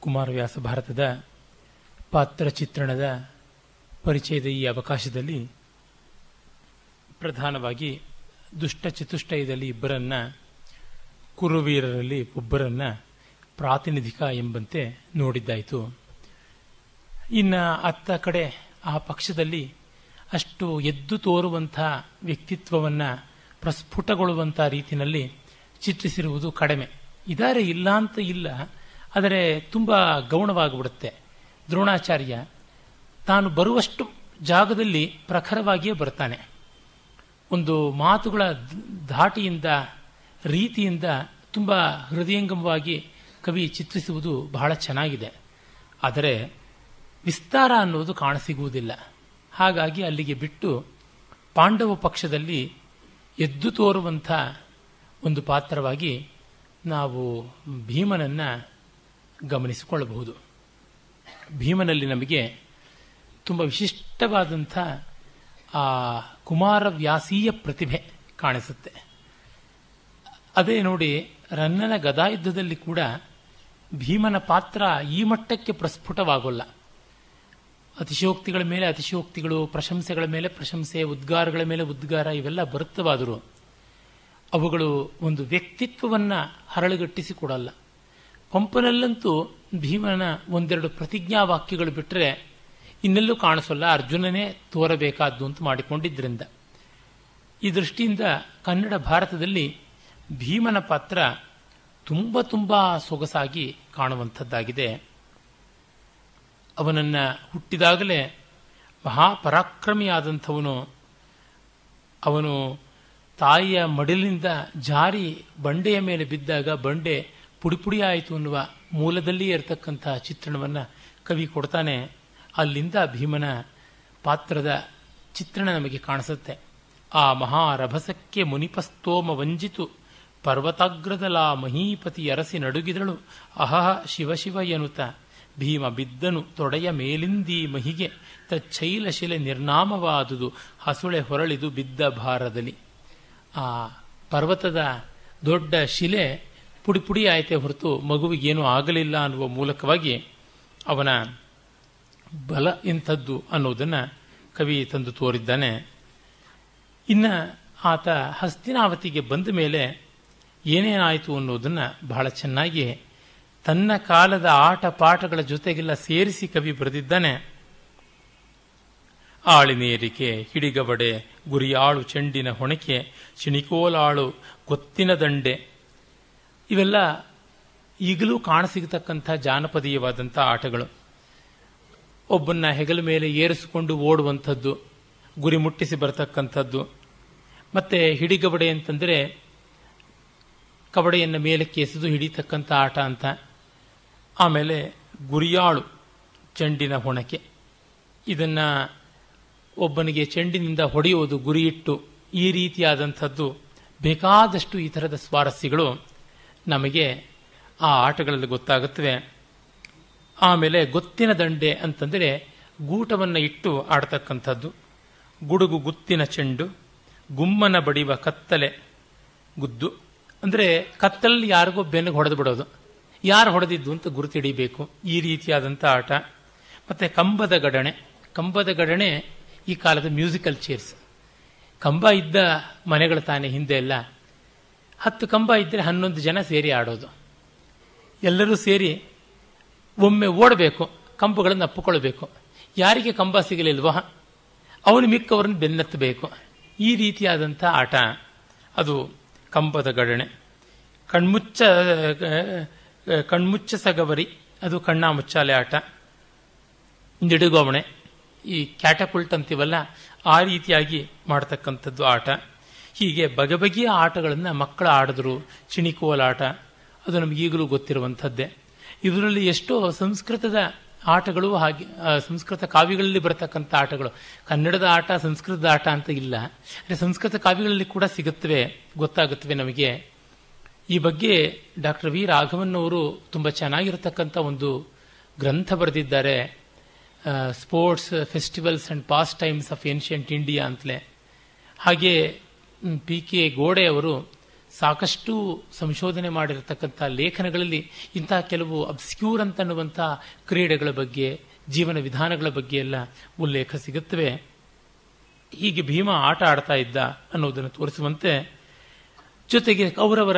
ಕುಮಾರವ್ಯಾಸ ಭಾರತದ ಪಾತ್ರ ಚಿತ್ರಣದ ಪರಿಚಯದ ಈ ಅವಕಾಶದಲ್ಲಿ ಪ್ರಧಾನವಾಗಿ ದುಷ್ಟ ಚತುಷ್ಟಯದಲ್ಲಿ ಇಬ್ಬರನ್ನ, ಕುರುವೀರರಲ್ಲಿ ಒಬ್ಬರನ್ನ ಪ್ರಾತಿನಿಧಿಕ ಎಂಬಂತೆ ನೋಡಿದ್ದಾಯಿತು. ಇನ್ನು ಅತ್ತ ಕಡೆ ಆ ಪಕ್ಷದಲ್ಲಿ ಅಷ್ಟು ಎದ್ದು ತೋರುವಂಥ ವ್ಯಕ್ತಿತ್ವವನ್ನು ಪ್ರಸ್ಫುಟಗೊಳ್ಳುವಂಥ ರೀತಿಯಲ್ಲಿ ಚಿತ್ರಿಸಿರುವುದು ಕಡಿಮೆ. ಇದಾರೆ ಇಲ್ಲ ಅಂತ ಇಲ್ಲ. ಆದರೆ ತುಂಬ ಗೌಣವಾಗಿಬಿಡುತ್ತೆ. ದ್ರೋಣಾಚಾರ್ಯ ತಾನು ಬರುವಷ್ಟು ಜಾಗದಲ್ಲಿ ಪ್ರಖರವಾಗಿಯೇ ಬರ್ತಾನೆ. ಒಂದು ಮಾತುಗಳ ಧಾಟಿಯಿಂದ, ರೀತಿಯಿಂದ ತುಂಬ ಹೃದಯಂಗಮವಾಗಿ ಕವಿ ಚಿತ್ರಿಸುವುದು ಬಹಳ ಚೆನ್ನಾಗಿದೆ. ಆದರೆ ವಿಸ್ತಾರ ಅನ್ನೋದು ಕಾಣಸಿಗುವುದಿಲ್ಲ. ಹಾಗಾಗಿ ಅಲ್ಲಿಗೆ ಬಿಟ್ಟು ಪಾಂಡವ ಪಕ್ಷದಲ್ಲಿ ಎದ್ದು ತೋರುವಂಥ ಒಂದು ಪಾತ್ರವಾಗಿ ನಾವು ಭೀಮನನ್ನು ಗಮನಿಸಿಕೊಳ್ಳಬಹುದು. ಭೀಮನಲ್ಲಿ ನಮಗೆ ತುಂಬ ವಿಶಿಷ್ಟವಾದಂಥ, ಆ, ಕುಮಾರವ್ಯಾಸೀಯ ಪ್ರತಿಭೆ ಕಾಣಿಸುತ್ತೆ. ಅದೇ ನೋಡಿ, ರನ್ನನ ಗದಾಯುದ್ಧದಲ್ಲಿ ಕೂಡ ಭೀಮನ ಪಾತ್ರ ಈ ಮಟ್ಟಕ್ಕೆ ಪ್ರಸ್ಫುಟವಾಗೋಲ್ಲ. ಅತಿಶಯೋಕ್ತಿಗಳ ಮೇಲೆ ಅತಿಶಯೋಕ್ತಿಗಳು, ಪ್ರಶಂಸೆಗಳ ಮೇಲೆ ಪ್ರಶಂಸೆ, ಉದ್ಗಾರಗಳ ಮೇಲೆ ಉದ್ಗಾರ ಇವೆಲ್ಲ ಬರುತ್ತವಾದರೂ ಅವುಗಳು ಒಂದು ವ್ಯಕ್ತಿತ್ವವನ್ನು ಹರಳುಗಟ್ಟಿಸಿ ಕೊಡಲ್ಲ. ಪಂಪನಲ್ಲಂತೂ ಭೀಮನ ಒಂದೆರಡು ಪ್ರತಿಜ್ಞಾ ವಾಕ್ಯಗಳು ಬಿಟ್ಟರೆ ಇನ್ನೆಲ್ಲೂ ಕಾಣಿಸೋಲ್ಲ. ಅರ್ಜುನನೇ ತೋರಬೇಕಾದ್ದು ಅಂತ ಮಾಡಿಕೊಂಡಿದ್ದರಿಂದ ಈ ದೃಷ್ಟಿಯಿಂದ ಕನ್ನಡ ಭಾರತದಲ್ಲಿ ಭೀಮನ ಪಾತ್ರ ತುಂಬ ತುಂಬ ಸೊಗಸಾಗಿ ಕಾಣುವಂಥದ್ದಾಗಿದೆ. ಅವನನ್ನು ಹುಟ್ಟಿದಾಗಲೇ ಮಹಾಪರಾಕ್ರಮಿಯಾದಂಥವನು. ಅವನು ತಾಯಿಯ ಮಡಿಲಿನಿಂದ ಜಾರಿ ಬಂಡೆಯ ಮೇಲೆ ಬಿದ್ದಾಗ ಬಂಡೆ ಪುಡಿ ಪುಡಿ ಆಯಿತು ಅನ್ನುವ ಮೂಲದಲ್ಲಿಯೇ ಇರತಕ್ಕಂತಹ ಚಿತ್ರಣವನ್ನು ಕವಿ ಕೊಡ್ತಾನೆ. ಅಲ್ಲಿಂದ ಭೀಮನ ಪಾತ್ರದ ಚಿತ್ರಣ ನಮಗೆ ಕಾಣಿಸುತ್ತೆ. ಆ ಮಹಾರಭಸಕ್ಕೆ ಮುನಿಪಸ್ತೋಮ ವಂಜಿತು, ಪರ್ವತಾಗ್ರದಲ ಮಹೀಪತಿ ಅರಸಿ ನಡುಗಿದಳು. ಅಹಹ ಶಿವಶಿವ ಎನುತ ಭೀಮ ಬಿದ್ದನು ತೊಡೆಯ ಮೇಲಿಂದಿ ಮಹಿಗೆ, ತಚ್ಚೈಲ ಶಿಲೆ ನಿರ್ನಾಮವಾದುದು ಹಸುಳೆ ಹೊರಳಿದು ಬಿದ್ದ ಭಾರದಲ್ಲಿ. ಆ ಪರ್ವತದ ದೊಡ್ಡ ಶಿಲೆ ಪುಡಿ ಪುಡಿ ಆಯಿತೇ ಹೊರತು ಮಗುವಿಗೇನೂ ಆಗಲಿಲ್ಲ ಅನ್ನುವ ಮೂಲಕವಾಗಿ ಅವನ ಬಲ ಇಂಥದ್ದು ಅನ್ನೋದನ್ನು ಕವಿ ತಂದು ತೋರಿದ್ದಾನೆ. ಇನ್ನು ಆತ ಹಸ್ತಿನಾವತಿಗೆ ಬಂದ ಮೇಲೆ ಏನೇನಾಯಿತು ಅನ್ನೋದನ್ನು ಬಹಳ ಚೆನ್ನಾಗಿ ತನ್ನ ಕಾಲದ ಆಟ ಪಾಠಗಳ ಜೊತೆಗೆಲ್ಲ ಸೇರಿಸಿ ಕವಿ ಬರೆದಿದ್ದಾನೆ. ಆಳಿನೇರಿಕೆ ಹಿಡಿಗಬಡೆ ಗುರಿಯಾಳು, ಚೆಂಡಿನ ಹೊಣಕೆ, ಚಿಣಿಕೋಲಾಳು, ಗೊತ್ತಿನ ದಂಡೆ ಇವೆಲ್ಲ ಈಗಲೂ ಕಾಣಸಿಗತಕ್ಕಂಥ ಜಾನಪದೀಯವಾದಂಥ ಆಟಗಳು. ಒಬ್ಬನ್ನ ಹೆಗಲ ಮೇಲೆ ಏರಿಸಿಕೊಂಡು ಓಡುವಂಥದ್ದು, ಗುರಿ ಮುಟ್ಟಿಸಿ ಬರತಕ್ಕಂಥದ್ದು, ಮತ್ತೆ ಹಿಡಿಗಬಡೆ ಅಂತಂದರೆ ಕಬಡೆಯನ್ನು ಮೇಲಕ್ಕೆ ಎಸೆದು ಹಿಡಿತಕ್ಕಂಥ ಆಟ ಅಂತ. ಆಮೇಲೆ ಗುರಿಯಾಳು ಚೆಂಡಿನ ಹೊಣಕೆ. ಇದನ್ನು ಒಬ್ಬನಿಗೆ ಚೆಂಡಿನಿಂದ ಹೊಡೆಯುವುದು ಗುರಿಯಿಟ್ಟು ಈ ರೀತಿಯಾದಂಥದ್ದು ಬೇಕಾದಷ್ಟು ಈ ಥರದ ಸ್ವಾರಸ್ಯಗಳು ನಮಗೆ ಆ ಆಟಗಳಲ್ಲಿ ಗೊತ್ತಾಗುತ್ತವೆ ಆಮೇಲೆ ಗೊತ್ತಿನ ದಂಡೆ ಅಂತಂದರೆ ಗೂಟವನ್ನು ಇಟ್ಟು ಆಡ್ತಕ್ಕಂಥದ್ದು. ಗುಡುಗು ಗುತ್ತಿನ ಚೆಂಡು, ಗುಮ್ಮನ ಬಡಿವ ಕತ್ತಲೆ, ಗುದ್ದು. ಅಂದರೆ ಕತ್ತಲಲ್ಲಿ ಯಾರಿಗೋ ಬೆನ್ನಿಗೆ ಹೊಡೆದು ಬಿಡೋದು. ಯಾರು ಹೊಡೆದಿದ್ದು ಅಂತ ಗುರುತಿಡಿಬೇಕು ಈ ರೀತಿಯಾದಂಥ ಆಟ. ಮತ್ತು ಕಂಬದ ಗಡಣೆ ಕಂಬದ ಗಡಣೆ ಈ ಕಾಲದ ಮ್ಯೂಸಿಕಲ್ ಚೇರ್ಸ್. ಕಂಬ ಇದ್ದ ಮನೆಗಳು ತಾನೇ ಹಿಂದೆ ಎಲ್ಲ ಹತ್ತು ಕಂಬ ಇದ್ದರೆ ಹನ್ನೊಂದು ಜನ ಸೇರಿ ಆಡೋದು. ಎಲ್ಲರೂ ಸೇರಿ ಒಮ್ಮೆ ಓಡಬೇಕು, ಕಂಬಗಳನ್ನು ಅಪ್ಪಿಕೊಳ್ಬೇಕು ಯಾರಿಗೆ ಕಂಬ ಸಿಗಲಿಲ್ವೋ, ಅವನು ಮಿಕ್ಕವರನ್ನು ಬೆನ್ನತ್ತಬೇಕು. ಈ ರೀತಿಯಾದಂಥ ಆಟ ಅದು ಕಂಬದ ಗಡಣೆ ಕಣ್ಮುಚ್ಚ ಕಣ್ಮುಚ್ಚ ಸಗವರಿ, ಅದು ಕಣ್ಣ ಮುಚ್ಚಾಲೆ ಆಟ. ನಿಡುಗೋವಣೆ ಈ ಕ್ಯಾಟಪುಲ್ಟ್ ಅಂತೀವಲ್ಲ, ಆ ರೀತಿಯಾಗಿ ಮಾಡ್ತಕ್ಕಂಥದ್ದು ಆಟ. ಹೀಗೆ ಬಗೆಬಗೆಯ ಆಟಗಳನ್ನು ಮಕ್ಕಳು ಆಡಿದ್ರು, ಚಿಣಿಕೋಲಾಟ, ಅದು ನಮಗೀಗಲೂ ಗೊತ್ತಿರುವಂಥದ್ದೇ. ಇದರಲ್ಲಿ ಎಷ್ಟೋ ಸಂಸ್ಕೃತದ ಆಟಗಳು ಹಾಗೆ ಸಂಸ್ಕೃತ ಕಾವ್ಯಗಳಲ್ಲಿ ಬರತಕ್ಕಂಥ ಆಟಗಳು. ಕನ್ನಡದ ಆಟ, ಸಂಸ್ಕೃತದ ಆಟ ಅಂತ ಇಲ್ಲ. ಅಂದರೆ ಸಂಸ್ಕೃತ ಕಾವ್ಯಗಳಲ್ಲಿ ಕೂಡ ಸಿಗುತ್ತವೆ, ಗೊತ್ತಾಗುತ್ತವೆ ನಮಗೆ. ಈ ಬಗ್ಗೆ ಡಾಕ್ಟರ್ ವಿ. ರಾಘವನ್ ಅವರು ತುಂಬ ಚೆನ್ನಾಗಿರತಕ್ಕಂಥ ಒಂದು ಗ್ರಂಥ ಬರೆದಿದ್ದಾರೆ. Sports festivals and past times of ancient India ಅಂತಲೇ. ಹಾಗೆ ಪಿ ಕೆ ಗೋಡೆ ಅವರು ಸಾಕಷ್ಟು ಸಂಶೋಧನೆ ಮಾಡಿರತಕ್ಕಂಥ ಲೇಖನಗಳಲ್ಲಿ ಇಂತಹ ಕೆಲವು ಅಬ್ಸ್ಕ್ಯೂರ್ ಅಂತನ್ನುವಂಥ ಕ್ರೀಡೆಗಳ ಬಗ್ಗೆ, ಜೀವನ ವಿಧಾನಗಳ ಬಗ್ಗೆ ಎಲ್ಲ ಉಲ್ಲೇಖ ಸಿಗುತ್ತವೆ. ಹೀಗೆ ಭೀಮ ಆಟ ಆಡ್ತಾ ಇದ್ದ ಅನ್ನೋದನ್ನು ತೋರಿಸುವಂತೆ, ಜೊತೆಗೆ ಅವರವರ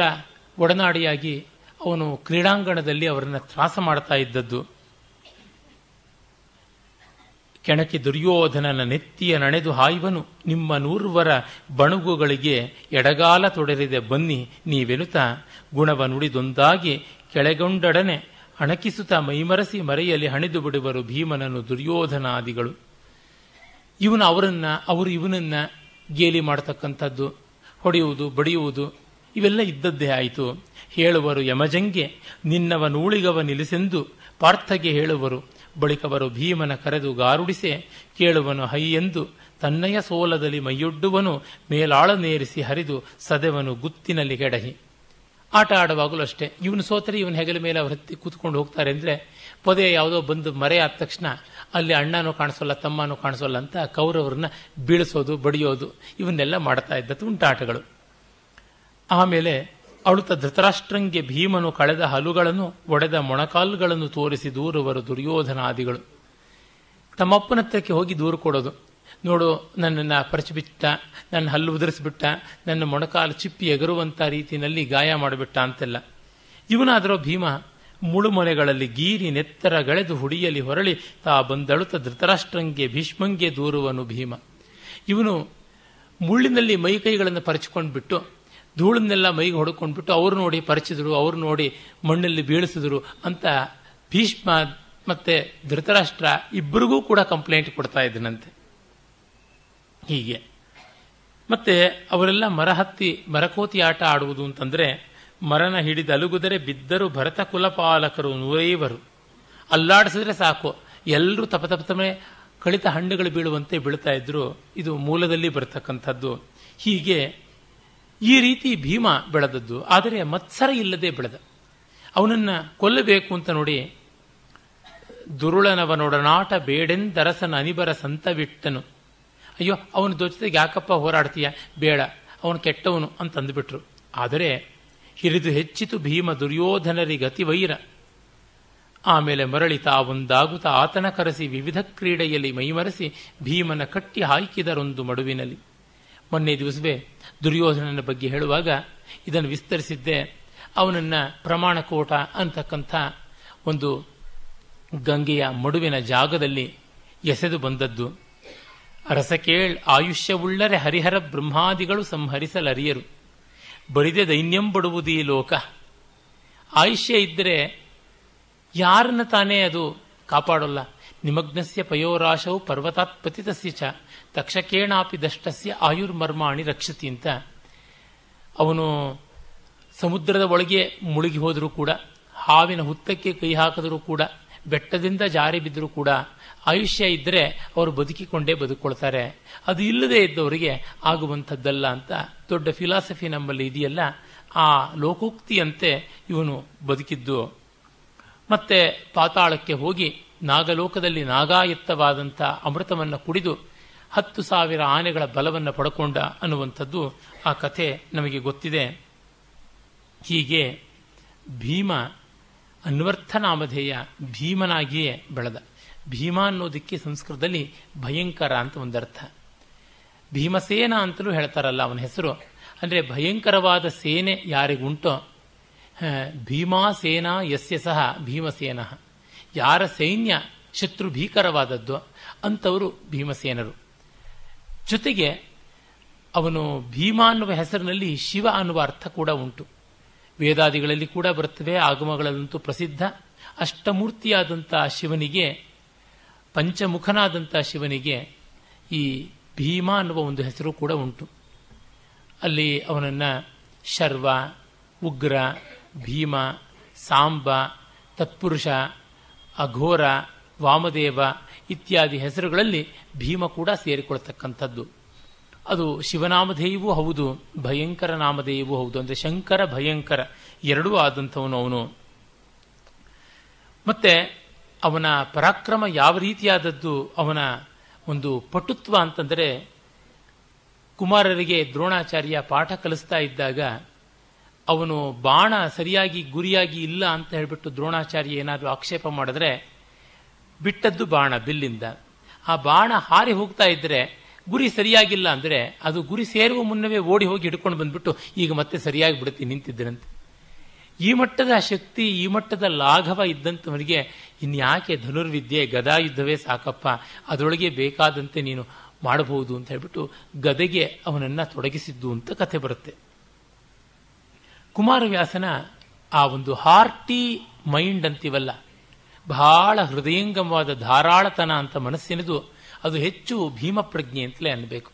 ಒಡನಾಡಿಯಾಗಿ ಅವನು ಕ್ರೀಡಾಂಗಣದಲ್ಲಿ ಅವರನ್ನು ತ್ರಾಸ ಮಾಡ್ತಾ ಇದ್ದದ್ದು. ಕೆಣಕಿ ದುರ್ಯೋಧನನ ನೆತ್ತಿಯ ನಣೆದು ಹಾಯುವನು. ನಿಮ್ಮ ನೂರ್ವರ ಬಣುಗುಗಳಿಗೆ ಎಡಗಾಲ ತೊಡರಿದೆ ಬನ್ನಿ ನೀವೆನುತ ಗುಣವ ನುಡಿದೊಂದಾಗಿ ಕೆಳಗೊಂಡಡನೆ ಅಣಕಿಸುತ್ತ ಮೈಮರಸಿ ಮರೆಯಲ್ಲಿ ಹಣಿದು ಬಿಡುವರು ಭೀಮನನು ದುರ್ಯೋಧನಾದಿಗಳು. ಇವನು ಅವರನ್ನ, ಅವರು ಇವನನ್ನ ಗೇಲಿ ಮಾಡತಕ್ಕಂಥದ್ದು, ಹೊಡೆಯುವುದು, ಬಡಿಯುವುದು, ಇವೆಲ್ಲ ಇದ್ದದ್ದೇ ಆಯಿತು. ಹೇಳುವರು, ಯಮಜಂಗೆ ನಿನ್ನವ ನೂಳಿಗವ ನಿಲ್ಲಿಸೆಂದು ಪಾರ್ಥಗೆ ಹೇಳುವರು. ಬಳಿಕವರು ಭೀಮನ ಕರೆದು ಗಾರುಡಿಸೆ, ಕೇಳುವನು ಎಂದು ತನ್ನಯ ಸೋಲದಲ್ಲಿ ಮೈಯೊಡ್ಡುವನು ಮೇಲಾಳನೇರಿಸಿ ಹರಿದು ಸದೆವನು ಗುತ್ತಿನಲ್ಲಿ ಕೆಡಹಿ. ಆಟ ಆಡುವಾಗಲೂ ಅಷ್ಟೇ, ಇವನು ಸೋತರೆ ಇವನು ಹೆಗಲ ಮೇಲೆ ಅವ್ರು ಹತ್ತಿ ಕೂತ್ಕೊಂಡು ಹೋಗ್ತಾರೆ ಅಂದರೆ ಪೊದೆ ಯಾವುದೋ ಬಂದು ಮರೆ ಆದ ತಕ್ಷಣ ಅಲ್ಲಿ ಅಣ್ಣನೂ ಕಾಣಿಸೋಲ್ಲ, ತಮ್ಮನೂ ಕಾಣಿಸೋಲ್ಲ ಅಂತ ಕೌರವರನ್ನ ಬೀಳಿಸೋದು, ಬಡಿಯೋದು, ಇವನ್ನೆಲ್ಲ ಮಾಡ್ತಾ ಇದ್ದ ತುಂಟಾಟಗಳು ಆಮೇಲೆ ಅಳುತ ಧೃತರಾಷ್ಟ್ರಂಗೆ ಭೀಮನು ಕಳೆದ ಹಲುಗಳನ್ನು ಒಡೆದ ಮೊಣಕಾಲುಗಳನ್ನು ತೋರಿಸಿ ದೂರುವರು ದುರ್ಯೋಧನಾದಿಗಳು. ತಮ್ಮಪ್ಪನ ಹತ್ರಕ್ಕೆ ಹೋಗಿ ದೂರು ಕೊಡೋದು. ನೋಡು, ನನ್ನನ್ನು ಪರಚಿಬಿಟ್ಟ ನನ್ನ ಹಲ್ಲು ಉದುರಿಸಿಬಿಟ್ಟ, ನನ್ನ ಮೊಣಕಾಲು ಚಿಪ್ಪಿ ಎಗರುವಂಥ ರೀತಿಯಲ್ಲಿ ಗಾಯ ಮಾಡಿಬಿಟ್ಟ ಅಂತೆಲ್ಲ. ಇವನಾದರೂ ಭೀಮ ಮುಳುಮೊನೆಗಳಲ್ಲಿ ಗೀರಿ ನೆತ್ತರ ಗಳೆದು ಹುಡಿಯಲಿ ಹೊರಳಿ ತಾ ಬಂದಳುತ ಧೃತರಾಷ್ಟ್ರಂಗೆ ಭೀಷ್ಮಂಗೆ ದೂರುವನು ಭೀಮ. ಇವನು ಮುಳ್ಳಿನಲ್ಲಿ ಮೈಕೈಗಳನ್ನು ಪರಚಿಕೊಂಡು ಬಿಟ್ಟು ಧೂಳನ್ನೆಲ್ಲ ಮೈಗೆ ಹೊಡ್ಕೊಂಡ್ಬಿಟ್ಟು ಅವ್ರು ನೋಡಿ ಪರಿಚಿದ್ರು, ಅವ್ರು ನೋಡಿ ಮಣ್ಣಲ್ಲಿ ಬೀಳಿಸಿದ್ರು ಅಂತ ಭೀಷ್ಮ ಮತ್ತೆ ಧೃತರಾಷ್ಟ್ರ ಇಬ್ಬರಿಗೂ ಕೂಡ ಕಂಪ್ಲೇಂಟ್ ಕೊಡ್ತಾ ಇದ್ದನಂತೆ ಹೀಗೆ. ಮತ್ತೆ ಅವರೆಲ್ಲ ಮರ ಹತ್ತಿ ಮರಕೋತಿ ಆಟ ಆಡುವುದು ಅಂತಂದ್ರೆ ಮರನ ಹಿಡಿದು ಅಲುಗುದರೆ ಬಿದ್ದರು ಭರತ ಕುಲಪಾಲಕರು ನೂರೈವರು. ಅಲ್ಲಾಡಿಸಿದ್ರೆ ಸಾಕು. ಎಲ್ಲರೂ ತಪ ತಪತಮೆ ಕಳಿತ ಹಣ್ಣುಗಳು ಬೀಳುವಂತೆ ಬೀಳ್ತಾ ಇದ್ರು. ಇದು ಮೂಲದಲ್ಲಿ ಬರ್ತಕ್ಕಂಥದ್ದು. ಹೀಗೆ ಈ ರೀತಿ ಭೀಮ ಬೆಳೆದದ್ದು, ಆದರೆ ಮತ್ಸರ ಇಲ್ಲದೆ ಬೆಳೆದ. ಅವನನ್ನು ಕೊಲ್ಲಬೇಕು ಅಂತ ನೋಡಿ ದುರುಳನವನೊಡನಾಟ ಬೇಡೆಂದರಸನ ಅನಿಬರ ಸಂತವಿಟ್ಟನು. ಅಯ್ಯೋ, ಅವನ ಜೊತೆಗೆ ಯಾಕಪ್ಪ ಹೋರಾಡ್ತೀಯ? ಬೇಡ, ಅವನು ಕೆಟ್ಟವನು ಅಂತ ಅಂದುಬಿಟ್ರು. ಆದರೆ ಹಿರಿದು ಹೆಚ್ಚಿತು ಭೀಮ ದುರ್ಯೋಧನರಿಗತಿ ವೈರ ಆಮೇಲೆ ಮರಳಿ ತಾವೊಂದಾಗುತ್ತಾ ಆತನ ಕರೆಸಿ ವಿವಿಧ ಕ್ರೀಡೆಯಲ್ಲಿ ಮೈಮರೆಸಿ ಭೀಮನ ಕಟ್ಟಿ ಹಾಯ್ಕಿದರೊಂದು ಮಡುವಿನಲ್ಲಿ. ಮೊನ್ನೆ ದಿವಸವೇ ದುರ್ಯೋಧನನ ಬಗ್ಗೆ ಹೇಳುವಾಗ ಇದನ್ನು ವಿಸ್ತರಿಸಿದ್ದೆ. ಅವನನ್ನು ಪ್ರಮಾಣಕೋಟ ಅಂತಕ್ಕಂಥ ಒಂದು ಗಂಗೆಯ ಮಡುವಿನ ಜಾಗದಲ್ಲಿ ಎಸೆದು ಬಂದದ್ದು. ರಸಕೇಳ್ ಆಯುಷ್ಯವುಳ್ಳರೆ ಹರಿಹರ ಬ್ರಹ್ಮಾದಿಗಳು ಸಂಹರಿಸಲರಿಯರು. ಬರಿದೆ ದೈನ್ಯಂ ಈ ಲೋಕ. ಆಯುಷ್ಯ ಇದ್ದರೆ ಯಾರನ್ನ ತಾನೇ ಅದು ಕಾಪಾಡೋಲ್ಲ. ನಿಮಗ್ನಸ್ಯ ಪಯೋರಾಶವು ಪರ್ವತಾತ್ಪತಿತಸ್ಯ ಚ. ತಕ್ಷಕೇಣಾಪಿ ದಷ್ಟಸ್ಯ ಆಯುರ್ಮರ್ಮಾಣಿ ರಕ್ಷತಿ ಅಂತ. ಅವನು ಸಮುದ್ರದ ಒಳಗೆ ಮುಳುಗಿ ಹೋದರೂ ಕೂಡ, ಹಾವಿನ ಹುತ್ತಕ್ಕೆ ಕೈ ಹಾಕಿದರೂ ಕೂಡ, ಬೆಟ್ಟದಿಂದ ಜಾರಿ ಬಿದ್ದರೂ ಕೂಡ, ಆಯುಷ್ಯ ಇದ್ದರೆ ಅವರು ಬದುಕಿಕೊಂಡೇ ಬದುಕೊಳ್ತಾರೆ. ಅದು ಇಲ್ಲದೆ ಇದ್ದವರಿಗೆ ಆಗುವಂಥದ್ದಲ್ಲ ಅಂತ ದೊಡ್ಡ ಫಿಲಾಸಫಿ ನಮ್ಮಲ್ಲಿ ಇದೆಯಲ್ಲ, ಆ ಲೋಕೋಕ್ತಿಯಂತೆ ಇವನು ಬದುಕಿದ್ದು. ಮತ್ತೆ ಪಾತಾಳಕ್ಕೆ ಹೋಗಿ ನಾಗಲೋಕದಲ್ಲಿ ನಾಗಾಯತ್ತವಾದಂಥ ಅಮೃತವನ್ನು ಕುಡಿದು ಹತ್ತು ಸಾವಿರ ಆನೆಗಳ ಬಲವನ್ನು ಪಡ್ಕೊಂಡ ಅನ್ನುವಂಥದ್ದು ಆ ಕಥೆ ನಮಗೆ ಗೊತ್ತಿದೆ. ಹೀಗೆ ಭೀಮ ಅನ್ವರ್ಥ ನಾಮಧೇಯ ಭೀಮನಾಗಿಯೇ ಬೆಳೆದ. ಭೀಮ ಅನ್ನೋದಕ್ಕೆ ಸಂಸ್ಕೃತದಲ್ಲಿ ಭಯಂಕರ ಅಂತ ಒಂದರ್ಥ. ಭೀಮಸೇನ ಅಂತಲೂ ಹೇಳ್ತಾರಲ್ಲ ಅವನ ಹೆಸರು. ಅಂದರೆ ಭಯಂಕರವಾದ ಸೇನೆ ಯಾರಿಗುಂಟೋ ಭೀಮಾ ಸೇನಾ ಯಸ್ಯ ಸಹ ಭೀಮಸೇನ. ಯಾರ ಸೈನ್ಯ ಶತ್ರು ಭೀಕರವಾದದ್ದು ಅಂಥವರು ಭೀಮಸೇನರು. ಜೊತೆಗೆ ಅವನು ಭೀಮ ಅನ್ನುವ ಹೆಸರಿನಲ್ಲಿ ಶಿವ ಅನ್ನುವ ಅರ್ಥ ಕೂಡ ಉಂಟು. ವೇದಾದಿಗಳಲ್ಲಿ ಕೂಡ ಬರುತ್ತವೆ, ಆಗಮಗಳಲ್ಲಂತೂ ಪ್ರಸಿದ್ಧ. ಅಷ್ಟಮೂರ್ತಿಯಾದಂಥ ಶಿವನಿಗೆ ಪಂಚಮುಖನಾದಂಥ ಶಿವನಿಗೆ ಈ ಭೀಮ ಅನ್ನುವ ಒಂದು ಹೆಸರು ಕೂಡ ಉಂಟು. ಅಲ್ಲಿ ಅವನನ್ನು ಶರ್ವ, ಉಗ್ರ, ಭೀಮ, ಸಾಂಬ, ತತ್ಪುರುಷ, ಅಘೋರ, ವಾಮದೇವ ಇತ್ಯಾದಿ ಹೆಸರುಗಳಲ್ಲಿ ಭೀಮ ಕೂಡ ಸೇರಿಕೊಳ್ತಕ್ಕಂಥದ್ದು ಅದು ಶಿವನಾಮಧೇಯವೂ ಹೌದು, ಭಯಂಕರ ನಾಮಧೇಯವೂ ಹೌದು. ಅಂದರೆ ಶಂಕರ, ಭಯಂಕರ ಎರಡೂ ಆದಂಥವನು ಅವನು. ಮತ್ತೆ ಅವನ ಪರಾಕ್ರಮ ಯಾವ ರೀತಿಯಾದದ್ದು? ಅವನ ಒಂದು ಪಟುತ್ವ ಅಂತಂದರೆ ಕುಮಾರರಿಗೆ ದ್ರೋಣಾಚಾರ್ಯ ಪಾಠ ಕಲಿಸ್ತಾ ಇದ್ದಾಗ ಅವನು ಬಾಣ ಸರಿಯಾಗಿ ಗುರಿಯಾಗಿ ಇಲ್ಲ ಅಂತ ಹೇಳಿಬಿಟ್ಟು ದ್ರೋಣಾಚಾರ್ಯ ಏನಾದರೂ ಆಕ್ಷೇಪ ಮಾಡಿದ್ರೆ ಬಿಟ್ಟದ್ದು ಬಾಣ, ಬಿಲ್ಲಿಂದ. ಆ ಬಾಣ ಹಾರಿ ಹೋಗ್ತಾ ಇದ್ರೆ ಗುರಿ ಸರಿಯಾಗಿಲ್ಲ ಅಂದ್ರೆ ಅದು ಗುರಿ ಸೇರುವ ಮುನ್ನವೇ ಓಡಿ ಹೋಗಿ ಹಿಡ್ಕೊಂಡು ಬಂದ್ಬಿಟ್ಟು ಈಗ ಮತ್ತೆ ಸರಿಯಾಗಿ ಬಿಡುತ್ತೆ ನಿಂತಿದ್ದರಂತೆ. ಈ ಮಟ್ಟದ ಶಕ್ತಿ, ಈ ಮಟ್ಟದ ಲಾಘವ ಇದ್ದಂಥವನಿಗೆ ಇನ್ಯಾಕೆ ಧನುರ್ವಿದ್ಯೆ, ಗದಾ ಯುದ್ಧವೇ ಸಾಕಪ್ಪ, ಅದರೊಳಗೆ ಬೇಕಾದಂತೆ ನೀನು ಮಾಡಬಹುದು ಅಂತ ಹೇಳ್ಬಿಟ್ಟು ಗದೆಗೆ ಅವನನ್ನ ತೊಡಗಿಸಿದ್ದು ಅಂತ ಕಥೆ ಬರುತ್ತೆ. ಕುಮಾರವ್ಯಾಸನ ಆ ಒಂದು ಹಾರ್ಟಿ ಮೈಂಡ್ ಅಂತೀವಲ್ಲ ಬಹಳ ಹೃದಯಂಗಮವಾದ ಧಾರಾಳತನ ಅಂತ ಮನಸ್ಸಿನದು ಅದು ಹೆಚ್ಚು ಭೀಮ ಪ್ರಜ್ಞೆ ಅಂತಲೇ ಅನ್ನಬೇಕು.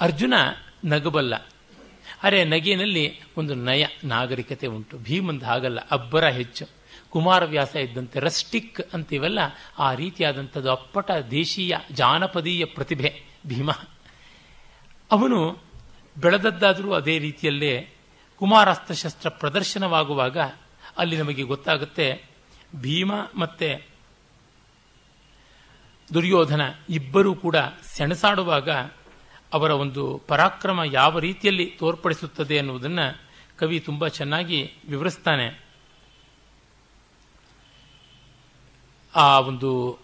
ಅರ್ಜುನ ನಗಬಲ್ಲ. ಅರೆ ನಗೆಯಲ್ಲಿ ಒಂದು ನಯ ನಾಗರಿಕತೆ ಉಂಟು. ಭೀಮಂದ ಹಾಗಲ್ಲ, ಅಬ್ಬರ ಹೆಚ್ಚು. ಕುಮಾರವ್ಯಾಸ ಇದ್ದಂತೆ ರಸ್ಟಿಕ್ ಅಂತೀವಲ್ಲ, ಆ ರೀತಿಯಾದಂಥದ್ದು ಅಪ್ಪಟ ದೇಶೀಯ ಜಾನಪದೀಯ ಪ್ರತಿಭೆ, ಭೀಮ. ಅವನು ಬೆಳೆದದ್ದಾದರೂ ಅದೇ ರೀತಿಯಲ್ಲೇ ಕುಮಾರಾಸ್ತ್ರಶಸ್ತ್ರ ಪ್ರದರ್ಶನವಾಗುವಾಗ ಅಲ್ಲಿ ನಮಗೆ ಗೊತ್ತಾಗುತ್ತೆ ಭೀಮ ಮತ್ತೆ ದುರ್ಯೋಧನ ಇಬ್ಬರೂ ಕೂಡ ಸೆಣಸಾಡುವಾಗ ಅವರ ಒಂದು ಪರಾಕ್ರಮ ಯಾವ ರೀತಿಯಲ್ಲಿ ತೋರ್ಪಡಿಸುತ್ತದೆ ಎನ್ನುವುದನ್ನು ಕವಿ ತುಂಬ ಚೆನ್ನಾಗಿ ವಿವರಿಸ್ತಾನೆ. ಆ ಒಂದು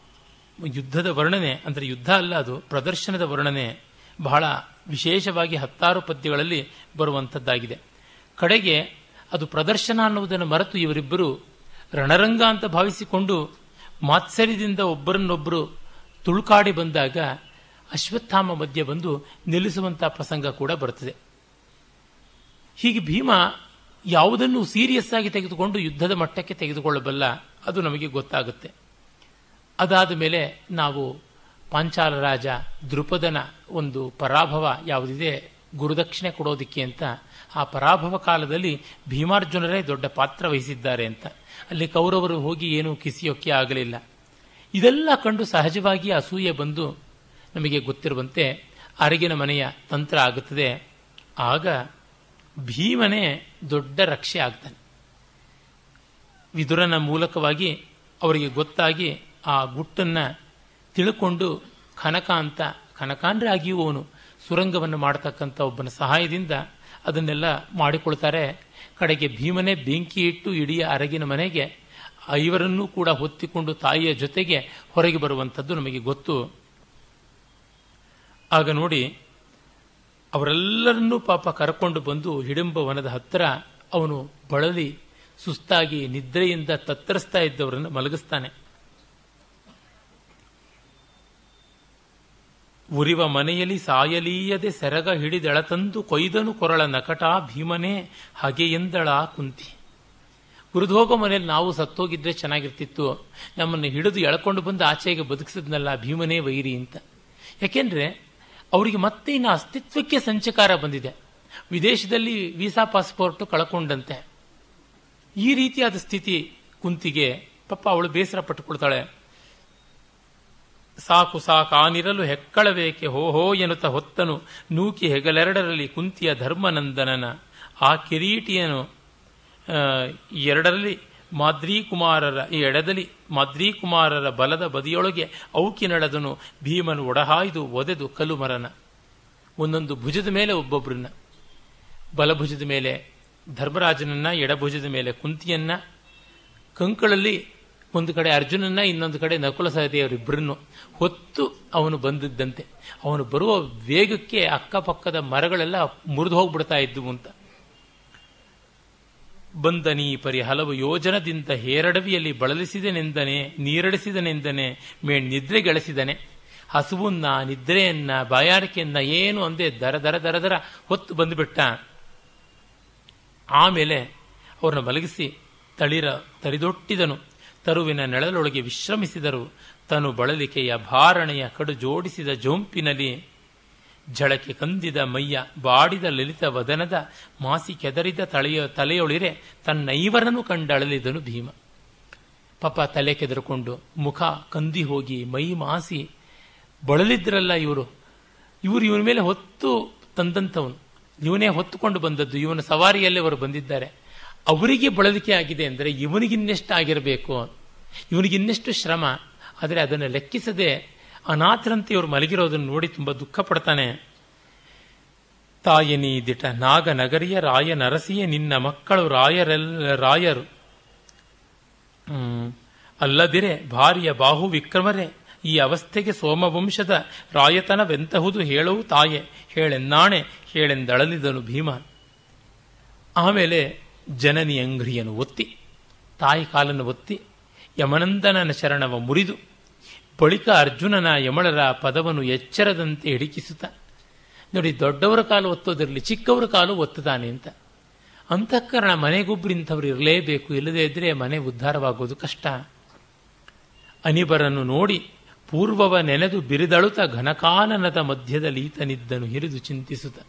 ಯುದ್ಧದ ವರ್ಣನೆ, ಅಂದರೆ ಯುದ್ಧ ಅಲ್ಲ ಅದು, ಪ್ರದರ್ಶನದ ವರ್ಣನೆ ಬಹಳ ವಿಶೇಷವಾಗಿ ಹತ್ತಾರು ಪದ್ಯಗಳಲ್ಲಿ ಬರುವಂಥದ್ದಾಗಿದೆ. ಕಡೆಗೆ ಅದು ಪ್ರದರ್ಶನ ಅನ್ನುವುದನ್ನು ಮರೆತು ಇವರಿಬ್ಬರು ರಣರಂಗ ಅಂತ ಭಾವಿಸಿಕೊಂಡು ಮಾತ್ಸರ್ಯದಿಂದ ಒಬ್ಬರನ್ನೊಬ್ಬರು ತುಳುಕಾಡಿ ಬಂದಾಗ ಅಶ್ವತ್ಥಾಮ ಮಧ್ಯೆ ಬಂದು ನಿಲ್ಲಿಸುವಂಥ ಪ್ರಸಂಗ ಕೂಡ ಬರುತ್ತದೆ ಹೀಗೆ ಭೀಮ ಯಾವುದನ್ನು ಸೀರಿಯಸ್ ಆಗಿ ತೆಗೆದುಕೊಂಡು ಯುದ್ಧದ ಮಟ್ಟಕ್ಕೆ ತೆಗೆದುಕೊಳ್ಳಬಲ್ಲ ಅದು ನಮಗೆ ಗೊತ್ತಾಗುತ್ತೆ. ಅದಾದ ಮೇಲೆ ನಾವು ಪಾಂಚಾಲ ರಾಜ ದೃಪದನ ಒಂದು ಪರಾಭವ ಯಾವುದಿದೆ ಗುರುದಕ್ಷಿಣೆ ಕೊಡೋದಿಕ್ಕೆ ಅಂತ ಆ ಪರಾಭವ ಕಾಲದಲ್ಲಿ ಭೀಮಾರ್ಜುನರೇ ದೊಡ್ಡ ಪಾತ್ರ ವಹಿಸಿದ್ದಾರೆ ಅಂತ. ಅಲ್ಲಿ ಕೌರವರು ಹೋಗಿ ಏನೂ ಕಿಸಿಯೋಕ್ಕೆ ಆಗಲಿಲ್ಲ. ಇದೆಲ್ಲ ಕಂಡು ಸಹಜವಾಗಿ ಅಸೂಯೆ ಬಂದು ನಮಗೆ ಗೊತ್ತಿರುವಂತೆ ಅರಗಿನ ಮನೆಯ ತಂತ್ರ ಆಗುತ್ತದೆ. ಆಗ ಭೀಮನೇ ದೊಡ್ಡ ರಕ್ಷೆ ಆಗ್ತಾನೆ. ವಿದುರನ ಮೂಲಕವಾಗಿ ಅವರಿಗೆ ಗೊತ್ತಾಗಿ ಆ ಗುಟ್ಟನ್ನು ತಿಳ್ಕೊಂಡು ಕನಕ ಅಂತ ಕನಕಾಂಡ್ರೆ ಆಗಿಯೂ ಅವನು ಸುರಂಗವನ್ನು ಮಾಡತಕ್ಕಂಥ ಒಬ್ಬನ ಸಹಾಯದಿಂದ ಅದನ್ನೆಲ್ಲ ಮಾಡಿಕೊಳ್ತಾರೆ. ಕಡೆಗೆ ಭೀಮನೇ ಬೆಂಕಿ ಇಟ್ಟು ಇಡೀ ಅರಗಿನ ಮನೆಗೆ ಐವರನ್ನೂ ಕೂಡ ಹೊತ್ತಿಕೊಂಡು ತಾಯಿಯ ಜೊತೆಗೆ ಹೊರಗೆ ಬರುವಂಥದ್ದು ನಮಗೆ ಗೊತ್ತು. ಆಗ ನೋಡಿ, ಅವರೆಲ್ಲರನ್ನೂ ಪಾಪ ಕರ್ಕೊಂಡು ಬಂದು ಹಿಡಂಬ ವನದ ಹತ್ತಿರ ಅವನು ಬಳಲಿ, ಸುಸ್ತಾಗಿ ನಿದ್ರೆಯಿಂದ ತತ್ತರಿಸ್ತಾ ಇದ್ದವರನ್ನು ಮಲಗಿಸ್ತಾನೆ. ಉರಿವ ಮನೆಯಲ್ಲಿ ಸಾಯಲೀಯದೆ ಸೆರಗ ಹಿಡಿದೆಳತಂದು ಕೊಯ್ದನು ಕೊರಳ ನಕಟ ಭೀಮನೇ ಹಗೆ ಎಂದಳ ಕುಂತಿ. ಉರಿದೋಗೋ ಮನೆಯಲ್ಲಿ ನಾವು ಸತ್ತೋಗಿದ್ರೆ ಚೆನ್ನಾಗಿರ್ತಿತ್ತು. ನಮ್ಮನ್ನು ಹಿಡಿದು ಎಳ್ಕೊಂಡು ಬಂದು ಆಚೆಗೆ ಬದುಕಿಸಿದ್ನಲ್ಲ ಭೀಮನೇ ವೈರಿ ಅಂತ. ಯಾಕೆಂದ್ರೆ ಅವರಿಗೆ ಮತ್ತೆ ಇನ್ನು ಅಸ್ತಿತ್ವಕ್ಕೆ ಸಂಚಕಾರ ಬಂದಿದೆ. ವಿದೇಶದಲ್ಲಿ ವೀಸಾ ಪಾಸ್ಪೋರ್ಟ್ ಕಳ್ಕೊಂಡಂತೆ. ಈ ರೀತಿಯಾದ ಸ್ಥಿತಿ ಕುಂತಿಗೆ ಪಾಪ ಅವಳು ಬೇಸರ ಪಟ್ಟುಕೊಳ್ತಾಳೆ. ಸಾಕು ಸಾಕು ಆನಿರಲು ಹೆಕ್ಕಳಬೇಕೆ ಹೋ ಹೋ ಎನ್ನುತ್ತ ಹೊತ್ತನು ನೂಕಿ ಹೆಗಲೆರಡರಲ್ಲಿ ಕುಂತಿಯ ಧರ್ಮನಂದನನ. ಆ ಕಿರೀಟಿಯನು ಎರಡರಲ್ಲಿ ಮಾದ್ರಿ ಕುಮಾರರ ಈ ಎಡದಲ್ಲಿ ಮಾದ್ರಿ ಕುಮಾರರ ಬಲದ ಬದಿಯೊಳಗೆ ಔಕಿ ನಡೆದನು. ಭೀಮನು ಒಡಹಾಯ್ದು ಒದೆದು ಕಲ್ಲು ಮರನ ಒಂದೊಂದು ಭುಜದ ಮೇಲೆ ಒಬ್ಬೊಬ್ಬರನ್ನ ಬಲಭುಜದ ಮೇಲೆ ಧರ್ಮರಾಜನನ್ನ, ಎಡಭುಜದ ಮೇಲೆ ಕುಂತಿಯನ್ನ. ಕಂಕಳಲ್ಲಿ ಒಂದು ಕಡೆ ಅರ್ಜುನನ್ನ, ಇನ್ನೊಂದು ಕಡೆ ನಕುಲ ಸಹದೇವರಿಬ್ಬರನ್ನು ಹೊತ್ತು ಅವನು ಬಂದಿದ್ದಂತೆ. ಅವನು ಬರುವ ವೇಗಕ್ಕೆ ಅಕ್ಕಪಕ್ಕದ ಮರಗಳೆಲ್ಲ ಮುರಿದು ಹೋಗ್ಬಿಡ್ತಾ ಇದ್ವು ಅಂತ. ಬಂದನೀ ಪರಿ ಹಲವು ಯೋಜನದಿಂದ ಹೇರಡವಿಯಲ್ಲಿ ಬಳಲಿಸಿದನೆಂದನೆ ನೀರಡಿಸಿದನೆಂದನೆ ಮೇ ನಿದ್ರೆ ಗಳಿಸಿದನೆ. ಹಸುವನ್ನ, ನಿದ್ರೆಯನ್ನ, ಬಾಯಾರಿಕೆಯನ್ನ ಏನು ಅಂದೆ ದರ ದರ ದರ ದರ ಹೊತ್ತು ಬಂದುಬಿಟ್ಟ. ಆಮೇಲೆ ಅವ್ರನ್ನ ಮಲಗಿಸಿ ತಳಿರ, ತರಿದೊಟ್ಟಿದನು. ತರುವಿನ ನೆಳಲೊಳಗೆ ವಿಶ್ರಮಿಸಿದರು. ತನು ಬಳಲಿಕೆಯ ಭಾರಣೆಯ ಕಡು ಜೋಡಿಸಿದ ಜೋಂಪಿನಲ್ಲಿ ಝಳಕೆ ಕಂದಿದ ಮೈಯ ಬಾಡಿದ ಲಲಿತ ವದನದ ಮಾಸಿ ಕೆದರಿದ ತಲೆಯ ತಲೆಯೊಳಿರೆ ತನ್ನೈವರನ್ನು ಕಂಡಳಲಿದನು ಭೀಮ. ಪಾಪ ತಲೆ ಕೆದರ್ಕೊಂಡು ಮುಖ ಕಂದಿ ಹೋಗಿ ಮೈ ಮಾಸಿ ಬಳಲಿದ್ರಲ್ಲ ಇವರು. ಇವರು ಇವನ ಮೇಲೆ ಹೊತ್ತು ತಂದಂಥವನು. ಇವನೇ ಹೊತ್ತುಕೊಂಡು ಬಂದದ್ದು. ಇವನ ಸವಾರಿಯಲ್ಲೇ ಅವರು ಬಂದಿದ್ದಾರೆ. ಅವರಿಗೆ ಬಳಲಿಕೆ ಆಗಿದೆ ಅಂದರೆ ಇವನಿಗಿನ್ನೆಷ್ಟು ಆಗಿರಬೇಕು ಇವನಿಗಿನ್ನೆಷ್ಟು ಶ್ರಮ? ಆದರೆ ಅದನ್ನು ಲೆಕ್ಕಿಸದೆ ಅನಾಥರಂತೆ ಇವರು ಮಲಗಿರೋದನ್ನು ನೋಡಿ ತುಂಬ ದುಃಖ ಪಡ್ತಾನೆ. ತಾಯನಿ ದಿಟ ನಾಗ ನಗರಿಯ ರಾಯ ನರಸಿಯ ನಿನ್ನ ಮಕ್ಕಳು ರಾಯರೆಲ್ಲ ರಾಯರು. ಅಲ್ಲದಿರೆ ಭಾರಿಯ ಬಾಹು ವಿಕ್ರಮರೇ, ಈ ಅವಸ್ಥೆಗೆ ಸೋಮವಂಶದ ರಾಯತನವೆಂತಹುದು ಹೇಳವು ತಾಯೆ, ಹೇಳೆನ್ನಾಣೆ, ಹೇಳೆಂದಳಲಿದನು ಭೀಮ. ಆಮೇಲೆ ಜನನಿ ಅಂಗ್ರಿಯನ್ನು ಒತ್ತಿ, ತಾಯಿ ಕಾಲನ್ನು ಒತ್ತಿ, ಯಮನಂದನನ ಶರಣವ ಮುರಿದು, ಬಳಿಕ ಅರ್ಜುನನ ಯಮಳರ ಪದವನ್ನು ಎಚ್ಚರದಂತೆ ಹಿಡಿಕಿಸುತ್ತ, ನೋಡಿ ದೊಡ್ಡವರ ಕಾಲು ಒತ್ತೋದಿರಲಿ, ಚಿಕ್ಕವರ ಕಾಲು ಒತ್ತುತ್ತಾನೆ ಅಂತ. ಅಂತಃಕರಣ ಮನೆಗೊಬ್ಬರು ಇಂಥವ್ರು ಇರಲೇಬೇಕು, ಇಲ್ಲದೇ ಇದ್ರೆ ಮನೆ ಉದ್ಧಾರವಾಗೋದು ಕಷ್ಟ. ಅನಿಬರನ್ನು ನೋಡಿ ಪೂರ್ವವ ನೆನೆದು ಬಿರಿದಳುತ ಘನಕಾನನದ ಮಧ್ಯದಲ್ಲಿ ಈತನಿದ್ದನು ಹಿರಿದು ಚಿಂತಿಸುತ್ತ.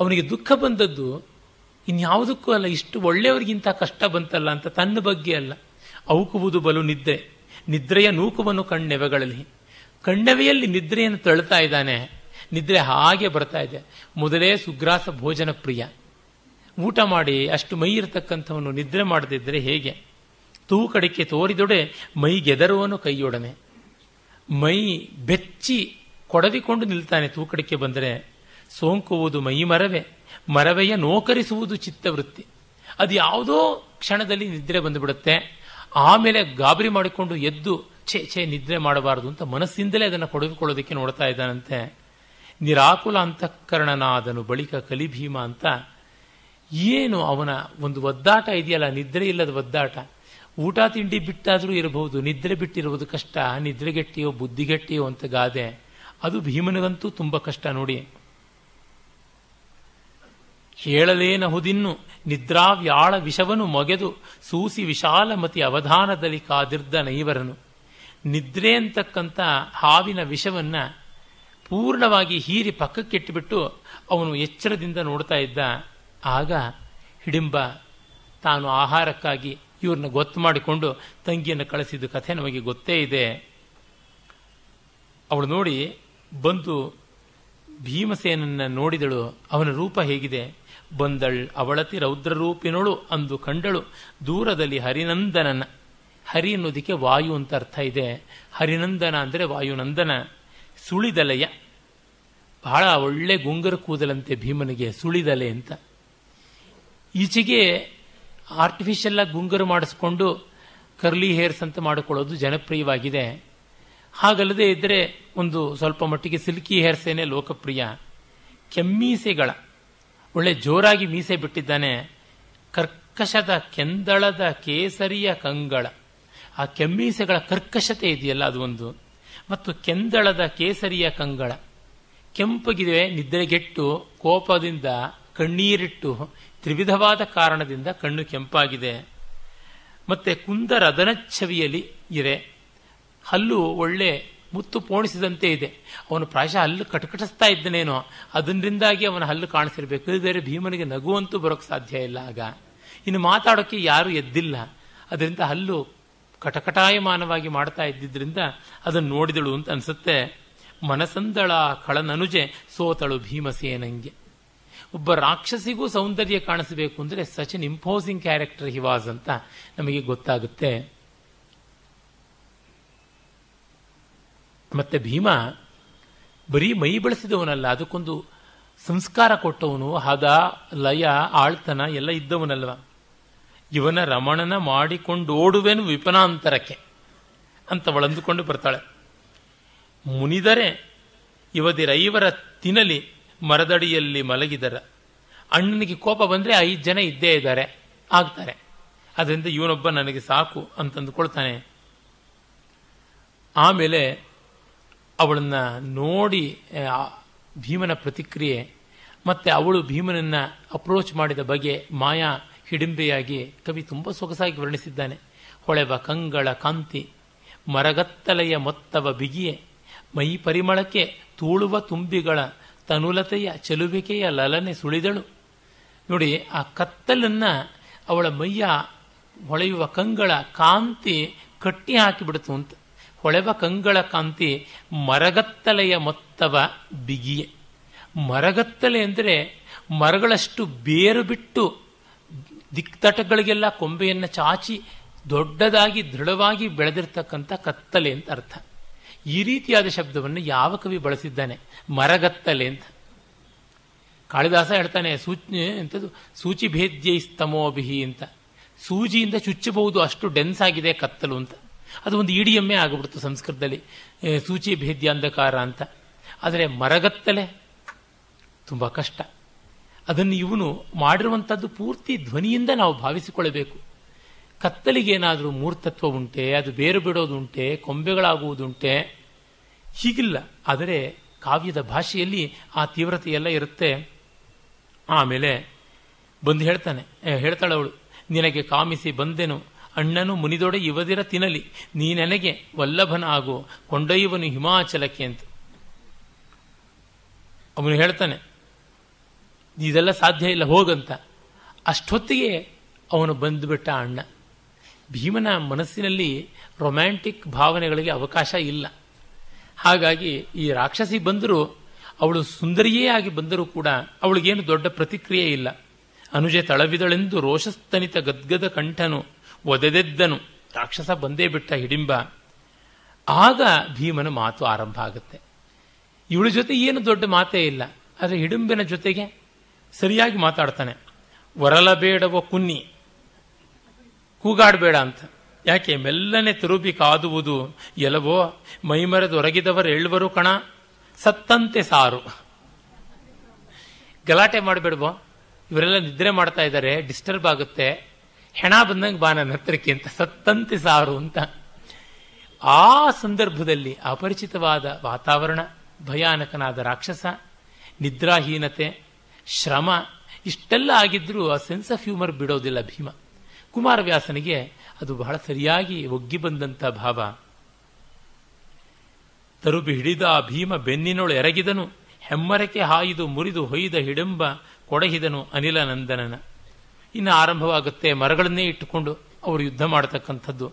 ಅವನಿಗೆ ದುಃಖ ಬಂದದ್ದು ಇನ್ಯಾವುದಕ್ಕೂ ಅಲ್ಲ, ಇಷ್ಟು ಒಳ್ಳೆಯವರಿಗಿಂತ ಕಷ್ಟ ಬಂತಲ್ಲ ಅಂತ ತನ್ನ ಬಗ್ಗೆ ಅಲ್ಲ. ಅವುಕುವುದು ಬಲು ನಿದ್ರೆ ನಿದ್ರೆಯ ನೂಕುವನ್ನು ಕಣ್ಣೆವೆಗಳಲ್ಲಿ. ಕಣ್ಣೆವೆಯಲ್ಲಿ ನಿದ್ರೆಯನ್ನು ತಳ್ತಾ ಇದ್ದಾನೆ. ನಿದ್ರೆ ಹಾಗೆ ಬರ್ತಾ ಇದೆ. ಮೊದಲೇ ಸುಗ್ರಾಸ ಭೋಜನ ಪ್ರಿಯ. ಊಟ ಮಾಡಿ ಅಷ್ಟು ಮೈ ಇರತಕ್ಕಂಥವನು ನಿದ್ರೆ ಮಾಡದಿದ್ದರೆ ಹೇಗೆ? ತೂಕಡಿಕೆ ತೋರಿದೊಡೆ ಮೈ ಗೆದರುವನು ಕೈಯೊಡನೆ. ಮೈ ಬೆಚ್ಚಿ ಕೊಡವಿಕೊಂಡು ನಿಲ್ತಾನೆ ತೂಕಡಿಕೆ ಬಂದರೆ ಸೋಂಕುವುದು ಮೈ ಮರವೇ. ಮರವೆಯ ನೋಕರಿಸುವುದು ಚಿತ್ತವೃತ್ತಿ. ಅದು ಯಾವುದೋ ಕ್ಷಣದಲ್ಲಿ ನಿದ್ರೆ ಬಂದುಬಿಡುತ್ತೆ. ಆಮೇಲೆ ಗಾಬರಿ ಮಾಡಿಕೊಂಡು ಎದ್ದು ಛೇ ಛೇ, ನಿದ್ರೆ ಮಾಡಬಾರದು ಅಂತ ಮನಸ್ಸಿಂದಲೇ ಅದನ್ನು ಕೊಡಗಿಕೊಳ್ಳೋದಕ್ಕೆ ನೋಡ್ತಾ ಇದ್ದಾನಂತೆ. ನಿರಾಕುಲ ಅಂತಃಕರಣನಾದನು ಬಳಿಕ ಕಲಿಭೀಮ ಅಂತ, ಏನು ಅವನ ಒಂದು ಒದ್ದಾಟ ಇದೆಯಲ್ಲ, ನಿದ್ರೆ ಇಲ್ಲದ ಒದ್ದಾಟ. ಊಟ ತಿಂಡಿ ಬಿಟ್ಟಾದರೂ ಇರಬಹುದು, ನಿದ್ರೆ ಬಿಟ್ಟಿರುವುದು ಕಷ್ಟ ನಿದ್ರೆಗೆಟ್ಟಿಯೋ ಬುದ್ಧಿಗೆಟ್ಟಿಯೋ ಅಂತ ಗಾದೆ. ಅದು ಭೀಮನಿಗಂತೂ ತುಂಬ ಕಷ್ಟ ನೋಡಿ. ಹೇಳಲೇನಹುದಿನ್ನು ನಿದ್ರಾವ್ಯಾಳ ವಿಷವನು ಮೊಗೆದು, ಸೂಸಿ ವಿಶಾಲಮತಿ ಅವಧಾನದಲ್ಲಿ ಕಾದಿರ್ದ ನೈವರನು. ನಿದ್ರೆ ಅಂತಕ್ಕಂಥ ಹಾವಿನ ವಿಷವನ್ನು ಪೂರ್ಣವಾಗಿ ಹೀರಿ ಪಕ್ಕಕ್ಕಿಟ್ಟುಬಿಟ್ಟು ಅವನು ಎಚ್ಚರದಿಂದ ನೋಡ್ತಾ ಇದ್ದ. ಆಗ, ಹಿಡಿಂಬ, ತಾನು ಆಹಾರಕ್ಕಾಗಿ ಇವ್ರನ್ನ ಗೊತ್ತು ಮಾಡಿಕೊಂಡು ತಂಗಿಯನ್ನು ಕಳಿಸಿದ ಕಥೆ ನಮಗೆ ಗೊತ್ತೇ ಇದೆ. ಅವಳು ನೋಡಿ ಬಂದು ಭೀಮಸೇನನ್ನು ನೋಡಿದಳು. ಅವನ ರೂಪ ಹೇಗಿದೆ? ಬಂದಳ್ ಅವಳತಿ ರೌದ್ರರೂಪಿನಳು ಅಂದು ಕಂಡಳು. ದೂರದಲ್ಲಿ ಹರಿನಂದನನ, ಹರಿ ಅನ್ನೋದಕ್ಕೆ ವಾಯು ಅಂತ ಅರ್ಥ ಇದೆ. ಹರಿನಂದನ ಅಂದರೆ ವಾಯುನಂದನ. ಸುಳಿದಲೆಯ, ಬಹಳ ಒಳ್ಳೆ ಗುಂಗರ ಕೂದಲಂತೆ ಭೀಮನಿಗೆ ಸುಳಿದಲೆ ಅಂತ. ಈಚೆಗೆ ಆರ್ಟಿಫಿಷಿಯಲ್ ಆಗಿ ಗುಂಗರು ಮಾಡಿಸ್ಕೊಂಡು ಕರ್ಲಿ ಹೇರ್ಸ್ ಅಂತ ಮಾಡಿಕೊಳ್ಳೋದು ಜನಪ್ರಿಯವಾಗಿದೆ. ಹಾಗಲ್ಲದೆ ಇದ್ದರೆ ಒಂದು ಸ್ವಲ್ಪ ಮಟ್ಟಿಗೆ ಸಿಲ್ಕಿ ಹೇರ್ಸೇನೆ ಲೋಕಪ್ರಿಯ. ಕೆಮ್ಮೀಸೆಗಳ ಒಳ್ಳೆ ಜೋರಾಗಿ ಮೀಸೆ ಬಿಟ್ಟಿದ್ದಾನೆ. ಕರ್ಕಶದ ಕೆಂದಳದ ಕೇಸರಿಯ ಕಂಗಳ. ಆ ಕೆಮ್ಮೀಸೆಗಳ ಕರ್ಕಶತೆ ಇದೆಯಲ್ಲ ಅದು ಒಂದು ಮತ್ತು ಕೆಂದಳದ ಕೇಸರಿಯ ಕಂಗಳ. ಕೆಂಪಗಿದೆ ನಿದ್ರೆಗೆಟ್ಟು, ಕೋಪದಿಂದ ಕಣ್ಣೀರಿಟ್ಟು, ತ್ರಿವಿಧವಾದ ಕಾರಣದಿಂದ ಕಣ್ಣು ಕೆಂಪಾಗಿದೆ. ಮತ್ತೆ ಕುಂದರ ಅದನಚ್ಛವಿಯಲ್ಲಿ ಇರೆ. ಹಲ್ಲು ಒಳ್ಳೆ ಮುತ್ತು ಪೋಣಿಸಿದಂತೆ ಇದೆ. ಅವನು ಪ್ರಾಯಶಃ ಹಲ್ಲು ಕಟಕಟಿಸ್ತಾ ಇದ್ದನೇನೋ, ಅದರಿಂದಾಗಿ ಅವನ ಹಲ್ಲು ಕಾಣಿಸಿರ್ಬೇಕು. ಬೇರೆ ಭೀಮನಿಗೆ ನಗುವಂತೂ ಬರೋಕ್ಕೆ ಸಾಧ್ಯ ಇಲ್ಲ ಆಗ. ಇನ್ನು ಮಾತಾಡೋಕ್ಕೆ ಯಾರು ಎದ್ದಿಲ್ಲ. ಅದರಿಂದ ಹಲ್ಲು ಕಟಕಟಾಯಮಾನವಾಗಿ ಮಾಡ್ತಾ ಇದ್ದಿದ್ದರಿಂದ ಅದನ್ನು ನೋಡಿದಳು ಅಂತ ಅನ್ಸುತ್ತೆ. ಮನಸಂದಳ ಕಳನನುಜೆ, ಸೋತಳು ಭೀಮಸೇನಂಗೆ. ಒಬ್ಬ ರಾಕ್ಷಸಿಗೂ ಸೌಂದರ್ಯ ಕಾಣಿಸಬೇಕು ಅಂದರೆ such an imposing character he was ಅಂತ ನಮಗೆ ಗೊತ್ತಾಗುತ್ತೆ. ಮತ್ತೆ ಭೀಮ ಬರೀ ಮೈ ಬಳಸಿದವನಲ್ಲ, ಅದಕ್ಕೊಂದು ಸಂಸ್ಕಾರ ಕೊಟ್ಟವನು, ಹದ, ಲಯ, ಆಳ್ತನ ಎಲ್ಲ ಇದ್ದವನಲ್ವ? ಇವನ ರಮಣನ ಮಾಡಿಕೊಂಡೋಡುವೆನು ವಿಪನಾಂತರಕ್ಕೆ ಅಂತ ಅವಳಂದುಕೊಂಡು ಬರ್ತಾಳೆ. ಮುನಿದರೆ ಇವದಿರೈವರ ತಿನ್ನಲಿ ಮರದಡಿಯಲ್ಲಿ ಮಲಗಿದರ. ಅಣ್ಣನಿಗೆ ಕೋಪ ಬಂದರೆ ಐದು ಜನ ಇದ್ದೇ ಇದ್ದಾರೆ, ಆಗ್ತಾರೆ. ಅದರಿಂದ ಇವನೊಬ್ಬ ನನಗೆ ಸಾಕು ಅಂತಂದುಕೊಳ್ತಾನೆ ಆಮೇಲೆ ಅವಳನ್ನ ನೋಡಿ ಭೀಮನ ಪ್ರತಿಕ್ರಿಯೆ, ಮತ್ತು ಅವಳು ಭೀಮನನ್ನು ಅಪ್ರೋಚ್ ಮಾಡಿದ ಬಗೆ ಮಾಯಾ ಹಿಡಿಂಬೆಯಾಗಿ ಕವಿ ತುಂಬ ಸೊಗಸಾಗಿ ವರ್ಣಿಸಿದ್ದಾನೆ. ಹೊಳೆವ ಕಂಗಳ ಕಾಂತಿ, ಮರಗತ್ತಲೆಯ ಮೊತ್ತವ ಬಿಗಿಯೆ, ಮೈ ಪರಿಮಳಕ್ಕೆ ತೂಳುವ ತುಂಬಿಗಳ ತನುಲತೆಯ ಚೆಲುವಿಕೆಯ ಲಲನೆ ಸುಳಿದಳು. ನೋಡಿ, ಆ ಕತ್ತಲನ್ನ ಅವಳ ಮೈಯ ಹೊಳೆಯುವ ಕಂಗಳ ಕಾಂತಿ ಕಟ್ಟಿ ಹಾಕಿಬಿಡ್ತು ಅಂತ. ಹೊಳೆವ ಕಂಗಳ ಕಾಂತಿ ಮರಗತ್ತಲೆಯ ಮೊತ್ತವ ಬಿಗಿಯೆ. ಮರಗತ್ತಲೆ ಅಂದರೆ ಮರಗಳಷ್ಟು ಬೇರು ಬಿಟ್ಟು ದಿಕ್ತಟಗಳಿಗೆಲ್ಲ ಕೊಂಬೆಯನ್ನು ಚಾಚಿ ದೊಡ್ಡದಾಗಿ ದೃಢವಾಗಿ ಬೆಳೆದಿರ್ತಕ್ಕಂಥ ಕತ್ತಲೆ ಅಂತ ಅರ್ಥ. ಈ ರೀತಿಯಾದ ಶಬ್ದವನ್ನು ಯಾವ ಕವಿ ಬಳಸಿದ್ದಾನೆ? ಮರಗತ್ತಲೆ ಅಂತ. ಕಾಳಿದಾಸ ಹೇಳ್ತಾನೆ ಸೂಚಿ ಎಂಥದ್ದು ಸೂಚಿ ಭೇದ್ಯ ಸ್ತಮೋಭಿಹಿ ಅಂತ. ಸೂಜಿಯಿಂದ ಚುಚ್ಚಬಹುದು, ಅಷ್ಟು ಡೆನ್ಸ್ ಆಗಿದೆ ಕತ್ತಲು ಅಂತ. ಅದು ಒಂದು ಇಡಿಯಮ್ಮೆ ಆಗಿಬಿಡ್ತು ಸಂಸ್ಕೃತದಲ್ಲಿ. ಸೂಚಿ ಭೇದ್ಯ ಅಂಧಕಾರ ಅಂತ. ಆದರೆ ಮರಗತ್ತಲೆ ತುಂಬ ಕಷ್ಟ. ಅದನ್ನು ಇವನು ಮಾಡಿರುವಂಥದ್ದು ಪೂರ್ತಿ ಧ್ವನಿಯಿಂದ ನಾವು ಭಾವಿಸಿಕೊಳ್ಳಬೇಕು. ಕತ್ತಲಿಗೇನಾದರೂ ಮೂರ್ತತ್ವ ಉಂಟೆ, ಅದು ಬೇರು ಬಿಡೋದುಂಟೆ ಕೊಂಬೆಗಳಾಗುವುದುಂಟೆ, ಹೀಗಿಲ್ಲ. ಆದರೆ ಕಾವ್ಯದ ಭಾಷೆಯಲ್ಲಿ ಆ ತೀವ್ರತೆ ಎಲ್ಲ ಇರುತ್ತೆ. ಆಮೇಲೆ ಬಂದು ಹೇಳ್ತಾನೆ ಹೇಳ್ತಾಳವಳು ನಿನಗೆ ಕಾಮಿಸಿ ಬಂದೆನು ಅಣ್ಣನು ಮುನಿದೊಡೆ ಇವದಿರ ತಿನ್ನಲಿ ನೀ ನನಗೆ ವಲ್ಲಭನ ಆಗು ಕೊಂಡೊಯ್ಯುವನು ಹಿಮಾಚಲಕ್ಕೆ ಅಂತ. ಅವನು ಹೇಳ್ತಾನೆ, ಇದೆಲ್ಲ ಸಾಧ್ಯ ಇಲ್ಲ, ಹೋಗಂತ. ಅಷ್ಟೊತ್ತಿಗೆ ಅವನು ಬಂದುಬಿಟ್ಟ ಅಣ್ಣ. ಭೀಮನ ಮನಸ್ಸಿನಲ್ಲಿ ರೊಮ್ಯಾಂಟಿಕ್ ಭಾವನೆಗಳಿಗೆ ಅವಕಾಶ ಇಲ್ಲ. ಹಾಗಾಗಿ ಈ ರಾಕ್ಷಸಿ ಬಂದರೂ, ಅವಳು ಸುಂದರಿಯೇ ಆಗಿ ಬಂದರೂ ಕೂಡ ಅವಳಿಗೇನು ದೊಡ್ಡ ಪ್ರತಿಕ್ರಿಯೆ ಇಲ್ಲ. ಅನುಜೆ ತಳವಿದಳೆಂದು ರೋಷಸ್ತನಿತ ಗದ್ಗದ ಕಂಠನು ಒದೆದೆದ್ದನು. ರಾಕ್ಷಸ ಬಂದೇ ಬಿಟ್ಟ ಹಿಡಿಂಬ. ಆಗ ಭೀಮನ ಮಾತು ಆರಂಭ ಆಗುತ್ತೆ. ಇವಳ ಜೊತೆ ಏನು ದೊಡ್ಡ ಮಾತೇ ಇಲ್ಲ. ಆದರೆ ಹಿಡಿಂಬಿನ ಜೊತೆಗೆ ಸರಿಯಾಗಿ ಮಾತಾಡ್ತಾನೆ. ಒರಲಬೇಡವ ಕುನ್ನಿ, ಕೂಗಾಡಬೇಡ ಅಂತ. ಯಾಕೆ ಮೆಲ್ಲನೆ ತಿರುಬಿ ಕಾದುವುದು? ಎಲ್ಲವೋ ಮೈಮರೆದೊರಗಿದವರು ಎಳ್ವರು ಕಣ, ಸತ್ತಂತೆ ಸಾರು. ಗಲಾಟೆ ಮಾಡಬೇಡವೋ? ಇವರೆಲ್ಲ ನಿದ್ರೆ ಮಾಡ್ತಾ ಇದ್ದಾರೆ, ಡಿಸ್ಟರ್ಬ್ ಆಗುತ್ತೆ. ಹೆಣ ಬಂದಂಗೆ ಬಾ ನನ್ನ ಹತ್ರಕ್ಕೆ ಅಂತ ಸತ್ತಂತೆ ಸಾರು ಅಂತ. ಆ ಸಂದರ್ಭದಲ್ಲಿ ಅಪರಿಚಿತವಾದ ವಾತಾವರಣ, ಭಯಾನಕನಾದ ರಾಕ್ಷಸ, ನಿದ್ರಾಹೀನತೆ, ಶ್ರಮ, ಇಷ್ಟೆಲ್ಲ ಆಗಿದ್ರೂ ಆ ಸೆನ್ಸ್ ಆಫ್ ಹ್ಯೂಮರ್ ಬಿಡೋದಿಲ್ಲ ಭೀಮ. ಕುಮಾರವ್ಯಾಸನಿಗೆ ಅದು ಬಹಳ ಸರಿಯಾಗಿ ಒಗ್ಗಿ ಬಂದಂಥ ಭಾವ. ತರುಬಿ ಹಿಡಿದ ಭೀಮ ಬೆನ್ನಿನೊಳು ಎರಗಿದನು ಹೆಮ್ಮರಕ್ಕೆ ಹಾಯಿದು ಮುರಿದು ಹೊಯ್ದ ಹಿಡಂಬ ಕೊಡಹಿದನು ಅನಿಲ ನಂದನನ ಇನ್ನು ಆರಂಭವಾಗುತ್ತೆ. ಮರಗಳನ್ನೇ ಇಟ್ಟುಕೊಂಡು ಅವರು ಯುದ್ಧ ಮಾಡತಕ್ಕಂಥದ್ದು.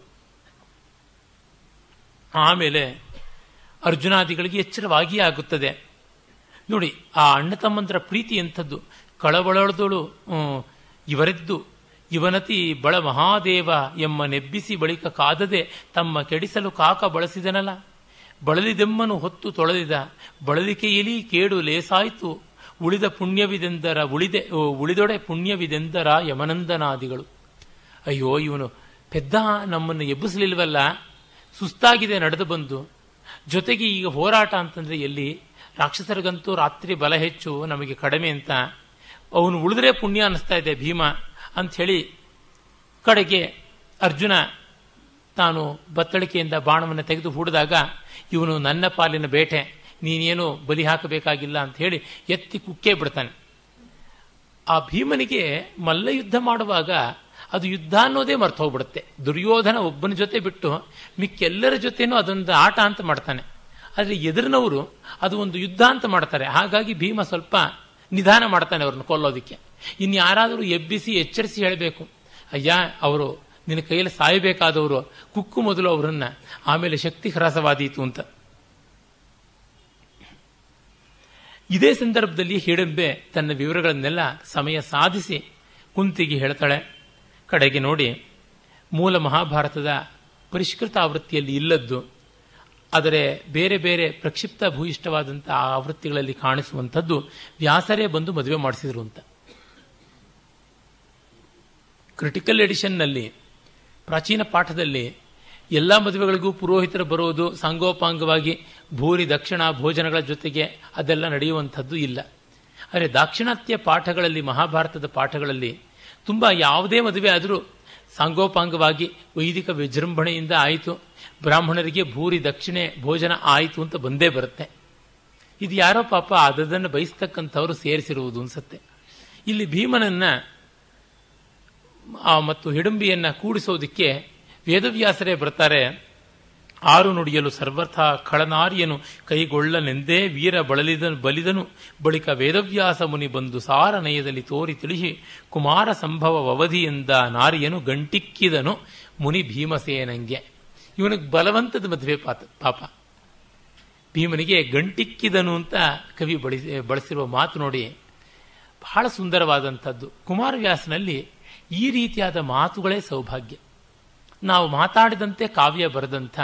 ಆಮೇಲೆ ಅರ್ಜುನಾದಿಗಳಿಗೆ ಎಚ್ಚರವಾಗಿ ಆಗುತ್ತದೆ. ನೋಡಿ, ಆ ಅಣ್ಣ ತಮ್ಮಂದರ ಪ್ರೀತಿ ಎಂಥದ್ದು. ಕಳವಳದಳು ಇವರೆದ್ದು. ಇವನತಿ ಬಳ ಮಹಾದೇವ ಎಮ್ಮ ನೆಬ್ಬಿಸಿ ಬಳಿಕ ಕಾದದೆ ತಮ್ಮ ಕೆಡಿಸಲು ಕಾಕ ಬಳಸಿದನಲ್ಲ. ಬಳಲಿದೆಮ್ಮನು ಹೊತ್ತು ತೊಳೆದಿದ. ಬಳಲಿಕೆಯಲ್ಲಿ ಕೇಡು ಲೇಸಾಯಿತು. ಉಳಿದ ಪುಣ್ಯವಿದೆಂದರ, ಉಳಿದೆ ಉಳಿದೊಡೆ ಪುಣ್ಯವಿದೆಂದರ ಯಮನಂದನಾದಿಗಳು. ಅಯ್ಯೋ, ಇವನು ಪೆದ್ದ ನಮ್ಮನ್ನು ಎಬ್ಬಿಸಲಿಲ್ವಲ್ಲ? ಸುಸ್ತಾಗಿದೆ ನಡೆದು ಬಂದು. ಜೊತೆಗೆ ಈಗ ಹೋರಾಟ ಅಂತಂದ್ರೆ ಎಲ್ಲಿ? ರಾಕ್ಷಸರಿಗಂತೂ ರಾತ್ರಿ ಬಲ ಹೆಚ್ಚು, ನಮಗೆ ಕಡಿಮೆ ಅಂತ. ಅವನು ಉಳಿದ್ರೆ ಪುಣ್ಯ ಅನ್ನಿಸ್ತಾ ಇದೆ ಭೀಮ ಅಂಥೇಳಿ ಕಡೆಗೆ ಅರ್ಜುನ ತಾನು ಬತ್ತಳಿಕೆಯಿಂದ ಬಾಣವನ್ನು ತೆಗೆದು ಹೂಡಿದಾಗ ಇವನು ನನ್ನ ಪಾಲಿನ ಬೇಟೆ. ನೀನೇನು ಬಲಿ ಹಾಕಬೇಕಾಗಿಲ್ಲ ಅಂತ ಹೇಳಿ ಎತ್ತಿ ಕುಕ್ಕೇ ಬಿಡ್ತಾನೆ. ಆ ಭೀಮನಿಗೆ ಮಲ್ಲ ಯುದ್ಧ ಮಾಡುವಾಗ ಅದು ಯುದ್ಧ ಅನ್ನೋದೇ ಮರ್ತು ಹೋಗ್ಬಿಡುತ್ತೆ. ದುರ್ಯೋಧನ ಒಬ್ಬನ ಜೊತೆ ಬಿಟ್ಟು ಮಿಕ್ಕೆಲ್ಲರ ಜೊತೆನೂ ಅದೊಂದು ಆಟ ಅಂತ ಮಾಡ್ತಾನೆ. ಆದರೆ ಎದುರಿನವರು ಅದು ಒಂದು ಯುದ್ಧ ಅಂತ ಮಾಡ್ತಾರೆ. ಹಾಗಾಗಿ ಭೀಮ ಸ್ವಲ್ಪ ನಿಧಾನ ಮಾಡ್ತಾನೆ ಅವ್ರನ್ನ ಕೊಲ್ಲೋದಕ್ಕೆ. ಇನ್ನು ಯಾರಾದರೂ ಎಬ್ಬಿಸಿ ಎಚ್ಚರಿಸಿ ಹೇಳಬೇಕು, ಅಯ್ಯ, ಅವರು ನಿನ್ನ ಕೈಯಲ್ಲಿ ಸಾಯಬೇಕಾದವರು ಕುಕ್ಕು ಮೊದಲು ಅವರನ್ನ, ಆಮೇಲೆ ಶಕ್ತಿ ಹ್ರಾಸವಾದೀತು ಅಂತ. ಇದೇ ಸಂದರ್ಭದಲ್ಲಿ ಹಿಡಂಬೆ ತನ್ನ ವಿವರಗಳನ್ನೆಲ್ಲ ಸಮಯ ಸಾಧಿಸಿ ಕುಂತಿಗೆ ಹೇಳ್ತಾಳೆ. ಕಡೆಗೆ ನೋಡಿ, ಮೂಲ ಮಹಾಭಾರತದ ಪರಿಷ್ಕೃತ ಆವೃತ್ತಿಯಲ್ಲಿ ಇಲ್ಲದ್ದು, ಆದರೆ ಬೇರೆ ಬೇರೆ ಪ್ರಕ್ಷಿಪ್ತ ಭೂಯಿಷ್ಠವಾದಂಥ ಆವೃತ್ತಿಗಳಲ್ಲಿ ಕಾಣಿಸುವಂಥದ್ದು ವ್ಯಾಸರೇ ಬಂದು ಮದುವೆ ಮಾಡಿಸಿದ್ರು ಅಂತ. ಕ್ರಿಟಿಕಲ್ ಎಡಿಷನ್ನಲ್ಲಿ ಪ್ರಾಚೀನ ಪಾಠದಲ್ಲಿ ಎಲ್ಲ ಮದುವೆಗಳಿಗೂ ಪುರೋಹಿತರು ಬರೋದು ಸಾಂಗೋಪಾಂಗವಾಗಿ ಭೂರಿ ದಕ್ಷಿಣ ಭೋಜನಗಳ ಜೊತೆಗೆ ಅದೆಲ್ಲ ನಡೆಯುವಂಥದ್ದು ಇಲ್ಲ. ಆದರೆ ದಾಕ್ಷಿಣಾತ್ಯ ಪಾಠಗಳಲ್ಲಿ, ಮಹಾಭಾರತದ ಪಾಠಗಳಲ್ಲಿ ತುಂಬ ಯಾವುದೇ ಮದುವೆ ಆದರೂ ಸಾಂಗೋಪಾಂಗವಾಗಿ ವೈದಿಕ ವಿಜೃಂಭಣೆಯಿಂದ ಆಯಿತು. ಬ್ರಾಹ್ಮಣರಿಗೆ ಭೂರಿ ದಕ್ಷಿಣೆ ಭೋಜನ ಆಯಿತು ಅಂತ ಬಂದೇ ಬರುತ್ತೆ. ಇದು ಯಾರೋ ಪಾಪ ಅದನ್ನು ಬಯಸ್ತಕ್ಕಂಥವ್ರು ಸೇರಿಸಿರುವುದು ಅನ್ಸುತ್ತೆ. ಇಲ್ಲಿ ಭೀಮನನ್ನ ಮತ್ತು ಹಿಡಂಬಿಯನ್ನ ಕೂಡಿಸೋದಕ್ಕೆ ವೇದವ್ಯಾಸರೇ ಬರ್ತಾರೆ. ಆರು ನುಡಿಯಲು ಸರ್ವಥ ಖಳನಾರಿಯನು ಕೈಗೊಳ್ಳನೆಂದೇ ವೀರ ಬಳಲಿದನು ಬಲಿದನು. ಬಳಿಕ ವೇದವ್ಯಾಸ ಮುನಿ ಬಂದು ಸಾರ ನಯದಲ್ಲಿ ತೋರಿ ತಿಳಿಸಿ, ಕುಮಾರ ಸಂಭವ ಅವಧಿಯಿಂದ ನಾರಿಯನು ಗಂಟಿಕ್ಕಿದನು, ಮುನಿ ಭೀಮಸೇನಂಗೆ. ಇವನಿಗೆ ಬಲವಂತದ ಮದುವೆ ಪಾತ, ಪಾಪ. ಭೀಮನಿಗೆ ಗಂಟಿಕ್ಕಿದನು ಅಂತ ಕವಿ ಬಳಸಿ, ಬಳಸಿರುವ ಮಾತು ನೋಡಿ, ಬಹಳ ಸುಂದರವಾದಂಥದ್ದು. ಕುಮಾರವ್ಯಾಸನಲ್ಲಿ ಈ ರೀತಿಯಾದ ಮಾತುಗಳೇ ಸೌಭಾಗ್ಯ. ನಾವು ಮಾತಾಡಿದಂತೆ ಕಾವ್ಯ ಬರೆದಂಥ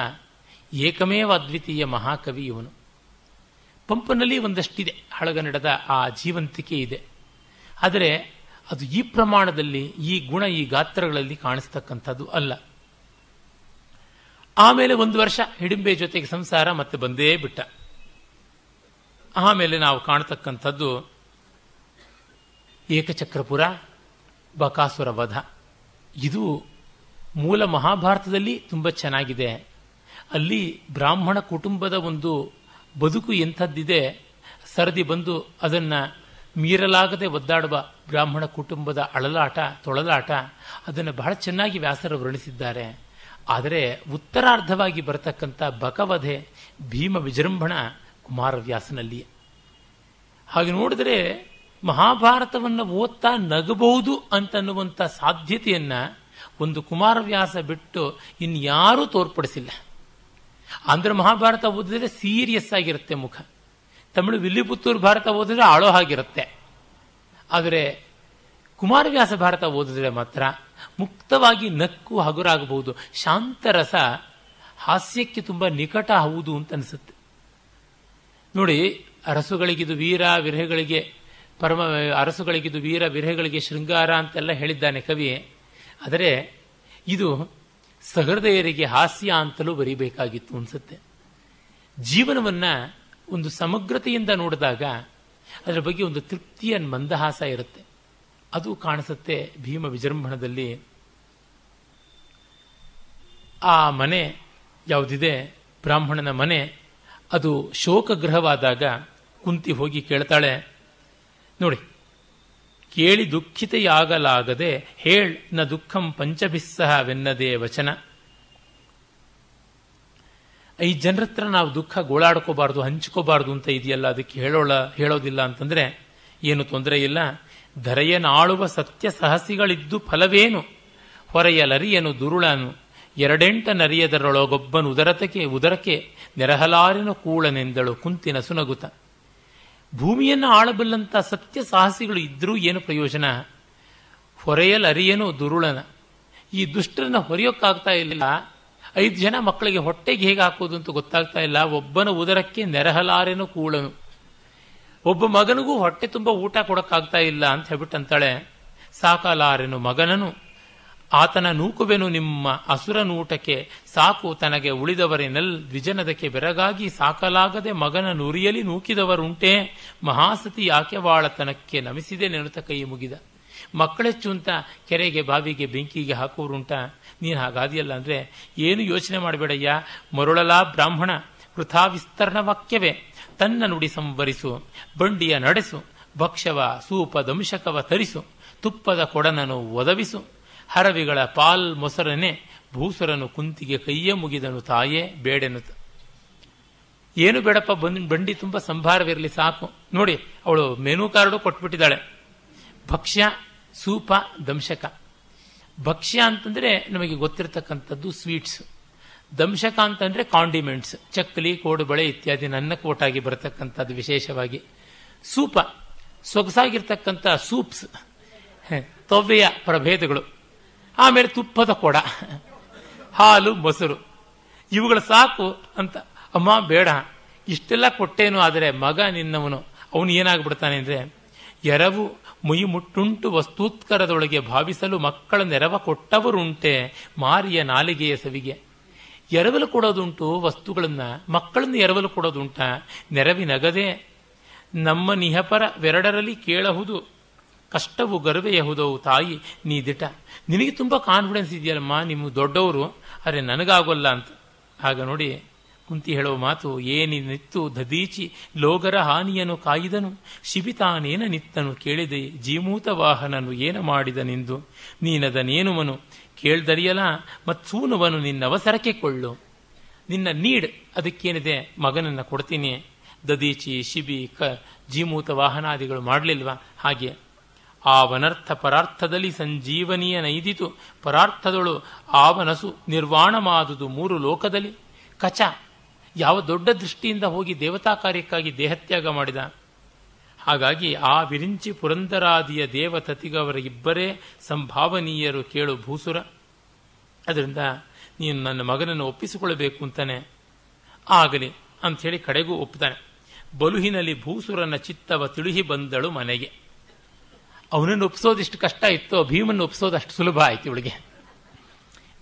ಏಕಮೇವ ಅದ್ವಿತೀಯ ಮಹಾಕವಿ ಇವನು. ಪಂಪನಲ್ಲಿ ಒಂದಷ್ಟಿದೆ ಹಳಗನ್ನಡದ ಆ ಜೀವಂತಿಕೆ ಇದೆ. ಆದರೆ ಅದು ಈ ಪ್ರಮಾಣದಲ್ಲಿ, ಈ ಗುಣ, ಈ ಗಾತ್ರಗಳಲ್ಲಿ ಕಾಣಿಸ್ತಕ್ಕಂಥದ್ದು ಅಲ್ಲ. ಆಮೇಲೆ ಒಂದು ವರ್ಷ ಹಿಡಿಂಬೆ ಜೊತೆಗೆ ಸಂಸಾರ ಮತ್ತೆ ಬಂದೇ ಬಿಟ್ಟ. ಆಮೇಲೆ ನಾವು ಕಾಣತಕ್ಕಂಥದ್ದು ಏಕಚಕ್ರಪುರ, ಬಕಾಸುರ ವಧ. ಇದು ಮೂಲ ಮಹಾಭಾರತದಲ್ಲಿ ತುಂಬ ಚೆನ್ನಾಗಿದೆ. ಅಲ್ಲಿ ಬ್ರಾಹ್ಮಣ ಕುಟುಂಬದ ಒಂದು ಬದುಕು ಎಂಥದ್ದಿದೆ, ಸರದಿ ಬಂದು ಅದನ್ನು ಮೀರಲಾಗದೆ ಒದ್ದಾಡುವ ಬ್ರಾಹ್ಮಣ ಕುಟುಂಬದ ಅಳಲಾಟ, ತೊಳಲಾಟ, ಅದನ್ನು ಬಹಳ ಚೆನ್ನಾಗಿ ವ್ಯಾಸರು ವರ್ಣಿಸಿದ್ದಾರೆ. ಆದರೆ ಉತ್ತರಾರ್ಧವಾಗಿ ಬರತಕ್ಕಂಥ ಬಕವಧೆ ಭೀಮ ವಿಜೃಂಭಣ ಕುಮಾರವ್ಯಾಸನಲ್ಲಿ ಹಾಗೆ ನೋಡಿದ್ರೆ ಮಹಾಭಾರತವನ್ನು ಓದ್ತಾ ನಗಬಹುದು ಅಂತನ್ನುವಂಥ ಸಾಧ್ಯತೆಯನ್ನು ಒಂದು ಕುಮಾರವ್ಯಾಸ ಬಿಟ್ಟು ಇನ್ಯಾರೂ ತೋರ್ಪಡಿಸಿಲ್ಲ. ಆಂಧ್ರ ಮಹಾಭಾರತ ಓದಿದ್ರೆ ಸೀರಿಯಸ್ ಆಗಿರುತ್ತೆ ಮುಖ. ತಮಿಳು ವಿಲ್ಲಿಪುತ್ತೂರು ಭಾರತ ಓದಿದ್ರೆ ಆಳೋ ಆಗಿರುತ್ತೆ ಆದರೆ ಕುಮಾರವ್ಯಾಸ ಭಾರತ ಓದಿದ್ರೆ ಮಾತ್ರ ಮುಕ್ತವಾಗಿ ನಕ್ಕು ಹಗುರಾಗಬಹುದು. ಶಾಂತರಸ ಹಾಸ್ಯಕ್ಕೆ ತುಂಬ ನಿಕಟ ಹೌದು ಅಂತ ಅನಿಸುತ್ತೆ. ನೋಡಿ, ಅರಸುಗಳಿಗಿದು ವೀರ, ವಿರಹಗಳಿಗೆ ಪರಮ, ಅರಸುಗಳಿಗಿದು ವೀರ, ವಿರಹಗಳಿಗೆ ಶೃಂಗಾರ ಅಂತೆಲ್ಲ ಹೇಳಿದ್ದಾನೆ ಕವಿ ಆದರೆ ಇದು ಸಹೃದಯರಿಗೆ ಹಾಸ್ಯ ಅಂತಲೂ ಬರೀಬೇಕಾಗಿತ್ತು ಅನ್ಸುತ್ತೆ. ಜೀವನವನ್ನ ಒಂದು ಸಮಗ್ರತೆಯಿಂದ ನೋಡಿದಾಗ ಅದರ ಬಗ್ಗೆ ಒಂದು ತೃಪ್ತಿಯ ಮಂದಹಾಸ ಇರುತ್ತೆ. ಅದು ಕಾಣಿಸುತ್ತೆ ಭೀಮ ವಿಜೃಂಭಣದಲ್ಲಿ. ಆ ಮನೆ ಯಾವುದಿದೆ? ಬ್ರಾಹ್ಮಣನ ಮನೆ. ಅದು ಶೋಕಗ್ರಹವಾದಾಗ ಕುಂತಿ ಹೋಗಿ ಕೇಳ್ತಾಳೆ, ನೋಡಿ ಕೇಳಿ ದುಃಖಿತೆಯಾಗಲಾಗದೆ ಹೇಳ್ನ ದುಃಖಂ ಪಂಚಭಿಸ್ಸಹವೆನ್ನದೇ ವಚನ. ಐ ಜನರತ್ರ ನಾವು ದುಃಖ ಗೋಳಾಡ್ಕೋಬಾರ್ದು, ಹಂಚ್ಕೋಬಾರ್ದು ಅಂತ ಇದೆಯಲ್ಲ, ಅದಕ್ಕೆ ಹೇಳೋಳ, ಹೇಳೋದಿಲ್ಲ ಅಂತಂದ್ರೆ ಏನು ತೊಂದರೆ ಇಲ್ಲ. ಧರೆಯನಾಳುವ ಸತ್ಯ ಸಹಸಿಗಳಿದ್ದು ಫಲವೇನು? ಹೊರೆಯಲರಿಯನು ದುರುಳನು, ಎರಡೆಂಟ ನರಿಯದರೊಳಗೊಬ್ಬನು ಉದರತಕೆ ಉದರಕೆ ನೆರಹಲಾರಿನ ಕೂಳನೆಂದಳು ಕುಂತಿನ ಸುನಗುತ. ಭೂಮಿಯನ್ನು ಆಳಬಲ್ಲಂತ ಸತ್ಯ ಸಾಹಸಿಗಳು ಇದ್ದರೂ ಏನು ಪ್ರಯೋಜನ? ಹೊರೆಯಲರಿಯನು ದುರುಳನ. ಈ ದುಷ್ಟರನ್ನ ಹೊರೆಯೋಕ್ಕಾಗ್ತಾ ಇಲ್ಲ. ಐದು ಜನ ಮಕ್ಕಳಿಗೆ ಹೊಟ್ಟೆಗೆ ಹೇಗೆ ಹಾಕೋದು ಅಂತ ಗೊತ್ತಾಗ್ತಾ ಇಲ್ಲ. ಒಬ್ಬನ ಉದರಕ್ಕೆ ನೆರಹಲಾರೆನು ಕೂಳನು. ಒಬ್ಬ ಮಗನಿಗೂ ಹೊಟ್ಟೆ ತುಂಬ ಊಟ ಕೊಡೋಕ್ಕಾಗ್ತಾ ಇಲ್ಲ ಅಂತ ಹೇಳ್ಬಿಟ್ಟು ಅಂತಾಳೆ. ಸಾಕಲಾರೆನು ಮಗನನು. ಆತನ ನೂಕುವೆನು ನಿಮ್ಮ ಅಸುರ ನೂಟಕ್ಕೆ ಸಾಕು, ತನಗೆ ಉಳಿದವರೆನಲ್ ದ್ವಿಜನದಕ್ಕೆ ಬೆರಗಾಗಿ ಸಾಕಲಾಗದೆ ಮಗನ ನುರಿಯಲಿ ನೂಕಿದವರುಂಟೆ. ಮಹಾಸತಿ ಯಾಕೆ ವಾಳತನಕ್ಕೆ ನಮಿಸಿದೆ ನೆನುತ ಕೈ ಮುಗಿದ. ಮಕ್ಕಳೆಚ್ಚು ಅಂತ ಕೆರೆಗೆ ಬಾವಿಗೆ ಬೆಂಕಿಗೆ ಹಾಕುವರುಂಟ ನೀನು ಹಾಗಾದಿಯಲ್ಲ ಅಂದ್ರೆ ಏನು ಯೋಚನೆ ಮಾಡಬೇಡಯ್ಯ? ಮರುಳಲಾ ಬ್ರಾಹ್ಮಣ, ಕೃಥಾ ವಿಸ್ತರಣ ವಾಕ್ಯವೇ. ತನ್ನ ನುಡಿ ಸಂವರಿಸು, ಬಂಡಿಯ ನಡೆಸು, ಭಕ್ಷವ, ಸೂಪ ದಂಶಕವ ತರಿಸು, ತುಪ್ಪದ ಕೊಡನನು ಒದವಿಸು. ಹರವಿಗಳ ಪಾಲ್ ಮೊಸರನೆ ಭೂಸರನು ಕುಂತಿಗೆ ಕೈಯ ಮುಗಿದನು ತಾಯೇ ಬೇಡೆನು ಏನು ಬೇಡಪ್ಪ ಬಂದ್ ಬಂಡಿ ತುಂಬ ಸಂಭಾರವಿರಲಿ ಸಾಕು. ನೋಡಿ, ಅವಳು ಮೆನು ಕಾರ್ಡು ಕೊಟ್ಬಿಟ್ಟಿದ್ದಾಳೆ. ಭಕ್ಷ್ಯ, ಸೂಪ, ದಂಶಕ. ಭಕ್ಷ್ಯ ಅಂತಂದ್ರೆ ನಮಗೆ ಗೊತ್ತಿರತಕ್ಕಂಥದ್ದು ಸ್ವೀಟ್ಸ್. ದಂಶಕ ಅಂತಂದ್ರೆ ಕಾಂಡಿಮೆಂಟ್ಸ್ ಚಕ್ಕಲಿ ಕೋಡುಬಳೆ ಇತ್ಯಾದಿ ನನ್ನ ಕೋಟಾಗಿ ಬರತಕ್ಕಂಥದ್ದು ವಿಶೇಷವಾಗಿ. ಸೂಪ, ಸೊಗಸಾಗಿರ್ತಕ್ಕಂಥ ಸೂಪ್ಸ್ ತೊವ್ವೆಯ ಪ್ರಭೇದಗಳು. ಆಮೇಲೆ ತುಪ್ಪದ ಕೊಡ, ಹಾಲು, ಮೊಸರು. ಇವುಗಳು ಸಾಕು ಅಂತ, ಅಮ್ಮ, ಬೇಡ. ಇಷ್ಟೆಲ್ಲ ಕೊಟ್ಟೇನು ಆದರೆ ಮಗ ನಿನ್ನವನು, ಅವನು ಏನಾಗ್ಬಿಡ್ತಾನೆ ಅಂದರೆ, ಎರವು ಮುಯಿ ಮುಟ್ಟುಂಟು ವಸ್ತೂತ್ಕರದೊಳಗೆ ಭಾವಿಸಲು ಮಕ್ಕಳ ನೆರವ ಕೊಟ್ಟವರುಂಟೆ ಮಾರಿಯ ನಾಲಿಗೆಯ ಸವಿಗೆ. ಎರವಲು ಕೊಡೋದುಂಟು ವಸ್ತುಗಳನ್ನ, ಮಕ್ಕಳನ್ನು ಎರವಲು ಕೊಡೋದುಂಟ ನೆರವಿನಗದೆ ನಮ್ಮ ನಿಹಪರ ವೆರಡರಲ್ಲಿ ಕೇಳಹುದು, ಕಷ್ಟವು ಗರ್ವೆಯಹುದವು ತಾಯಿ, ನೀ ದಿಟ. ನಿನಗೆ ತುಂಬ ಕಾನ್ಫಿಡೆನ್ಸ್ ಇದೆಯಲ್ಲಮ್ಮ? ನಿಮ್ಮ ದೊಡ್ಡವರು, ಅರೆ ನನಗಾಗೋಲ್ಲ ಅಂತ. ಆಗ ನೋಡಿ, ಕುಂತಿ ಹೇಳುವ ಮಾತು ಏನಿತ್ತು ದದೀಚಿ ಲೋಗರ ಹಾನಿಯನು ಕಾಯಿದನು, ಶಿಬಿತಾನೇನ ನಿತ್ತನು, ಕೇಳಿದೆ, ಜೀಮೂತ ವಾಹನನು ಏನ ಮಾಡಿದನೆಂದು. ನೀನದನೇನುವನು ಕೇಳ್ದರಿಯಲ ಮತ್ಸೂನುವನು ನಿನ್ನ ಅವಸರಕ್ಕೆ ಕೊಳ್ಳು. ನಿನ್ನ ನೀಡ್ ಅದಕ್ಕೇನಿದೆ, ಮಗನನ್ನು ಕೊಡ್ತೀನಿ. ದದೀಚಿ ಶಿಬಿ, ಕ, ಜೀಮೂತ ವಾಹನಾದಿಗಳು ಮಾಡಲಿಲ್ವಾ? ಹಾಗೆ. ಆವನರ್ಥ ಪರಾರ್ಥದಲ್ಲಿ ಸಂಜೀವನಿಯ ನೈದಿತು. ಪರಾರ್ಥದಳು ಆವನಸು ನಿರ್ವಾಣಮಾದುದು ಮೂರು ಲೋಕದಲ್ಲಿ. ಕಚ, ಯಾವ ದೊಡ್ಡ ದೃಷ್ಟಿಯಿಂದ ಹೋಗಿ ದೇವತಾ ಕಾರ್ಯಕ್ಕಾಗಿ ದೇಹತ್ಯಾಗ ಮಾಡಿದ. ಹಾಗಾಗಿ ಆ ವಿರಿಂಚಿ ಪುರಂದರಾದಿಯ ದೇವತತಿಗವರ ಇಬ್ಬರೇ ಸಂಭಾವನೀಯರು ಕೇಳು ಭೂಸುರ. ಅದರಿಂದ ನೀನು ನನ್ನ ಮಗನನ್ನು ಒಪ್ಪಿಸಿಕೊಳ್ಳಬೇಕು ಅಂತಾನೆ. ಆಗಲಿ ಅಂಥೇಳಿ ಕಡೆಗೂ ಒಪ್ತಾನೆ ಬಲುಹಿನಲ್ಲಿ ಭೂಸುರನ ಚಿತ್ತವ ತಿಳಿಹಿ ಬಂದಳು ಮನೆಗೆ. ಅವನನ್ನು ಒಪ್ಪಿಸೋದಿಷ್ಟು ಕಷ್ಟ ಇತ್ತು ಭೀಮನ್ನು ಒಪ್ಸೋದು ಅಷ್ಟು ಸುಲಭ ಆಯ್ತು ಇವಳಿಗೆ.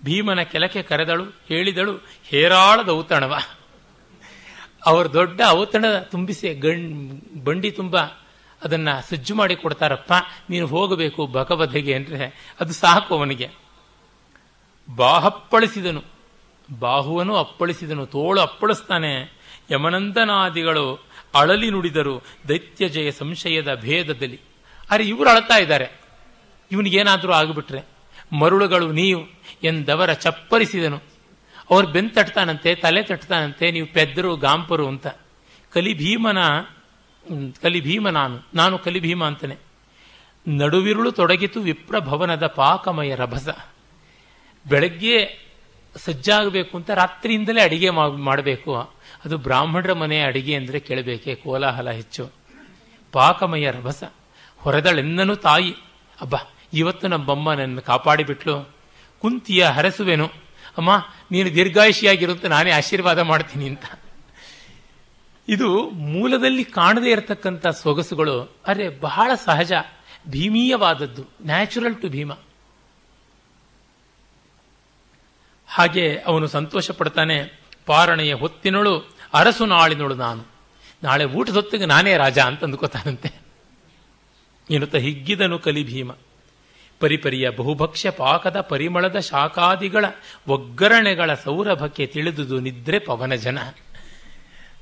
ಭೀಮನ ಕೆಲಕ್ಕೆ ಕರೆದಳು, ಹೇಳಿದಳು, ಹೇರಾಳದ ಔತಣವ. ಅವರು ದೊಡ್ಡ ಔತಣ ತುಂಬಿಸಿ ಗಣ್, ಬಂಡಿ ತುಂಬ ಅದನ್ನ ಸಜ್ಜು ಮಾಡಿ ಕೊಡ್ತಾರಪ್ಪ, ನೀನು ಹೋಗಬೇಕು ಬಕಬದೆಗೆ ಅಂದ್ರೆ ಅದು ಸಾಕು ಅವನಿಗೆ. ಬಾಹಪ್ಪಳಿಸಿದನು ಬಾಹುವನು ಅಪ್ಪಳಿಸಿದನು, ತೋಳು ಅಪ್ಪಳಿಸ್ತಾನೆ. ಯಮನಂದನಾದಿಗಳು ಅಳಲಿ ನುಡಿದರು ದೈತ್ಯಜಯ ಸಂಶಯದ ಭೇದದಲ್ಲಿ. ಅರೆ ಇವರು ಅಳ್ತಾ ಇದ್ದಾರೆ. ಇವನಿಗೇನಾದರೂ ಆಗಿಬಿಟ್ರೆ ಮರುಳುಗಳು ನೀವು ಎಂದವರ ಚಪ್ಪರಿಸಿದನು. ಅವ್ರು ಬೆನ್ ತಟ್ತಾನಂತೆ, ತಲೆ ತಟ್ತಾನಂತೆ, ನೀವು ಪೆದ್ದರು ಗಾಂಪರು ಅಂತ. ಕಲಿಭೀಮನ ಕಲಿಭೀಮ ನಾನು ನಾನು ಕಲಿಭೀಮ ಅಂತಾನೆ. ನಡುವಿರುಳು ತೊಡಗಿತು ವಿಪ್ರಭವನದ ಪಾಕಮಯ ರಭಸ. ಬೆಳಗ್ಗೆ ಸಜ್ಜಾಗಬೇಕು ಅಂತ ರಾತ್ರಿಯಿಂದಲೇ ಅಡಿಗೆ ಮಾಡಬೇಕು. ಅದು ಬ್ರಾಹ್ಮಣರ ಮನೆಯ ಅಡಿಗೆ ಅಂದರೆ ಕೇಳಬೇಕೆ, ಕೋಲಾಹಲ ಹೆಚ್ಚು. ಪಾಕಮಯ ರಭಸ. ಹೊರದಳೆನ್ನನು ತಾಯಿ. ಅಬ್ಬ, ಇವತ್ತು ನಮ್ಮಮ್ಮ ನನ್ನ ಕಾಪಾಡಿಬಿಟ್ಲು. ಕುಂತಿಯ ಹರಸುವೆನು. ಅಮ್ಮ, ನೀನು ದೀರ್ಘಾಯುಷಿಯಾಗಿರುತ್ತೆ ನಾನೇ ಆಶೀರ್ವಾದ ಮಾಡ್ತೀನಿ ಅಂತ. ಇದು ಮೂಲದಲ್ಲಿ ಕಾಣದೇ ಇರತಕ್ಕಂಥ ಸೊಗಸುಗಳು, ಅರೆ, ಬಹಳ ಸಹಜ, ಭೀಮೀಯವಾದದ್ದು ನ್ಯಾಚುರಲ್ ಟು ಭೀಮ. ಹಾಗೆ ಅವನು ಸಂತೋಷ ಪಡ್ತಾನೆ ಪಾರಣೆಯ ಹೊತ್ತಿನಳು, ಅರಸು ನಾಳಿನೊಳು ನಾನು. ನಾಳೆ ಊಟದೊತ್ತಿಗೆ ನಾನೇ ರಾಜ ಅಂತ ಅಂದ್ಕೋತಾನಂತೆ ಎನ್ನುತ್ತ ಹಿಗ್ಗಿದನು ಕಲಿಭೀಮ. ಪರಿಪರಿಯ ಬಹುಭಕ್ಷ್ಯ ಪಾಕದ ಪರಿಮಳದ ಶಾಖಾದಿಗಳ ಒಗ್ಗರಣೆಗಳ ಸೌರಭಕ್ಕೆ ತಿಳಿದುದು ನಿದ್ರೆ ಪವನ ಜನ.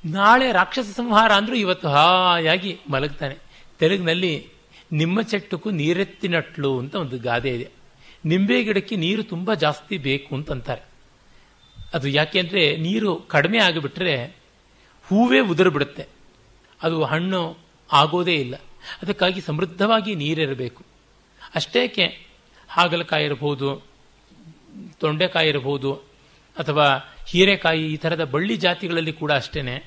ನಾಳೆ ರಾಕ್ಷಸ ಸಂಹಾರ ಅಂದ್ರೂ ಇವತ್ತು ಹಾಯಾಗಿ ಮಲಗ್ತಾನೆ. ತೆಲುಗಿನಲ್ಲಿ ನಿಮ್ಮ ಚೆಟ್ಟಕ್ಕೂ ನೀರೆತ್ತಿನಟ್ಲು ಅಂತ ಒಂದು ಗಾದೆ ಇದೆ. ನಿಂಬೆ ಗಿಡಕ್ಕೆ ನೀರು ತುಂಬ ಜಾಸ್ತಿ ಬೇಕು ಅಂತಂತಾರೆ. ಅದು ಯಾಕೆಂದ್ರೆ ನೀರು ಕಡಿಮೆ ಆಗಿಬಿಟ್ರೆ ಹೂವೇ ಉದುರು ಬಿಡುತ್ತೆ ಅದು ಹಣ್ಣು ಆಗೋದೇ ಇಲ್ಲ. ಅದಕ್ಕಾಗಿ ಸಮೃದ್ಧವಾಗಿ ನೀರಿರಬೇಕು. ಅಷ್ಟೇಕೆ ಹಾಗಲಕಾಯಿ ಇರಬಹುದು, ತೊಂಡೆಕಾಯಿ ಇರಬಹುದು, ಅಥವಾ ಹೀರೆಕಾಯಿ ಈ ಥರದ ಬಳ್ಳಿ ಜಾತಿಗಳಲ್ಲಿ ಕೂಡ ಅಷ್ಟೇನೆ.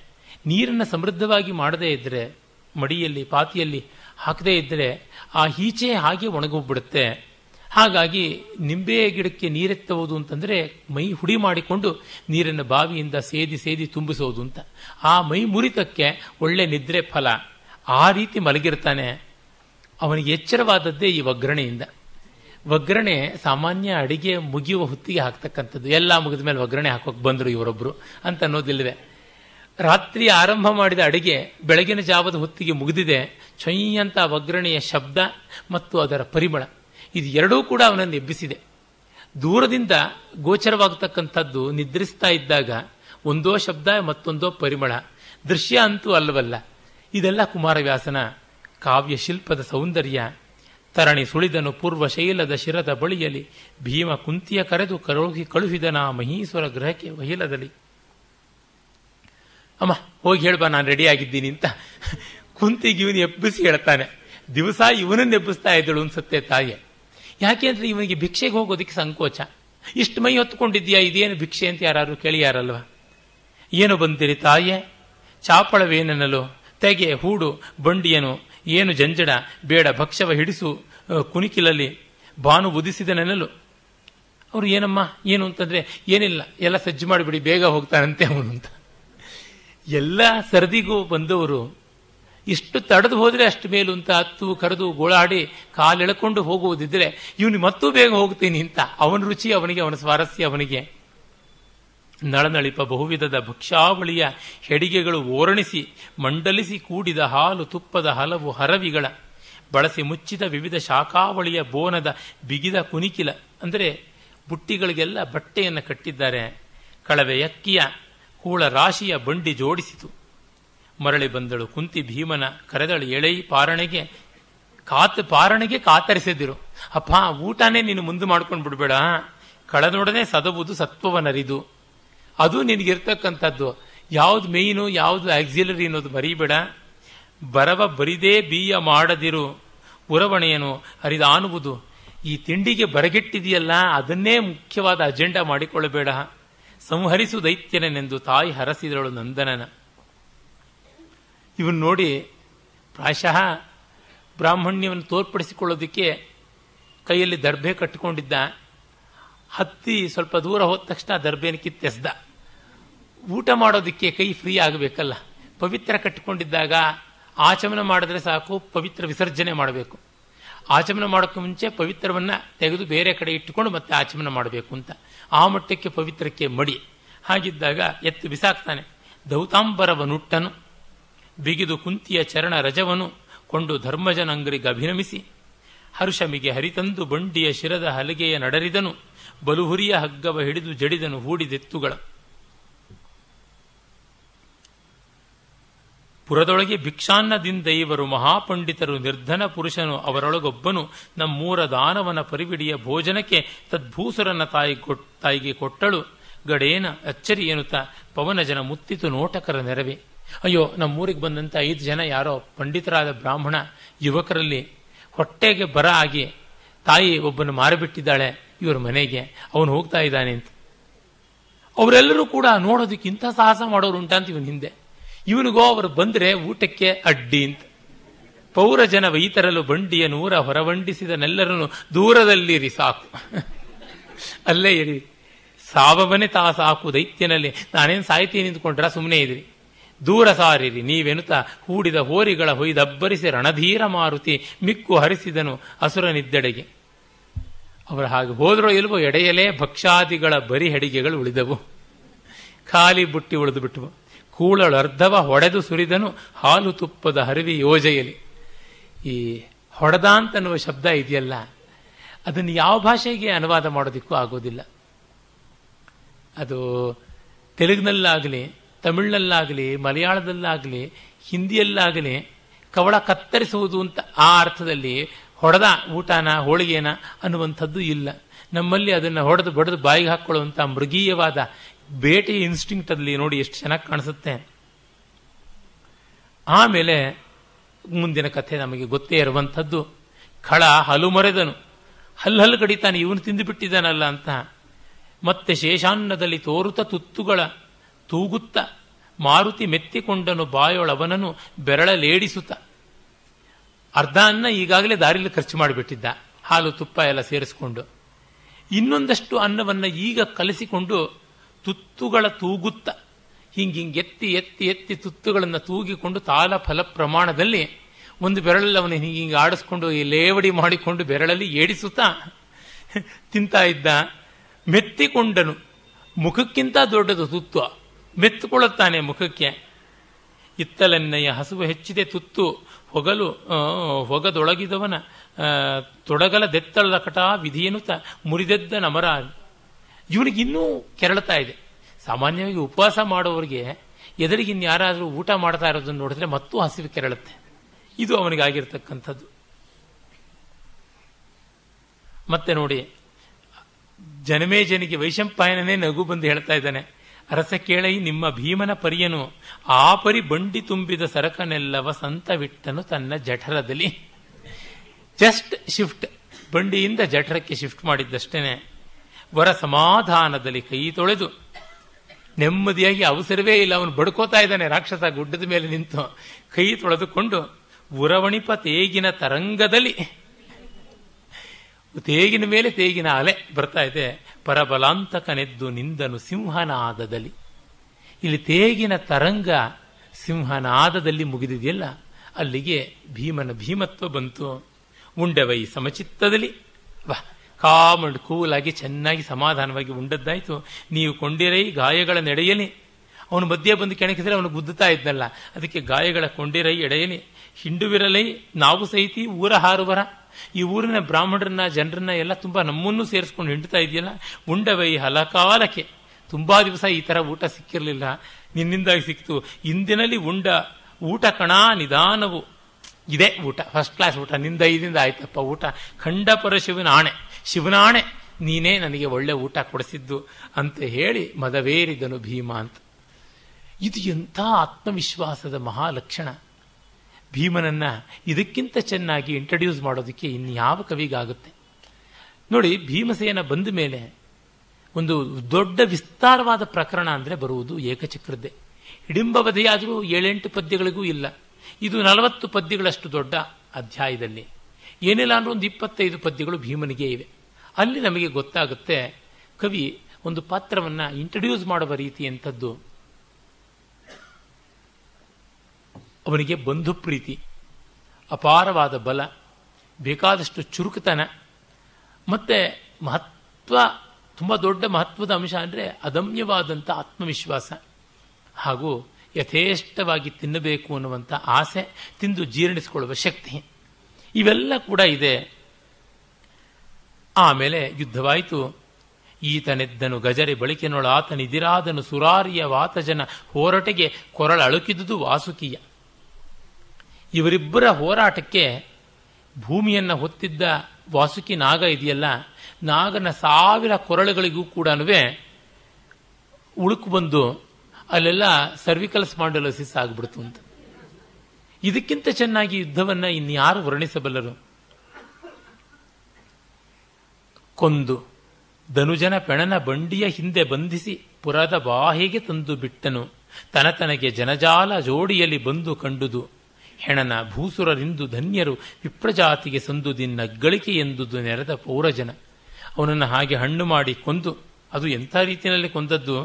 ನೀರನ್ನು ಸಮೃದ್ಧವಾಗಿ ಮಾಡದೇ ಇದ್ದರೆ ಮಡಿಯಲ್ಲಿ, ಪಾತಿಯಲ್ಲಿ ಹಾಕದೇ ಇದ್ದರೆ ಆ ಈಚೆ ಹಾಗೆ ಒಣಗೋಗ್ಬಿಡುತ್ತೆ. ಹಾಗಾಗಿ ನಿಂಬೆ ಗಿಡಕ್ಕೆ ನೀರೆತ್ತುವುದು ಅಂತಂದರೆ ಮೈ ಹುಡಿ ಮಾಡಿಕೊಂಡು ನೀರನ್ನು ಬಾವಿಯಿಂದ ಸೇದಿ ಸೇದಿ ತುಂಬಿಸೋದು ಅಂತ. ಆ ಮೈ ಮುರಿತಕ್ಕೆ ಒಳ್ಳೆ ನಿದ್ರೆ ಫಲ. ಆ ರೀತಿ ಮಲಗಿರ್ತಾನೆ. ಅವನಿಗೆ ಎಚ್ಚರವಾದದ್ದೇ ಈ ಒಗ್ಗರಣೆಯಿಂದ. ಒಗ್ಗರಣೆ ಸಾಮಾನ್ಯ ಅಡಿಗೆ ಮುಗಿಯುವ ಹೊತ್ತಿಗೆ ಹಾಕ್ತಕ್ಕಂಥದ್ದು. ಎಲ್ಲ ಮುಗಿದ ಮೇಲೆ ಒಗ್ಗರಣೆ ಹಾಕೋಕೆ ಬಂದರು ಇವರೊಬ್ಬರು ಅಂತ ಅನ್ನೋದಿಲ್ವೇ. ರಾತ್ರಿ ಆರಂಭ ಮಾಡಿದ ಅಡಿಗೆ ಬೆಳಗಿನ ಜಾವದ ಹೊತ್ತಿಗೆ ಮುಗಿದಿದೆ. ಚೊಯ್ಯಂತ ಒಗ್ಗರಣೆಯ ಶಬ್ದ ಮತ್ತು ಅದರ ಪರಿಮಳ ಇದು ಎರಡೂ ಕೂಡ ಅವನನ್ನು ಎಬ್ಬಿಸಿದೆ. ದೂರದಿಂದ ಗೋಚರವಾಗತಕ್ಕಂಥದ್ದು ನಿದ್ರಿಸ್ತಾ ಇದ್ದಾಗ ಒಂದೋ ಶಬ್ದ ಮತ್ತೊಂದೋ ಪರಿಮಳ. ದೃಶ್ಯ ಅಂತೂ ಅಲ್ಲವಲ್ಲ. ಇದೆಲ್ಲ ಕುಮಾರವ್ಯಾಸನ ಕಾವ್ಯ ಶಿಲ್ಪದ ಸೌಂದರ್ಯ. ತರಣಿ ಸುಳಿದನು ಪೂರ್ವ ಶೈಲದ ಶಿರದ ಬಳಿಯಲ್ಲಿ ಭೀಮ ಕುಂತಿಯ ಕರೆದು ಕರುಹಿ ಕಳುಹಿದನ ಮಹೀಶ್ವರ ಗ್ರಹಕ್ಕೆ ವಹಿಲದಲ್ಲಿ ಅಮ್ಮ, ಹೋಗಿ ಹೇಳ್ಬಾ, ನಾನು ರೆಡಿ ಆಗಿದ್ದೀನಿ ಅಂತ. ಕುಂತಿಗೆ ಇವನು ಎಬ್ಬಿಸಿ ಹೇಳ್ತಾನೆ. ದಿವಸ ಇವನನ್ನು ಎಬ್ಬಿಸ್ತಾ ಇದ್ದಳು ಅನ್ಸುತ್ತೆ ತಾಯಿ. ಯಾಕೆಂದ್ರೆ ಇವನಿಗೆ ಭಿಕ್ಷೆಗೆ ಹೋಗೋದಕ್ಕೆ ಸಂಕೋಚ. ಇಷ್ಟು ಮೈ ಹೊತ್ಕೊಂಡಿದ್ಯಾ ಇದೇನು ಭಿಕ್ಷೆ ಅಂತ ಯಾರು ಕೇಳಿಯಾರಲ್ವ? ಏನು ಬಂದಿರಿ ತಾಯೇ? ಚಾಪಳವೇನೆನ್ನಲು? ತೆಗೆ, ಹೂಡು, ಬಂಡಿಯನು, ಏನು ಜಂಜಡ, ಬೇಡ, ಭಕ್ಷವ ಹಿಡಿಸು ಕುಣಿಕಿಲಲ್ಲಿ, ಬಾನು ಉದಿಸಿದನೆನ್ನಲು ಅವರು ಏನಮ್ಮ, ಏನು ಅಂತಂದ್ರೆ, ಏನಿಲ್ಲ, ಎಲ್ಲ ಸಜ್ಜು ಮಾಡಿಬಿಡಿ, ಬೇಗ ಹೋಗ್ತಾನಂತೆ ಅವನು ಅಂತ. ಎಲ್ಲ ಸರದಿಗೂ ಬಂದವರು, ಇಷ್ಟು ತಡೆದು ಹೋದರೆ ಅಷ್ಟು ಮೇಲು ಅಂತ ಹತ್ತು ಕರೆದು, ಗೋಳಾಡಿ, ಕಾಲೆಳ್ಕೊಂಡು ಹೋಗುವುದಿದ್ರೆ ಇವನು ಮತ್ತೂ ಬೇಗ ಹೋಗ್ತೀನಿ ಅಂತ, ಅವನ ರುಚಿ ಅವನಿಗೆ, ಅವನ ಸ್ವಾರಸ್ಯ ಅವನಿಗೆ. ನಳನಳಿಪ ಬಹುವಿಧದ ಭಕ್ಷಾವಳಿಯ ಹೆಡಿಗೆಗಳು ಓರಣಿಸಿ ಮಂಡಲಿಸಿ ಕೂಡಿದ ಹಾಲು ತುಪ್ಪದ ಹಲವು ಹರವಿಗಳ, ಬಳಸಿ ಮುಚ್ಚಿದ ವಿವಿಧ ಶಾಖಾವಳಿಯ ಬೋನದ ಬಿಗಿದ ಕುನಿಕಿಲ ಅಂದರೆ ಬುಟ್ಟಿಗಳಿಗೆಲ್ಲ ಬಟ್ಟೆಯನ್ನು ಕಟ್ಟಿದ್ದಾರೆ. ಕಳವೆ ಅಕ್ಕಿಯ ಕೂಳ ರಾಶಿಯ ಬಂಡಿ ಜೋಡಿಸಿತು. ಮರಳಿ ಬಂದಳು ಕುಂತಿ ಭೀಮನ, ಕರೆದಳು ಎಳೈ ಪಾರಣೆಗೆ ಕಾತ, ಪಾರಣೆಗೆ ಕಾತರಿಸಿದಿರು. ಅಪ್ಪ, ಊಟನೇ ನೀನು ಮುಂದೆ ಮಾಡ್ಕೊಂಡು ಬಿಡಬೇಡ ಕಳೆದೊಡನೆ ಸದವುದು ಸತ್ವವನರಿದು. ಅದು ನಿನಗಿರ್ತಕ್ಕಂಥದ್ದು. ಯಾವ್ದು ಮೇಯ್ನು, ಯಾವ್ದು ಆಕ್ಸಿಲರಿ ಅನ್ನೋದು ಬರೀಬೇಡ ಬರವ ಬರಿದೇ ಬೀಯ ಮಾಡದಿರು. ಉರವಣೆಯನು ಅರಿದಾನುವುದು ಈ ತಿಂಡಿಗೆ ಬರಗೆಟ್ಟಿದೆಯಲ್ಲ, ಅದನ್ನೇ ಮುಖ್ಯವಾದ ಅಜೆಂಡಾ ಮಾಡಿಕೊಳ್ಳಬೇಡ. ಸಂಹರಿಸು ದೈತ್ಯನೆಂದು ತಾಯಿ ಹರಸಿದಳು ನಂದನನ. ಇವನು ನೋಡಿ ಪ್ರಾಯಶಃ ಬ್ರಾಹ್ಮಣ್ಯವನ್ನು ತೋರ್ಪಡಿಸಿಕೊಳ್ಳೋದಕ್ಕೆ ಕೈಯಲ್ಲಿ ದರ್ಭೆ ಕಟ್ಟಿಕೊಂಡಿದ್ದ. ಹತ್ತಿ ಸ್ವಲ್ಪ ದೂರ ಹೋದ ತಕ್ಷಣ ದರ್ಭೆನ ಕಿತ್ತೆಸ್ದ. ಊಟ ಮಾಡೋದಕ್ಕೆ ಕೈ ಫ್ರೀ ಆಗಬೇಕಲ್ಲ? ಪವಿತ್ರ ಕಟ್ಟಿಕೊಂಡಿದ್ದಾಗ ಆಚಮನ ಮಾಡಿದ್ರೆ ಸಾಕು, ಪವಿತ್ರ ವಿಸರ್ಜನೆ ಮಾಡಬೇಕು. ಆಚಮನ ಮಾಡೋಕ್ಕೆ ಮುಂಚೆ ಪವಿತ್ರವನ್ನು ತೆಗೆದು ಬೇರೆ ಕಡೆ ಇಟ್ಟುಕೊಂಡು ಮತ್ತೆ ಆಚಮನ ಮಾಡಬೇಕು ಅಂತ. ಆ ಮಟ್ಟಕ್ಕೆ ಪವಿತ್ರಕ್ಕೆ ಮಡಿ. ಹಾಗಿದ್ದಾಗ ಎತ್ತು ಬಿಸಾಕ್ತಾನೆ. ದೌತಾಂಬರವನುಟ್ಟನು, ಬಿಗಿದು ಕುಂತಿಯ ಚರಣ ರಜವನು, ಕೊಂಡು ಧರ್ಮಜನಂಗರಿಗೆ ಅಭಿನಮಿಸಿ, ಹರುಷಮಿಗೆ ಹರಿತಂದು ಬಂಡಿಯ ಶಿರದ ಹಲಗೆಯ ನಡರಿದನು, ಬಲುಹುರಿಯ ಹಗ್ಗವ ಹಿಡಿದು ಜಡಿದನು ಹೂಡಿದೆತ್ತುಗಳ. ಪುರದೊಳಗೆ ಭಿಕ್ಷಾನ್ನದಿಂದ ಇವರು ಮಹಾಪಂಡಿತರು, ನಿರ್ಧನ ಪುರುಷನು, ಅವರೊಳಗೊಬ್ಬನು ನಮ್ಮೂರ ದಾನವನ ಪರಿವಿಡಿಯ ಭೋಜನಕ್ಕೆ ತದ್ಭೂಸುರನ ತಾಯಿ ತಾಯಿಗೆ ಕೊಟ್ಟಳು. ಗಡೇನ ಅಚ್ಚರಿ ಎನ್ನುತ್ತಾ ಪವನ ಜನ ಮುತ್ತಿತು ನೋಟಕರ ನೆರವೆ. ಅಯ್ಯೋ, ನಮ್ಮೂರಿಗೆ ಬಂದಂತ ಐದು ಜನ ಯಾರೋ ಪಂಡಿತರಾದ ಬ್ರಾಹ್ಮಣ, ಯುವಕರಲ್ಲಿ ಹೊಟ್ಟೆಗೆ ಬರ ಆಗಿ ತಾಯಿ ಒಬ್ಬನು ಮಾರಿಬಿಟ್ಟಿದ್ದಾಳೆ ಇವರ ಮನೆಗೆ. ಅವನು ಹೋಗ್ತಾ ಇದ್ದಾನೆ ಅಂತ. ಅವರೆಲ್ಲರೂ ಕೂಡ ನೋಡೋದಕ್ಕೆ ಇಂಥ ಸಾಹಸ ಮಾಡೋರು ಉಂಟಂತ ಇವನ ಹಿಂದೆ. ಇವನಿಗೋ ಅವರು ಬಂದರೆ ಊಟಕ್ಕೆ ಅಡ್ಡಿ ಅಂತ. ಪೌರ ಜನ ವೈತರಲು ಬಂಡಿಯ ನೂರ ಹೊರವಂಡಿಸಿದನೆಲ್ಲರನ್ನು ದೂರದಲ್ಲಿರಿ ಸಾಕು. ಅಲ್ಲೇ ಇರಿ. ಸಾವವನೇ ತಾ ಸಾಕು ದೈತ್ಯನಲ್ಲಿ. ನಾನೇನು ಸಾಯ್ತೀನಿ ನಿಂತ್ಕೊಂಡ್ರ? ಸುಮ್ಮನೆ ಇದ್ರಿ. ದೂರ ಸಾರಿರಿ. ನೀವೆನುತ ಹೂಡಿದ ಹೋರಿಗಳ ಹೊಯ್ದಬ್ಬರಿಸಿ ರಣಧೀರ ಮಾರುತಿ ಮಿಕ್ಕು ಹರಿಸಿದನು ಅಸುರನಿದ್ದೆಡೆಗೆ ಅವರು ಹಾಗೆ ಹೋದ್ರೋ ಇಲ್ವೋ ಎಡೆಯಲೇ ಭಕ್ಷಾದಿಗಳ ಬರಿ ಹೆಡಿಗೆಗಳು ಉಳಿದವು. ಖಾಲಿ ಬುಟ್ಟಿ ಉಳಿದು ಬಿಟ್ಟವು ಕೂಳಳರ್ಧವ ಹೊಡೆದು ಸುರಿದನು, ಹಾಲು ತುಪ್ಪದ ಹರಿವಿ ಯೋಜೆಯಲಿ. ಈ ಹೊಡೆದ ಅಂತನ್ನುವ ಶಬ್ದ ಇದೆಯಲ್ಲ, ಅದನ್ನು ಯಾವ ಭಾಷೆಗೆ ಅನುವಾದ ಮಾಡೋದಿಕ್ಕೂ ಆಗೋದಿಲ್ಲ. ಅದು ತೆಲುಗಿನಲ್ಲಾಗಲಿ, ತಮಿಳಿನಲ್ಲಾಗಲಿ, ಮಲಯಾಳದಲ್ಲಾಗಲಿ, ಹಿಂದಿಯಲ್ಲಾಗಲಿ, ಕವಳ ಕತ್ತರಿಸುವುದು ಅಂತ ಆ ಅರ್ಥದಲ್ಲಿ ಹೊಡೆದ ಊಟನ, ಹೋಳಿಗೆನ ಅನ್ನುವಂಥದ್ದು ಇಲ್ಲ. ನಮ್ಮಲ್ಲಿ ಅದನ್ನು ಹೊಡೆದು ಬಡಿದು ಬಾಯಿಗೆ ಹಾಕ್ಕೊಳ್ಳುವಂಥ ಮೃಗೀಯವಾದ ಬೇಟೆ ಇನ್ಸ್ಟಿಂಕ್ಟ್ ಅಲ್ಲಿ ನೋಡಿ ಎಷ್ಟು ಚೆನ್ನಾಗಿ ಕಾಣಿಸುತ್ತೆ. ಆಮೇಲೆ ಮುಂದಿನ ಕಥೆ ನಮಗೆ ಗೊತ್ತೇ ಇರುವಂಥದ್ದು. ಖಳ ಹಲು ಮರೆದನು. ಹಲ್ಲು ಹಲ್ಲು ಕಡಿತಾನೆ, ಇವನು ತಿಂದು ಬಿಟ್ಟಿದ್ದಾನಲ್ಲ ಅಂತ. ಮತ್ತೆ ಶೇಷಾನ್ನದಲ್ಲಿ ತೋರುತ್ತ ತುತ್ತುಗಳ ತೂಗುತ್ತ ಮಾರುತಿ ಮೆತ್ತಿಕೊಂಡನು ಬಾಯೊಳವನನು ಬೆರಳಲೇಡಿಸುತ್ತ. ಅರ್ಧ ಅನ್ನ ಈಗಾಗಲೇ ದಾರಿಲಿ ಖರ್ಚು ಮಾಡಿಬಿಟ್ಟಿದ್ದ. ಹಾಲು ತುಪ್ಪ ಎಲ್ಲ ಸೇರಿಸಿಕೊಂಡು. ಇನ್ನೊಂದಷ್ಟು ಅನ್ನವನ್ನು ಈಗ ಕಲಿಸಿಕೊಂಡು ತುತ್ತುಗಳ ತೂಗುತ್ತ. ಹಿಂಗೆ ಹಿಂಗೆ ಎತ್ತಿ ಎತ್ತಿ ಎತ್ತಿ ತುತ್ತುಗಳನ್ನು ತೂಗಿಕೊಂಡು ತಾಲ ಫಲ ಪ್ರಮಾಣದಲ್ಲಿ ಒಂದು ಬೆರಳಲ್ಲಿ ಅವನು ಹಿಂಗೆ ಆಡಿಸ್ಕೊಂಡು ಈ ಲೇವಡಿ ಮಾಡಿಕೊಂಡು ಬೆರಳಲ್ಲಿ ಏಡಿಸುತ್ತಾ, ತಿಂತಾ ಇದ್ದ. ಮೆತ್ತಿಕೊಂಡನು. ಮುಖಕ್ಕಿಂತ ದೊಡ್ಡದು ತುತ್ತು. ಮೆತ್ತುಕೊಳ್ಳುತ್ತಾನೆ ಮುಖಕ್ಕೆ. ಇತ್ತಲೆನ್ನಯ್ಯ ಹಸುವು ಹೆಚ್ಚಿದೆ ತುತ್ತು. ಹೊಗಲು ಹೊಗದೊಳಗಿದವನ ತೊಡಗಲ ದೆತ್ತಳದ ವಿಧಿಯನು ತ ಮುರಿದೆದ್ದ ನಮರ ಇವನಿಗೆ ಇನ್ನೂ ಕೆರಳತಾ ಇದೆ. ಸಾಮಾನ್ಯವಾಗಿ ಉಪವಾಸ ಮಾಡೋರಿಗೆ ಎದುರಿಗೆ ಇನ್ಯಾರಾದರೂ ಊಟ ಮಾಡ್ತಾ ಇರೋದನ್ನು ನೋಡಿದ್ರೆ ಮತ್ತೂ ಹಸಿವು ಕೆರಳುತ್ತೆ. ಇದು ಅವನಿಗಾಗಿರ್ತಕ್ಕಂಥದ್ದು. ಮತ್ತೆ ನೋಡಿ ಜನಮೇ ಜನಿಗೆ ವೈಶಂಪಾಯನೇ ನಗು ಬಂದು ಹೇಳ್ತಾ ಇದ್ದಾನೆ. ಅರಸ ಕೇಳೈ ನಿಮ್ಮ ಭೀಮನ ಪರಿಯನು ಆ ಪರಿ ಬಂಡಿ ತುಂಬಿದ ಸರಕನೆಲ್ಲವ ಸಂತವಿಟ್ಟನು ತನ್ನ ಜಠರದಲ್ಲಿ. ಜಸ್ಟ್ ಶಿಫ್ಟ್, ಬಂಡಿಯಿಂದ ಜಠರಕ್ಕೆ ಶಿಫ್ಟ್ ಮಾಡಿದ್ದಷ್ಟೇನೆ. ವರ ಸಮಾಧಾನದಲ್ಲಿ ಕೈ ತೊಳೆದು ನೆಮ್ಮದಿಯಾಗಿ ಅವಸರವೇ ಇಲ್ಲ. ಅವನು ಬಡ್ಕೋತಾ ಇದ್ದಾನೆ. ರಾಕ್ಷಸ ಗುಡ್ಡದ ಮೇಲೆ ನಿಂತು ಕೈ ತೊಳೆದುಕೊಂಡು ಉರವಣಿಪ ತೇಗಿನ ತರಂಗದಲ್ಲಿ ತೇಗಿನ ಮೇಲೆ ತೇಗಿನ ಅಲೆ ಬರ್ತಾ ಇದೆ. ಪರಬಲಾಂತಕನೆದ್ದು ನಿಂದನು ಸಿಂಹನಾದದಲ್ಲಿ. ಇಲ್ಲಿ ತೇಗಿನ ತರಂಗ ಸಿಂಹನಾದದಲ್ಲಿ ಮುಗಿದಿದೆಯಲ್ಲ? ಅಲ್ಲಿಗೆ ಭೀಮನ ಭೀಮತ್ವ ಬಂತು. ಉಂಡೆವೈ ಸಮಚಿತ್ತದಲ್ಲಿ. ವಾ ಕಾಮಂಡ್ ಕೂಲಾಗಿ ಚೆನ್ನಾಗಿ ಸಮಾಧಾನವಾಗಿ ಉಂಡದ್ದಾಯ್ತು. ನೀವು ಕೊಂಡಿರೈ ಗಾಯಗಳ ನೆಡೆಯಲಿ. ಅವನು ಮಧ್ಯೆ ಬಂದು ಕೆಣಕಿದ್ರೆ ಅವನು ಗುದ್ದುತ್ತಾ ಇದ್ದಲ್ಲ. ಅದಕ್ಕೆ ಗಾಯಗಳ ಕೊಂಡಿರೈ ಎಡೆಯಲಿ. ಹಿಂಡುವಿರಲೈ, ನಾವು ಸಹಿತಿ ಊರ ಹಾರುವರ. ಈ ಊರಿನ ಬ್ರಾಹ್ಮಣರನ್ನ, ಜನರನ್ನ ಎಲ್ಲ ತುಂಬಾ ನಮ್ಮನ್ನು ಸೇರಿಸ್ಕೊಂಡು ಹಿಂಡ್ತಾ ಇದೆಯಲ್ಲ? ಉಂಡವೈ ಹಲಕಾಲಕ್ಕೆ. ತುಂಬಾ ದಿವಸ ಈ ತರ ಊಟ ಸಿಕ್ಕಿರಲಿಲ್ಲ. ನಿನ್ನಿಂದಾಗಿ ಸಿಕ್ತು ಇಂದಿನಲ್ಲಿ ಉಂಡ ಊಟ ಕಣ ನಿಧಾನವು. ಇದೆ ಊಟ ಫಸ್ಟ್ ಕ್ಲಾಸ್ ಊಟ. ನಿಂದ ಐದಿಂದ ಆಯ್ತಪ್ಪ ಊಟ. ಖಂಡ ಪರಶಿವನ ಆಣೆ. ಶಿವನ ಆಣೆ ನೀನೇ ನನಗೆ ಒಳ್ಳೆ ಊಟ ಕೊಡಿಸಿದ್ದು ಅಂತ ಹೇಳಿ ಮದವೇರಿದನು ಭೀಮ ಅಂತ. ಇದು ಎಂಥ ಆತ್ಮವಿಶ್ವಾಸದ ಮಹಾಲಕ್ಷಣ. ಭೀಮನನ್ನ ಇದಕ್ಕಿಂತ ಚೆನ್ನಾಗಿ ಇಂಟ್ರಡ್ಯೂಸ್ ಮಾಡೋದಕ್ಕೆ ಇನ್ಯಾವ ಕವಿಗಾಗುತ್ತೆ? ನೋಡಿ, ಭೀಮಸೇನ ಬಂದ ಮೇಲೆ ಒಂದು ದೊಡ್ಡ ವಿಸ್ತಾರವಾದ ಪ್ರಕರಣ ಅಂದರೆ ಬರುವುದು ಏಕಚಕ್ರದ್ದೇ. ಹಿಡಿಂಬವಧೆಯಾದರೂ ಏಳೆಂಟು ಪದ್ಯಗಳಿಗೂ ಇಲ್ಲ. ಇದು ನಲವತ್ತು ಪದ್ಯಗಳಷ್ಟು ದೊಡ್ಡ ಅಧ್ಯಾಯದಲ್ಲಿ. ಏನಿಲ್ಲ ಅಂದ್ರೆ ಒಂದು ಇಪ್ಪತ್ತೈದು ಪದ್ಯಗಳು ಭೀಮನಿಗೆ ಇವೆ. ಅಲ್ಲಿ ನಮಗೆ ಗೊತ್ತಾಗುತ್ತೆ, ಕವಿ ಒಂದು ಪಾತ್ರವನ್ನು ಇಂಟ್ರಡ್ಯೂಸ್ ಮಾಡುವ ರೀತಿ ಎಂಥದ್ದು. ಅವನಿಗೆ ಬಂಧು ಪ್ರೀತಿ, ಅಪಾರವಾದ ಬಲ, ಬೇಕಾದಷ್ಟು ಚುರುಕುತನ, ಮತ್ತೆ ಮಹತ್ವ, ತುಂಬ ದೊಡ್ಡ ಮಹತ್ವದ ಅಂಶ ಅಂದರೆ ಅದಮ್ಯವಾದಂಥ ಆತ್ಮವಿಶ್ವಾಸ, ಹಾಗೂ ಯಥೇಷ್ಟವಾಗಿ ತಿನ್ನಬೇಕು ಅನ್ನುವಂಥ ಆಸೆ, ತಿಂದು ಜೀರ್ಣಿಸಿಕೊಳ್ಳುವ ಶಕ್ತಿ. ಇವೆಲ್ಲ ಕೂಡ ಇದೆ. ಆಮೇಲೆ ಯುದ್ಧವಾಯಿತು. ಈತನೆದ್ದನು ಗಜರೆ, ಬಳಿಕೆನೊಳ ಆತನಿದಿರಾದನು ಸುರಾರಿಯ ವಾತಜನ ಹೋರಾಟಗೆ ಕೊರಳ ಅಳುಕಿದುದು ವಾಸುಕಿಯ. ಇವರಿಬ್ಬರ ಹೋರಾಟಕ್ಕೆ ಭೂಮಿಯನ್ನು ಹೊತ್ತಿದ್ದ ವಾಸುಕಿ ನಾಗ ಇದೆಯಲ್ಲ, ನಾಗನ ಸಾವಿರ ಕೊರಳುಗಳಿಗೂ ಕೂಡ ಉಳುಕು ಬಂದು ಅಲ್ಲೆಲ್ಲ ಸರ್ವಿಕಲ್ ಸ್ಪಾಂಡಲೋಸಿಸ್ ಆಗ್ಬಿಡ್ತು ಅಂತ. ಇದಕ್ಕಿಂತ ಚೆನ್ನಾಗಿ ಯುದ್ಧವನ್ನು ಇನ್ಯಾರು ವರ್ಣಿಸಬಲ್ಲರು? ಕೊಂದು. ಧನುಜನ ಪೆಣನ ಬಂಡಿಯ ಹಿಂದೆ ಬಂಧಿಸಿ ಪುರದ ಬಾಹಿಗೆ ತಂದು ಬಿಟ್ಟನು. ತನತನಗೆ ಜನಜಾಲ ಜೋಡಿಯಲ್ಲಿ ಬಂದು ಕಂಡುದು. ಹೆಣನ ಭೂಸುರರಿಂದು ಧನ್ಯರು ವಿಪ್ರಜಾತಿಗೆ ಸಂದು ದಿನ್ನಗ್ಗಳಿಕೆ ಎಂದುದು ನೆರೆದ ಪೌರಜನ. ಅವನನ್ನು ಹಾಗೆ ಹಣ್ಣು ಮಾಡಿ ಕೊಂದು. ಅದು ಎಂಥ ರೀತಿಯಲ್ಲಿ ಕೊಂದದ್ದು?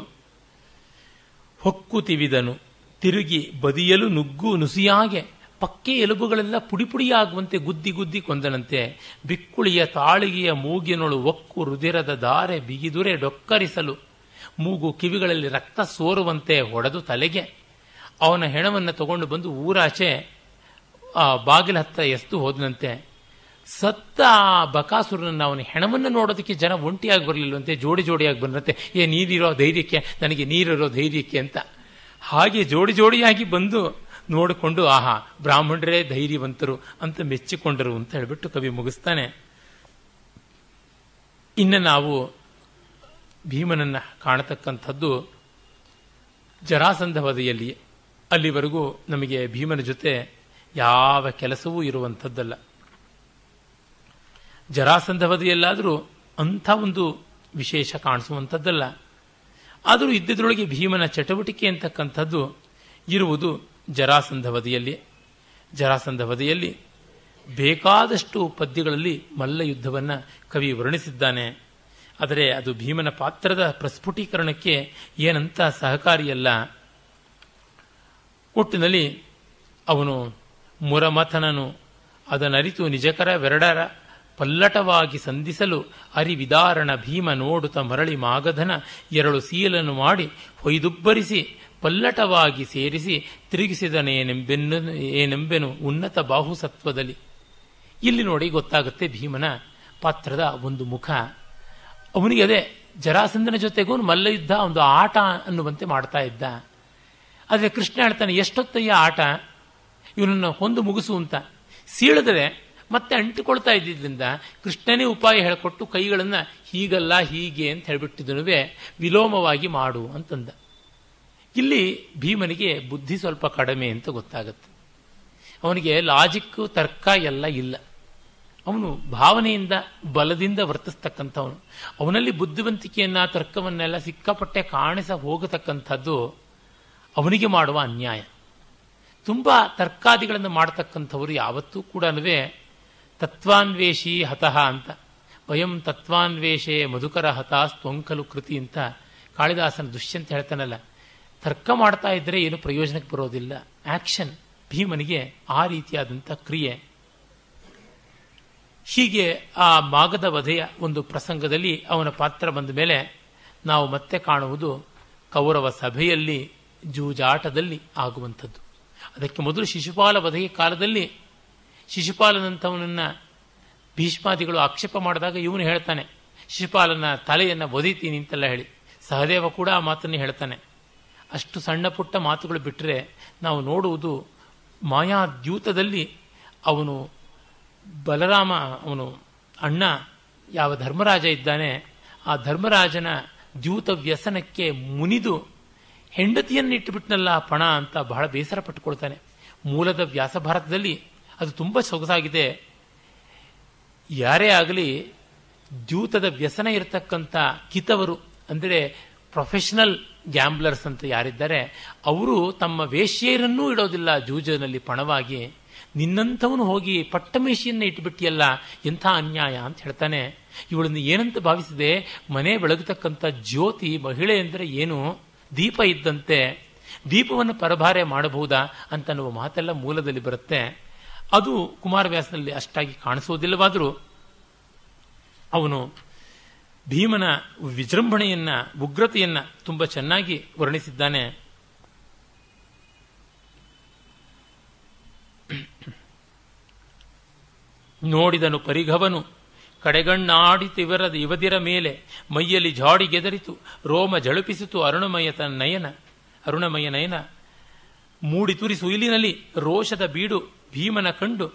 ಹೊಕ್ಕು ತಿವಿದನು. ತಿರುಗಿ ಬದಿಯಲು ನುಗ್ಗು ನುಸಿಯಾಗೆ ಪಕ್ಕೆ ಎಲುಬುಗಳೆಲ್ಲ ಪುಡಿ ಪುಡಿಯಾಗುವಂತೆ ಗುದ್ದಿ ಗುದ್ದಿ ಕೊಂದನಂತೆ ಬಿಕ್ಕುಳಿಯ ತಾಳಿಗೆಯ ಮೂಗಿನೊಳು ಒಕ್ಕು ರುದಿರದ ದಾರೆ ಬಿಗಿದುರೆ ಡೊಕ್ಕರಿಸಲು. ಮೂಗು ಕಿವಿಗಳಲ್ಲಿ ರಕ್ತ ಸೋರುವಂತೆ ಹೊಡೆದು ತಲೆಗೆ. ಅವನ ಹೆಣವನ್ನು ತಗೊಂಡು ಬಂದು ಊರಾಚೆ, ಆ, ಬಾಗಿಲ ಹತ್ತ ಎಸ್ತು ಹೋದನಂತೆ. ಸತ್ತ ಆ ಬಕಾಸುರನನ್ನು ಅವನ ಹೆಣವನ್ನು ನೋಡೋದಕ್ಕೆ ಜನ ಒಂಟಿಯಾಗಿ ಬರಲಿಲ್ಲವಂತೆ, ಜೋಡಿ ಜೋಡಿಯಾಗಿ ಬಂದಂತೆ ಏ ನೀರಿರೋ ಧೈರ್ಯಕ್ಕೆ, ನನಗೆ ನೀರಿರೋ ಧೈರ್ಯಕ್ಕೆ ಅಂತ. ಹಾಗೆ ಜೋಡಿ ಜೋಡಿಯಾಗಿ ಬಂದು ನೋಡಿಕೊಂಡು, ಆಹಾ, ಬ್ರಾಹ್ಮಣರೇ ಧೈರ್ಯವಂತರು ಅಂತ ಮೆಚ್ಚಿಕೊಂಡರು ಅಂತ ಹೇಳಿಬಿಟ್ಟು ಕವಿ ಮುಗಿಸ್ತಾನೆ. ಇನ್ನು ನಾವು ಭೀಮನನ್ನು ಕಾಣತಕ್ಕಂಥದ್ದು ಜರಾಸಂಧವದೆಯಲ್ಲಿ. ಅಲ್ಲಿವರೆಗೂ ನಮಗೆ ಭೀಮನ ಜೊತೆ ಯಾವ ಕೆಲಸವೂ ಇರುವಂಥದ್ದಲ್ಲ. ಜರಾಸಂಧವದೆಯಲ್ಲಾದರೂ ಅಂಥ ಒಂದು ವಿಶೇಷ ಕಾಣಿಸುವಂಥದ್ದಲ್ಲ. ಆದರೂ ಇದ್ದದ್ರೊಳಗೆ ಭೀಮನ ಚಟುವಟಿಕೆ ಅಂತಕ್ಕಂಥದ್ದು ಇರುವುದು ಜರಾಸಂಧ ವಧೆಯಲ್ಲಿ ಜರಾಸಂಧ ವಧೆಯಲ್ಲಿ ಬೇಕಾದಷ್ಟು ಪದ್ಯಗಳಲ್ಲಿ ಮಲ್ಲ ಯುದ್ಧವನ್ನು ಕವಿ ವರ್ಣಿಸಿದ್ದಾನೆ. ಆದರೆ ಅದು ಭೀಮನ ಪಾತ್ರದ ಪ್ರಸ್ಫುಟೀಕರಣಕ್ಕೆ ಏನಂತ ಸಹಕಾರಿಯಲ್ಲ. ಒಟ್ಟಿನಲ್ಲಿ ಅವನು ಮುರಮಥನನು, ಅದನ್ನರಿತು ನಿಜಕರ ವೆರಡರ ಪಲ್ಲಟವಾಗಿ ಸಂಧಿಸಲು ಅರಿವಿದಾರಣ ಭೀಮ ನೋಡುತ್ತ ಮರಳಿ ಮಾಗಧನ ಎರಡು ಸೀಲನ್ನು ಮಾಡಿ ಹೊಯ್ದುಬ್ಬರಿಸಿ ಪಲ್ಲಟವಾಗಿ ಸೇರಿಸಿ ತಿರುಗಿಸಿದನೇನೆಂಬೆನ್ನು ಏನೆಂಬೆನು ಉನ್ನತ ಬಾಹುಸತ್ವದಲ್ಲಿ. ಇಲ್ಲಿ ನೋಡಿ ಗೊತ್ತಾಗುತ್ತೆ ಭೀಮನ ಪಾತ್ರದ ಒಂದು ಮುಖ. ಅವನಿಗೆ ಅದೇ ಜರಾಸಂಧನ ಜೊತೆಗೂ ಮಲ್ಲಯುದ್ಧ, ಒಂದು ಆಟ ಅನ್ನುವಂತೆ ಮಾಡ್ತಾ ಇದ್ದ. ಆದರೆ ಕೃಷ್ಣ ಹೇಳ್ತಾನೆ, ಎಷ್ಟೊತ್ತಯ್ಯ ಆಟ? ಇವನನ್ನು ಹೊಂದು ಮುಗಿಸು ಅಂತ. ಸೀಳಿದ್ರೆ ಮತ್ತೆ ಅಂಟಿಕೊಳ್ತಾ ಇದ್ದಿದ್ದರಿಂದ ಕೃಷ್ಣನೇ ಉಪಾಯ ಹೇಳಿಕೊಟ್ಟು ಕೈಗಳನ್ನು ಹೀಗಲ್ಲ ಹೀಗೆ ಅಂತ ಹೇಳ್ಬಿಟ್ಟಿದ್ದನುವೆ ವಿಲೋಮವಾಗಿ ಮಾಡು ಅಂತಂದ. ಇಲ್ಲಿ ಭೀಮನಿಗೆ ಬುದ್ಧಿ ಸ್ವಲ್ಪ ಕಡಿಮೆ ಅಂತ ಗೊತ್ತಾಗುತ್ತೆ. ಅವನಿಗೆ ಲಾಜಿಕ್ ತರ್ಕ ಎಲ್ಲ ಇಲ್ಲ. ಅವನು ಭಾವನೆಯಿಂದ, ಬಲದಿಂದ ವರ್ತಿಸ್ತಕ್ಕಂಥವನು. ಅವನಲ್ಲಿ ಬುದ್ಧಿವಂತಿಕೆಯನ್ನ, ತರ್ಕವನ್ನೆಲ್ಲ ಸಿಕ್ಕಾಪಟ್ಟೆ ಕಾಣಿಸ ಹೋಗತಕ್ಕಂಥದ್ದು ಅವನಿಗೆ ಮಾಡುವ ಅನ್ಯಾಯ. ತುಂಬ ತರ್ಕಾದಿಗಳನ್ನು ಮಾಡತಕ್ಕಂಥವರು ಯಾವತ್ತೂ ಕೂಡ ತತ್ವಾನ್ವೇಷಿ ಹತಃ ಅಂತ. ವಯಂ ತತ್ವಾನ್ವೇಷೆ ಮಧುಕರ ಹತಾ ತ್ವಂಕಲು ಕೃತಿ ಅಂತ ಕಾಳಿದಾಸನ ದುಷ್ಯಂತ ಹೇಳ್ತಾನಲ್ಲ ತರ್ಕ ಮಾಡ್ತಾ ಇದ್ದರೆ ಏನು ಪ್ರಯೋಜನಕ್ಕೆ ಬರೋದಿಲ್ಲ. ಆಕ್ಷನ್ ಭೀಮನಿಗೆ ಆ ರೀತಿಯಾದಂಥ ಕ್ರಿಯೆ. ಹೀಗೆ ಆ ಮಾಗದ ವಧೆಯ ಒಂದು ಪ್ರಸಂಗದಲ್ಲಿ ಅವನ ಪಾತ್ರ ಬಂದ ಮೇಲೆ ನಾವು ಮತ್ತೆ ಕಾಣುವುದು ಕೌರವ ಸಭೆಯಲ್ಲಿ ಜೂಜಾಟದಲ್ಲಿ ಆಗುವಂಥದ್ದು. ಅದಕ್ಕೆ ಮೊದಲು ಶಿಶುಪಾಲ ವಧೆಯ ಕಾಲದಲ್ಲಿ ಶಿಶುಪಾಲನಂಥವನನ್ನು ಭೀಷ್ಮಾದಿಗಳು ಆಕ್ಷೇಪ ಮಾಡಿದಾಗ ಇವನು ಹೇಳ್ತಾನೆ, ಶಿಶುಪಾಲನ ತಲೆಯನ್ನು ಒದಿತೀನಿ ಅಂತೆಲ್ಲ ಹೇಳಿ. ಸಹದೇವ ಕೂಡ ಆ ಮಾತನ್ನು ಹೇಳ್ತಾನೆ. ಅಷ್ಟು ಸಣ್ಣ ಪುಟ್ಟ ಮಾತುಗಳು ಬಿಟ್ಟರೆ ನಾವು ನೋಡುವುದು ಮಾಯಾದ್ಯೂತದಲ್ಲಿ ಅವನು ಬಲರಾಮ, ಅವನು ಅಣ್ಣ, ಯಾವ ಧರ್ಮರಾಜ ಇದ್ದಾನೆ, ಆ ಧರ್ಮರಾಜನ ದ್ಯೂತ ವ್ಯಸನಕ್ಕೆ ಮುನಿದು ಹೆಂಡತಿಯನ್ನು ಇಟ್ಟುಬಿಟ್ನಲ್ಲ ಪಣ ಅಂತ ಬಹಳ ಬೇಸರ ಪಟ್ಟುಕೊಳ್ತಾನೆ. ಮೂಲದ ವ್ಯಾಸ ಭಾರತದಲ್ಲಿ ಅದು ತುಂಬ ಸೊಗಸಾಗಿದೆ. ಯಾರೇ ಆಗಲಿ ದ್ಯೂತದ ವ್ಯಸನ ಇರತಕ್ಕಂಥ ಕಿತವರು, ಅಂದರೆ ಪ್ರೊಫೆಷನಲ್ ಗ್ಯಾಂಬ್ಲರ್ಸ್ ಅಂತ ಯಾರಿದ್ದಾರೆ, ಅವರು ತಮ್ಮ ವೇಶ್ಯರನ್ನೂ ಇಡೋದಿಲ್ಲ ಜೂಜನಲ್ಲಿ ಪಣವಾಗಿ. ನಿನ್ನಂಥವನು ಹೋಗಿ ಪಟ್ಟಮೇಶಿಯನ್ನು ಇಟ್ಬಿಟ್ಟಿಯಲ್ಲ, ಎಂಥ ಅನ್ಯಾಯ ಅಂತ ಹೇಳ್ತಾನೆ. ಇವಳನ್ನು ಏನಂತ ಭಾವಿಸಿದೆ? ಮನೆ ಬೆಳಗತಕ್ಕಂಥ ಜ್ಯೋತಿ ಮಹಿಳೆ ಅಂದರೆ ಏನು? ದೀಪ ಇದ್ದಂತೆ. ದೀಪವನ್ನು ಪರಭಾರೆ ಮಾಡಬಹುದಾ ಅಂತನ್ನುವ ಮಾತೆಲ್ಲ ಮೂಲದಲ್ಲಿ ಬರುತ್ತೆ. ಅದು ಕುಮಾರವ್ಯಾಸನಲ್ಲಿ ಅಷ್ಟಾಗಿ ಕಾಣಿಸೋದಿಲ್ಲವಾದರೂ ಅವನು ಭೀಮನ ವಿಜೃಂಭಣೆಯನ್ನ, ಉಗ್ರತೆಯನ್ನ ತುಂಬ ಚೆನ್ನಾಗಿ ವರ್ಣಿಸಿದ್ದಾನೆ. ನೋಡಿದನು ಪರಿಘವನು ಕಡೆಗಣ್ಣಾಡಿತಿವರದ ಇವದಿರ ಮೇಲೆ ಮೈಯಲ್ಲಿ ಜಾಡಿ ಗೆದರಿತು, ರೋಮ ಜಳುಪಿಸಿತು ಅರುಣಮಯ ತನ್ನ ನಯನ, ಅರುಣಮಯ ನಯನ. ಮೂಡಿ ತುರಿಸು ಸುಯಿಲಿನಲ್ಲಿ ರೋಷದ ಬೀಡು ಭೀಮನ ಕಂಡು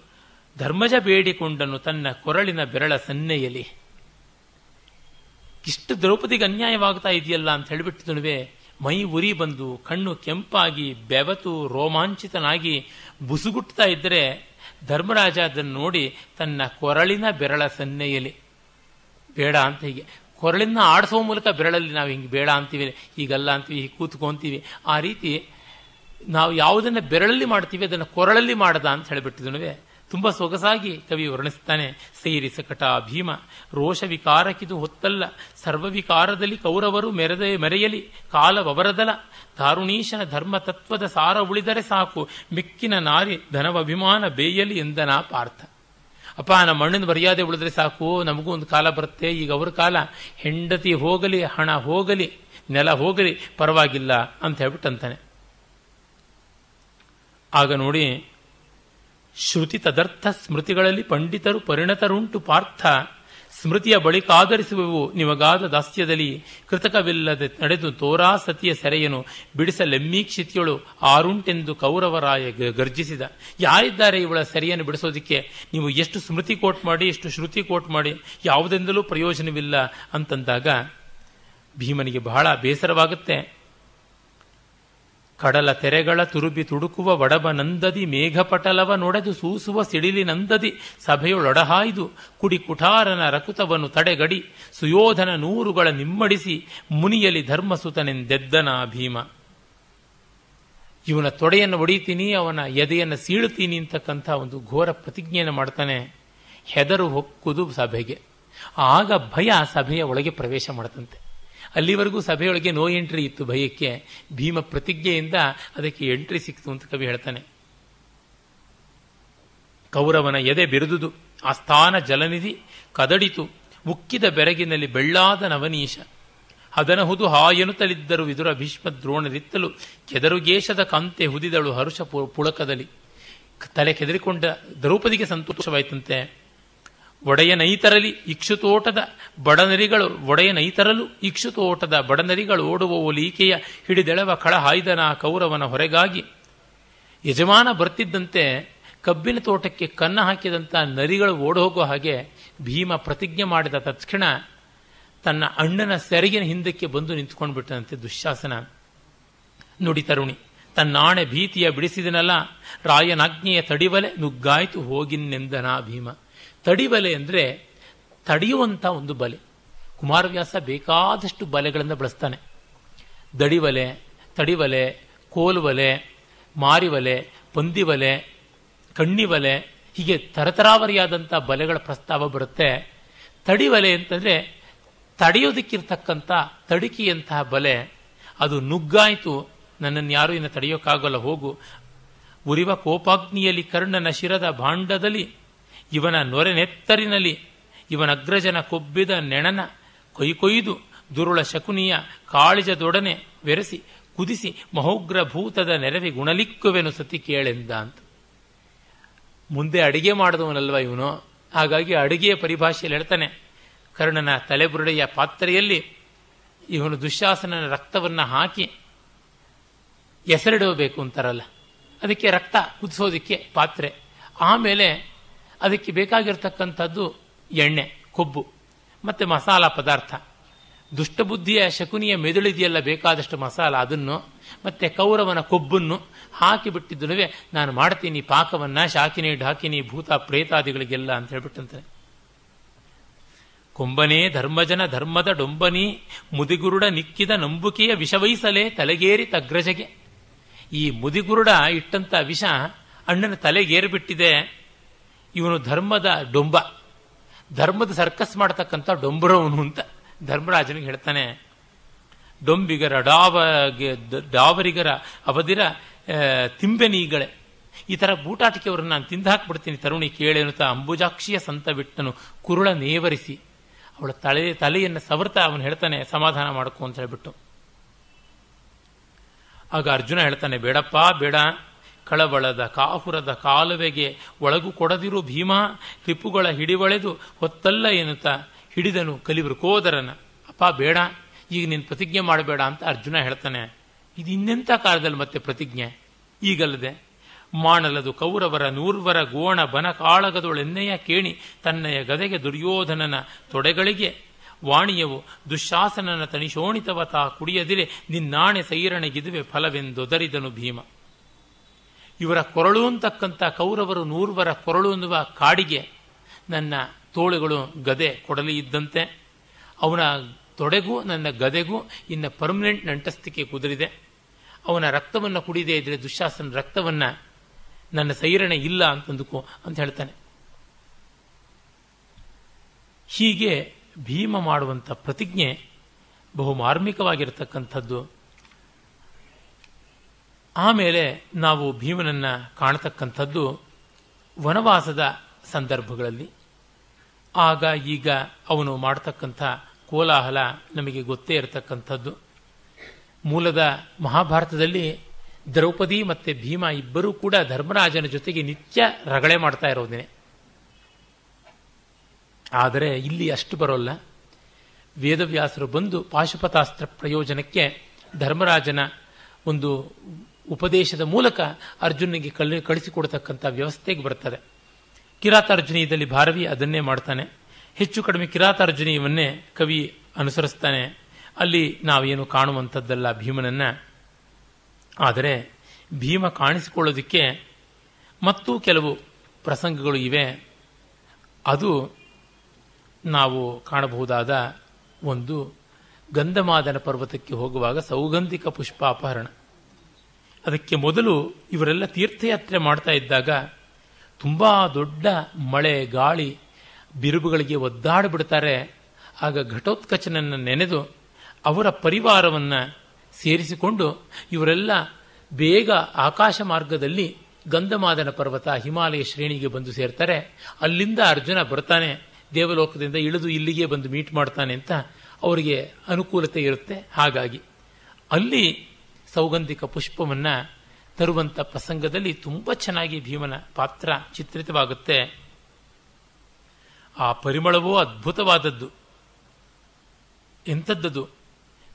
ಧರ್ಮಜ ಬೇಡಿಕೊಂಡನು ತನ್ನ ಕೊರಳಿನ ಬೆರಳ ಸನ್ನೆಯಲಿ ಇಷ್ಟು ದ್ರೌಪದಿಗೆ ಅನ್ಯಾಯವಾಗ್ತಾ ಇದೆಯಲ್ಲ ಅಂತ ಹೇಳಿಬಿಟ್ಟಿದನುವೆ ಮೈ ಉರಿ ಬಂದು, ಕಣ್ಣು ಕೆಂಪಾಗಿ, ಬೆವತು ರೋಮಾಂಚಿತನಾಗಿ ಬುಸುಗುಟ್ತಾ ಇದ್ದರೆ ಧರ್ಮರಾಜ ಅದನ್ನು ನೋಡಿ ತನ್ನ ಕೊರಳಿನ ಬೆರಳ ಸನ್ನೆಯಲ್ಲಿ, ಬೇಡ ಅಂತ ಹೀಗೆ, ಕೊರಳಿನ ಆಡಿಸೋ ಮೂಲಕ ಬೆರಳಲ್ಲಿ ನಾವು ಹಿಂಗೆ ಬೇಡ ಅಂತೀವಿ ಹೀಗಲ್ಲ ಅಂತೀವಿ, ಹೀಗೆ ಕೂತ್ಕೊಂತೀವಿ ಆ ರೀತಿ ನಾವು ಯಾವುದನ್ನು ಬೆರಳಲ್ಲಿ ಮಾಡ್ತೀವಿ, ಅದನ್ನು ಕೊರಳಲ್ಲಿ ಮಾಡದ ಅಂತ ಹೇಳಿಬಿಟ್ಟಿದನುವೆ ತುಂಬ ಸೊಗಸಾಗಿ ಕವಿ ವರ್ಣಿಸ್ತಾನೆ. ಸೇರಿ ಸಕಟ ಭೀಮ ರೋಷ ವಿಕಾರಕ್ಕಿದು ಹೊತ್ತಲ್ಲ. ಸರ್ವವಿಕಾರದಲ್ಲಿ ಕೌರವರು ಮೆರೆದ ಮೆರೆಯಲಿ ಕಾಲವರದಲ ದಾರುಣೀಶನ ಧರ್ಮ ತತ್ವದ ಸಾರ ಉಳಿದರೆ ಸಾಕು. ಮಿಕ್ಕಿನ ನಾರಿ ಧನವಭಿಮಾನ ಬೇಯಲಿ ಎಂದನ ಪಾರ್ಥ. ಅಪ್ಪ, ನಮ್ಮ ಮಣ್ಣಿನ ಮರ್ಯಾದೆ ಉಳಿದ್ರೆ ಸಾಕು. ನಮಗೂ ಒಂದು ಕಾಲ ಬರುತ್ತೆ. ಈಗ ಅವರ ಕಾಲ, ಹೆಂಡತಿ ಹೋಗಲಿ, ಹಣ ಹೋಗಲಿ, ನೆಲ ಹೋಗಲಿ, ಪರವಾಗಿಲ್ಲ ಅಂತ ಹೇಳ್ಬಿಟ್ಟಂತಾನೆ. ಆಗ ನೋಡಿ ಶ್ರುತಿ ತದರ್ಥ ಸ್ಮೃತಿಗಳಲ್ಲಿ ಪಂಡಿತರು ಪರಿಣತರುಂಟು ಪಾರ್ಥ. ಸ್ಮೃತಿಯ ಬಳಿಕ ಬಳಿಕಾದರಿಸುವೆವು ನಿಮಗಾದ ದಾಸ್ಯದಲ್ಲಿ. ಕೃತಕವಿಲ್ಲದೆ ನಡೆದು ತೋರಾ ಸತಿಯ ಸೆರೆಯನು ಬಿಡಿಸಲೆಮ್ಮೀಕ್ಷಿತಿಯಳು ಆರುಂಟೆಂದು ಕೌರವರಾಯ ಗರ್ಜಿಸಿದ. ಯಾರಿದ್ದಾರೆ ಇವಳ ಸೆರೆಯನ್ನು ಬಿಡಿಸೋದಿಕ್ಕೆ? ನೀವು ಎಷ್ಟು ಸ್ಮೃತಿ ಕೋಟ್ ಮಾಡಿ, ಎಷ್ಟು ಶ್ರುತಿ ಕೋಟ್ ಮಾಡಿ, ಯಾವುದೆಂದಲೂ ಪ್ರಯೋಜನವಿಲ್ಲ ಅಂತಂದಾಗ ಭೀಮನಿಗೆ ಬಹಳ ಬೇಸರವಾಗುತ್ತೆ. ಕಡಲ ತೆರೆಗಳ ತುರುಬಿ ತುಡುಕುವ ಒಡಬ ನಂದದಿ, ಮೇಘಪಟಲವ ನೊಡೆದು ಸೂಸುವ ಸಿಡಿಲಿ ನಂದದಿ, ಸಭೆಯೊಳೊಡಹಾಯ್ದು ಕುಡಿ ಕುಠಾರನ ರಕುತವನ್ನು ತಡೆಗಡಿ, ಸುಯೋಧನ ನೂರುಗಳ ನಿಮ್ಮಡಿಸಿ ಮುನಿಯಲಿ ಧರ್ಮಸುತನೆಂದೆದ್ದನ ಭೀಮ. ಇವನ ತೊಡೆಯನ್ನು ಒಡಿತೀನಿ ಅವನ ಎದೆಯನ್ನು ಸೀಳುತ್ತೀನಿ ಅಂತಕ್ಕಂಥ ಒಂದು ಘೋರ ಪ್ರತಿಜ್ಞೆಯನ್ನು ಮಾಡ್ತಾನೆ. ಹೆದರು ಹೊಕ್ಕುದು ಸಭೆಗೆ. ಆಗ ಭಯ ಸಭೆಯ ಒಳಗೆ ಪ್ರವೇಶ ಮಾಡತಂತೆ. ಅಲ್ಲಿವರೆಗೂ ಸಭೆಯೊಳಗೆ ನೋ ಎಂಟ್ರಿ ಇತ್ತು ಭಯಕ್ಕೆ. ಭೀಮ ಪ್ರತಿಜ್ಞೆಯಿಂದ ಅದಕ್ಕೆ ಎಂಟ್ರಿ ಸಿಕ್ತು ಅಂತ ಕವಿ ಹೇಳ್ತಾನೆ. ಕೌರವನ ಎದೆ ಬಿರುದುದು ಆಸ್ಥಾನ ಜಲನಿಧಿ ಕದಡಿತು, ಉಕ್ಕಿದ ಬೆರಗಿನಲ್ಲಿ ಬೆಳ್ಳಾದ ನವನೀಶ. ಹದನಹುದು ಹಾಯನುತಲಿದ್ದರು ವಿದುರ ಭೀಷ್ಮ ದ್ರೋಣರಿತ್ತಲು, ಕೆದರುಗೇಶದ ಕಂತೆ ಹುದಿದಳು ಹರುಷ ಪುಳಕದಲ್ಲಿ. ತಲೆ ಕೆದರಿಕೊಂಡ ದ್ರೌಪದಿಗೆ ಸಂತೋಷವಾಯಿತಂತೆ. ಒಡೆಯ ನೈತರಲಿ ಇಕ್ಷುತೋಟದ ಬಡನರಿಗಳು ಒಡೆಯ ನೈತರಲು ಇಕ್ಷುತೋಟದ ಬಡನರಿಗಳು ಓಡುವ ಲೀಕೆಯ ಹಿಡಿದೆಳವ ಕಳ ಹಾಯ್ದನ ಕೌರವನ ಹೊರೆಗಾಗಿ. ಯಜಮಾನ ಬರ್ತಿದ್ದಂತೆ ಕಬ್ಬಿನ ತೋಟಕ್ಕೆ ಕನ್ನ ಹಾಕಿದಂಥ ನರಿಗಳು ಓಡೋಗೋ ಹಾಗೆ ಭೀಮ ಪ್ರತಿಜ್ಞೆ ಮಾಡಿದ ತತ್ಕ್ಷಣ ತನ್ನ ಅಣ್ಣನ ಸೆರಗಿನ ಹಿಂದಕ್ಕೆ ಬಂದು ನಿಂತ್ಕೊಂಡು ಬಿಟ್ಟಂತೆ ದುಶ್ಯಾಸನ ನುಡಿ ತರುಣಿ, ತನ್ನಾಣೆ ಭೀತಿಯ ಬಿಡಿಸಿದನಲ್ಲ, ರಾಯನಾಜ್ಞೆಯ ತಡಿವಲೆ ನುಗ್ಗಾಯ್ತು ಹೋಗಿನ್ನೆಂದನಾ ಭೀಮ. ತಡಿಬಲೆ ಅಂದರೆ ತಡೆಯುವಂಥ ಒಂದು ಬಲೆ. ಕುಮಾರವ್ಯಾಸ ಬೇಕಾದಷ್ಟು ಬಲೆಗಳನ್ನು ಬಳಸ್ತಾನೆ. ದಡಿವಲೆ ತಡಿವಲೆ ಕೋಲುವಲೆ ಮಾರಿವಲೆ ಪಂದಿವಲೆ ಕಣ್ಣಿವಲೆ ಹೀಗೆ ತರತರಾವರಿಯಾದಂಥ ಬಲೆಗಳ ಪ್ರಸ್ತಾವ ಬರುತ್ತೆ. ತಡಿವಲೆ ಅಂತಂದರೆ ತಡೆಯೋದಕ್ಕಿರ್ತಕ್ಕಂಥ ತಡಿಕೆಯಂತಹ ಬಲೆ. ಅದು ನುಗ್ಗಾಯಿತು, ನನ್ನನ್ನು ಯಾರೂ ಇನ್ನು ತಡೆಯೋಕ್ಕಾಗಲ್ಲ, ಹೋಗು. ಉರಿವ ಕೋಪಾಗ್ನಿಯಲ್ಲಿ ಕರ್ಣನ ಶಿರದ ಭಾಂಡದಲ್ಲಿ ಇವನ ನೊರೆ ನೆತ್ತರಿನಲ್ಲಿ ಇವನ ಅಗ್ರಜನ ಕೊಬ್ಬಿದ ನೆಣನ ಕೊಯ್ಕೊಯ್ದು ದುರುಳ ಶಕುನಿಯ ಕಾಳಿಜದೊಡನೆ ಬೆರೆಸಿ ಕುದಿಸಿ ಮಹೋಗ್ರ ಭೂತದ ನೆರವಿ ಗುಣಲಿಕ್ಕುವೆನು ಸತಿ ಕೇಳೆಂದ ಅಂತ ಮುಂದೆ ಅಡಿಗೆ ಮಾಡಿದವನಲ್ವ ಇವನು? ಹಾಗಾಗಿ ಅಡಿಗೆಯ ಪರಿಭಾಷೆಯಲ್ಲಿ ಹೇಳ್ತಾನೆ, ಕರ್ಣನ ತಲೆಬುರುಡೆಯ ಪಾತ್ರೆಯಲ್ಲಿ ಇವನು ದುಶ್ಯಾಸನನ ರಕ್ತವನ್ನು ಹಾಕಿ ಎಸರಿಡಬೇಕು ಅಂತಾರಲ್ಲ, ಅದಕ್ಕೆ ರಕ್ತ ಕುದಿಸೋದಕ್ಕೆ ಪಾತ್ರೆ. ಆಮೇಲೆ ಅದಕ್ಕೆ ಬೇಕಾಗಿರ್ತಕ್ಕಂಥದ್ದು ಎಣ್ಣೆ, ಕೊಬ್ಬು ಮತ್ತು ಮಸಾಲ ಪದಾರ್ಥ. ದುಷ್ಟಬುದ್ಧಿಯ ಶಕುನಿಯ ಮೆದುಳಿದೆಯೆಲ್ಲ ಬೇಕಾದಷ್ಟು ಮಸಾಲ ಅದನ್ನು ಮತ್ತು ಕೌರವನ ಕೊಬ್ಬನ್ನು ಹಾಕಿಬಿಟ್ಟಿದ್ದನುವೆ ನಾನು ಮಾಡ್ತೀನಿ, ಪಾಕವನ್ನು ಶಾಕಿನಿ ಢಾಕಿನಿ ಭೂತ, ಪ್ರೇತಾದಿಗಳಿಗೆಲ್ಲ ಅಂತ ಹೇಳ್ಬಿಟ್ಟಂತೆ. ಕೊಂಬನೇ ಧರ್ಮಜನ ಧರ್ಮದ ಡೊಂಬನಿ, ಮುದಿಗುರುಡ ನಿಕ್ಕಿದ ನಂಬುಕೆಯ ವಿಷವಹಿಸಲೇ ತಲೆಗೇರಿ ತಗ್ರಜಗೆ ಈ ಮುದಿಗುರುಡ ಇಟ್ಟಂತ ವಿಷ ಅಣ್ಣನ ತಲೆಗೇರಿಬಿಟ್ಟಿದೆ ಇವನು ಧರ್ಮದ ಡೊಂಬ. ಧರ್ಮದ ಸರ್ಕಸ್ ಮಾಡತಕ್ಕಂಥ ಡೊಂಬರವನು ಅಂತ ಧರ್ಮರಾಜನಿಗೆ ಹೇಳ್ತಾನೆ. ಡೊಂಬಿಗರ ಡಾವ ಡಾವರಿಗರ ಅವಧಿರ ತಿಂಬೆನೀಗಳೇ. ಈ ಥರ ಬೂಟಾಟಿಕೆಯವರನ್ನು ನಾನು ತಿಂದು ಹಾಕ್ಬಿಡ್ತೀನಿ. ತರುಣಿ ಕೇಳೇನುತ್ತಾ ಅಂಬುಜಾಕ್ಷಿಯ ಸಂತ ಬಿಟ್ಟನು. ಕುರುಳ ನೇವರಿಸಿ. ಅವಳ ತಲೆ, ತಲೆಯನ್ನು ಸವರ್ತಾ ಅವನು ಹೇಳ್ತಾನೆ, ಸಮಾಧಾನ ಮಾಡ್ಕೊ ಅಂತ ಹೇಳ್ಬಿಟ್ಟು. ಆಗ ಅರ್ಜುನ ಹೇಳ್ತಾನೆ, ಬೇಡಪ್ಪ, ಬೇಡ. ಕಳವಳದ ಕಾಹುರದ ಕಾಲುವೆಗೆ ಒಳಗು ಕೊಡದಿರು ಭೀಮ ರಿಪುಗಳ ಹಿಡಿವಳೆದು ಹೊತ್ತಲ್ಲ ಎನ್ನುತ್ತಾ ಹಿಡಿದನು ಕಲಿವರು ಕೋದರನ. ಅಪ್ಪ ಬೇಡ, ಈಗ ನೀನು ಪ್ರತಿಜ್ಞೆ ಮಾಡಬೇಡ ಅಂತ ಅರ್ಜುನ ಹೇಳ್ತಾನೆ. ಇದು ಇನ್ನೆಂಥ ಕಾಲದಲ್ಲಿ ಮತ್ತೆ ಪ್ರತಿಜ್ಞೆ? ಈಗಲ್ಲದೆ ಮಾಡಲದು ಕೌರವರ ನೂರ್ವರ ಗೋಣ ಬನ ಕಾಳಗದೊಳೆನ್ನೆಯ ಕೇಣಿ ತನ್ನಯ ಗದೆಗೆ ದುರ್ಯೋಧನನ ತೊಡೆಗಳಿಗೆ, ವಾಣಿಯವು ದುಶ್ಶಾಸನನ ತನಿಶೋಣಿತವತಾ ಕುಡಿಯದಿರೆ ನಿನ್ನಾಣೆ ಸೈರಣೆಗಿದುವೆ ಫಲವೆಂದೊದರಿದನು ಭೀಮ. ಇವರ ಕೊರಳು ಅಂತಕ್ಕಂಥ ಕೌರವರು ನೂರ್ವರ ಕೊರಳು ಅನ್ನುವ ಕಾಡಿಗೆ ನನ್ನ ತೋಳುಗಳು ಗದೆ ಕೊಡಲಿ ಇದ್ದಂತೆ. ಅವನ ತೊಡೆಗೂ, ನನ್ನ ಗದೆಗೂ ಇನ್ನು ಪರ್ಮನೆಂಟ್ ನಂಟಸ್ತಿಕೆ ಕುದುರಿದೆ. ಅವನ ರಕ್ತವನ್ನು ಕುಡಿದೇ ಇದ್ರೆ ದುಶಾಸನ ರಕ್ತವನ್ನು ನನ್ನ ಸೈರಣೆ ಇಲ್ಲ ಅಂತಂದುಕು ಅಂತ ಹೇಳ್ತಾನೆ. ಹೀಗೆ ಭೀಮ ಮಾಡುವಂಥ ಪ್ರತಿಜ್ಞೆ ಬಹು ಮಾರ್ಮಿಕವಾಗಿರತಕ್ಕಂಥದ್ದು ಆಮೇಲೆ ನಾವು ಭೀಮನನ್ನ ಕಾಣತಕ್ಕಂಥದ್ದು ವನವಾಸದ ಸಂದರ್ಭಗಳಲ್ಲಿ. ಆಗ ಈಗ ಅವನು ಮಾಡತಕ್ಕಂಥ ಕೋಲಾಹಲ ನಮಗೆ ಗೊತ್ತೇ ಇರತಕ್ಕಂಥದ್ದು. ಮೂಲದ ಮಹಾಭಾರತದಲ್ಲಿ ದ್ರೌಪದಿ ಮತ್ತು ಭೀಮ ಇಬ್ಬರೂ ಕೂಡ ಧರ್ಮರಾಜನ ಜೊತೆಗೆ ನಿತ್ಯ ರಗಳೆ ಮಾಡ್ತಾ ಇರೋದೇನೆ. ಆದರೆ ಇಲ್ಲಿ ಅಷ್ಟು ಬರೋಲ್ಲ. ವೇದವ್ಯಾಸರು ಬಂದು ಪಾಶುಪತಾಸ್ತ್ರ ಪ್ರಯೋಜನಕ್ಕೆ ಧರ್ಮರಾಜನ ಒಂದು ಉಪದೇಶದ ಮೂಲಕ ಅರ್ಜುನಿಗೆ ಕಳಿ, ಕಳಿಸಿಕೊಡ್ತಕ್ಕಂಥ ವ್ಯವಸ್ಥೆಗೆ ಬರ್ತದೆ. ಕಿರಾತಾರ್ಜುನೀಯದಲ್ಲಿ ಭಾರವಿ ಅದನ್ನೇ ಮಾಡ್ತಾನೆ. ಹೆಚ್ಚು ಕಡಿಮೆ ಕಿರಾತಾರ್ಜುನೀಯವನ್ನೇ ಕವಿ ಅನುಸರಿಸ್ತಾನೆ. ಅಲ್ಲಿ ನಾವೇನು ಕಾಣುವಂಥದ್ದಲ್ಲ ಭೀಮನನ್ನ. ಆದರೆ ಭೀಮ ಕಾಣಿಸಿಕೊಳ್ಳೋದಕ್ಕೆ ಮತ್ತೂ ಕೆಲವು ಪ್ರಸಂಗಗಳು ಇವೆ. ಅದು ನಾವು ಕಾಣಬಹುದಾದ ಒಂದು ಗಂಧಮಾದನ ಪರ್ವತಕ್ಕೆ ಹೋಗುವಾಗ ಸೌಗಂಧಿಕ ಪುಷ್ಪ ಅಪಹರಣ ಅದಕ್ಕೆ ಮೊದಲು ಇವರೆಲ್ಲ ತೀರ್ಥಯಾತ್ರೆ ಮಾಡ್ತಾ ಇದ್ದಾಗ ತುಂಬ ದೊಡ್ಡ ಮಳೆ, ಗಾಳಿ ಬಿರುಬುಗಳಿಗೆ ಒದ್ದಾಡಿಬಿಡ್ತಾರೆ. ಆಗ ಘಟೋತ್ಕಚನನ್ನು ನೆನೆದು ಅವರ ಪರಿವಾರವನ್ನು ಸೇರಿಸಿಕೊಂಡು ಇವರೆಲ್ಲ ಬೇಗ ಆಕಾಶ ಮಾರ್ಗದಲ್ಲಿ ಗಂಧಮಾದನ ಪರ್ವತ ಹಿಮಾಲಯ ಶ್ರೇಣಿಗೆ ಬಂದು ಸೇರ್ತಾರೆ. ಅಲ್ಲಿಂದ ಅರ್ಜುನ ಬರ್ತಾನೆ. ದೇವಲೋಕದಿಂದ ಇಳಿದು ಇಲ್ಲಿಗೆ ಬಂದು ಮೀಟ್ ಮಾಡ್ತಾನೆ ಅಂತ ಅವರಿಗೆ ಅನುಕೂಲತೆ ಇರುತ್ತೆ. ಹಾಗಾಗಿ ಅಲ್ಲಿ ಸೌಗಂಧಿಕ ಪುಷ್ಪವನ್ನು ತರುವಂಥ ಪ್ರಸಂಗದಲ್ಲಿ ತುಂಬ ಚೆನ್ನಾಗಿ ಭೀಮನ ಪಾತ್ರ ಚಿತ್ರಿತವಾಗುತ್ತೆ. ಆ ಪರಿಮಳವೂ ಅದ್ಭುತವಾದದ್ದು. ಎಂಥದ್ದದು?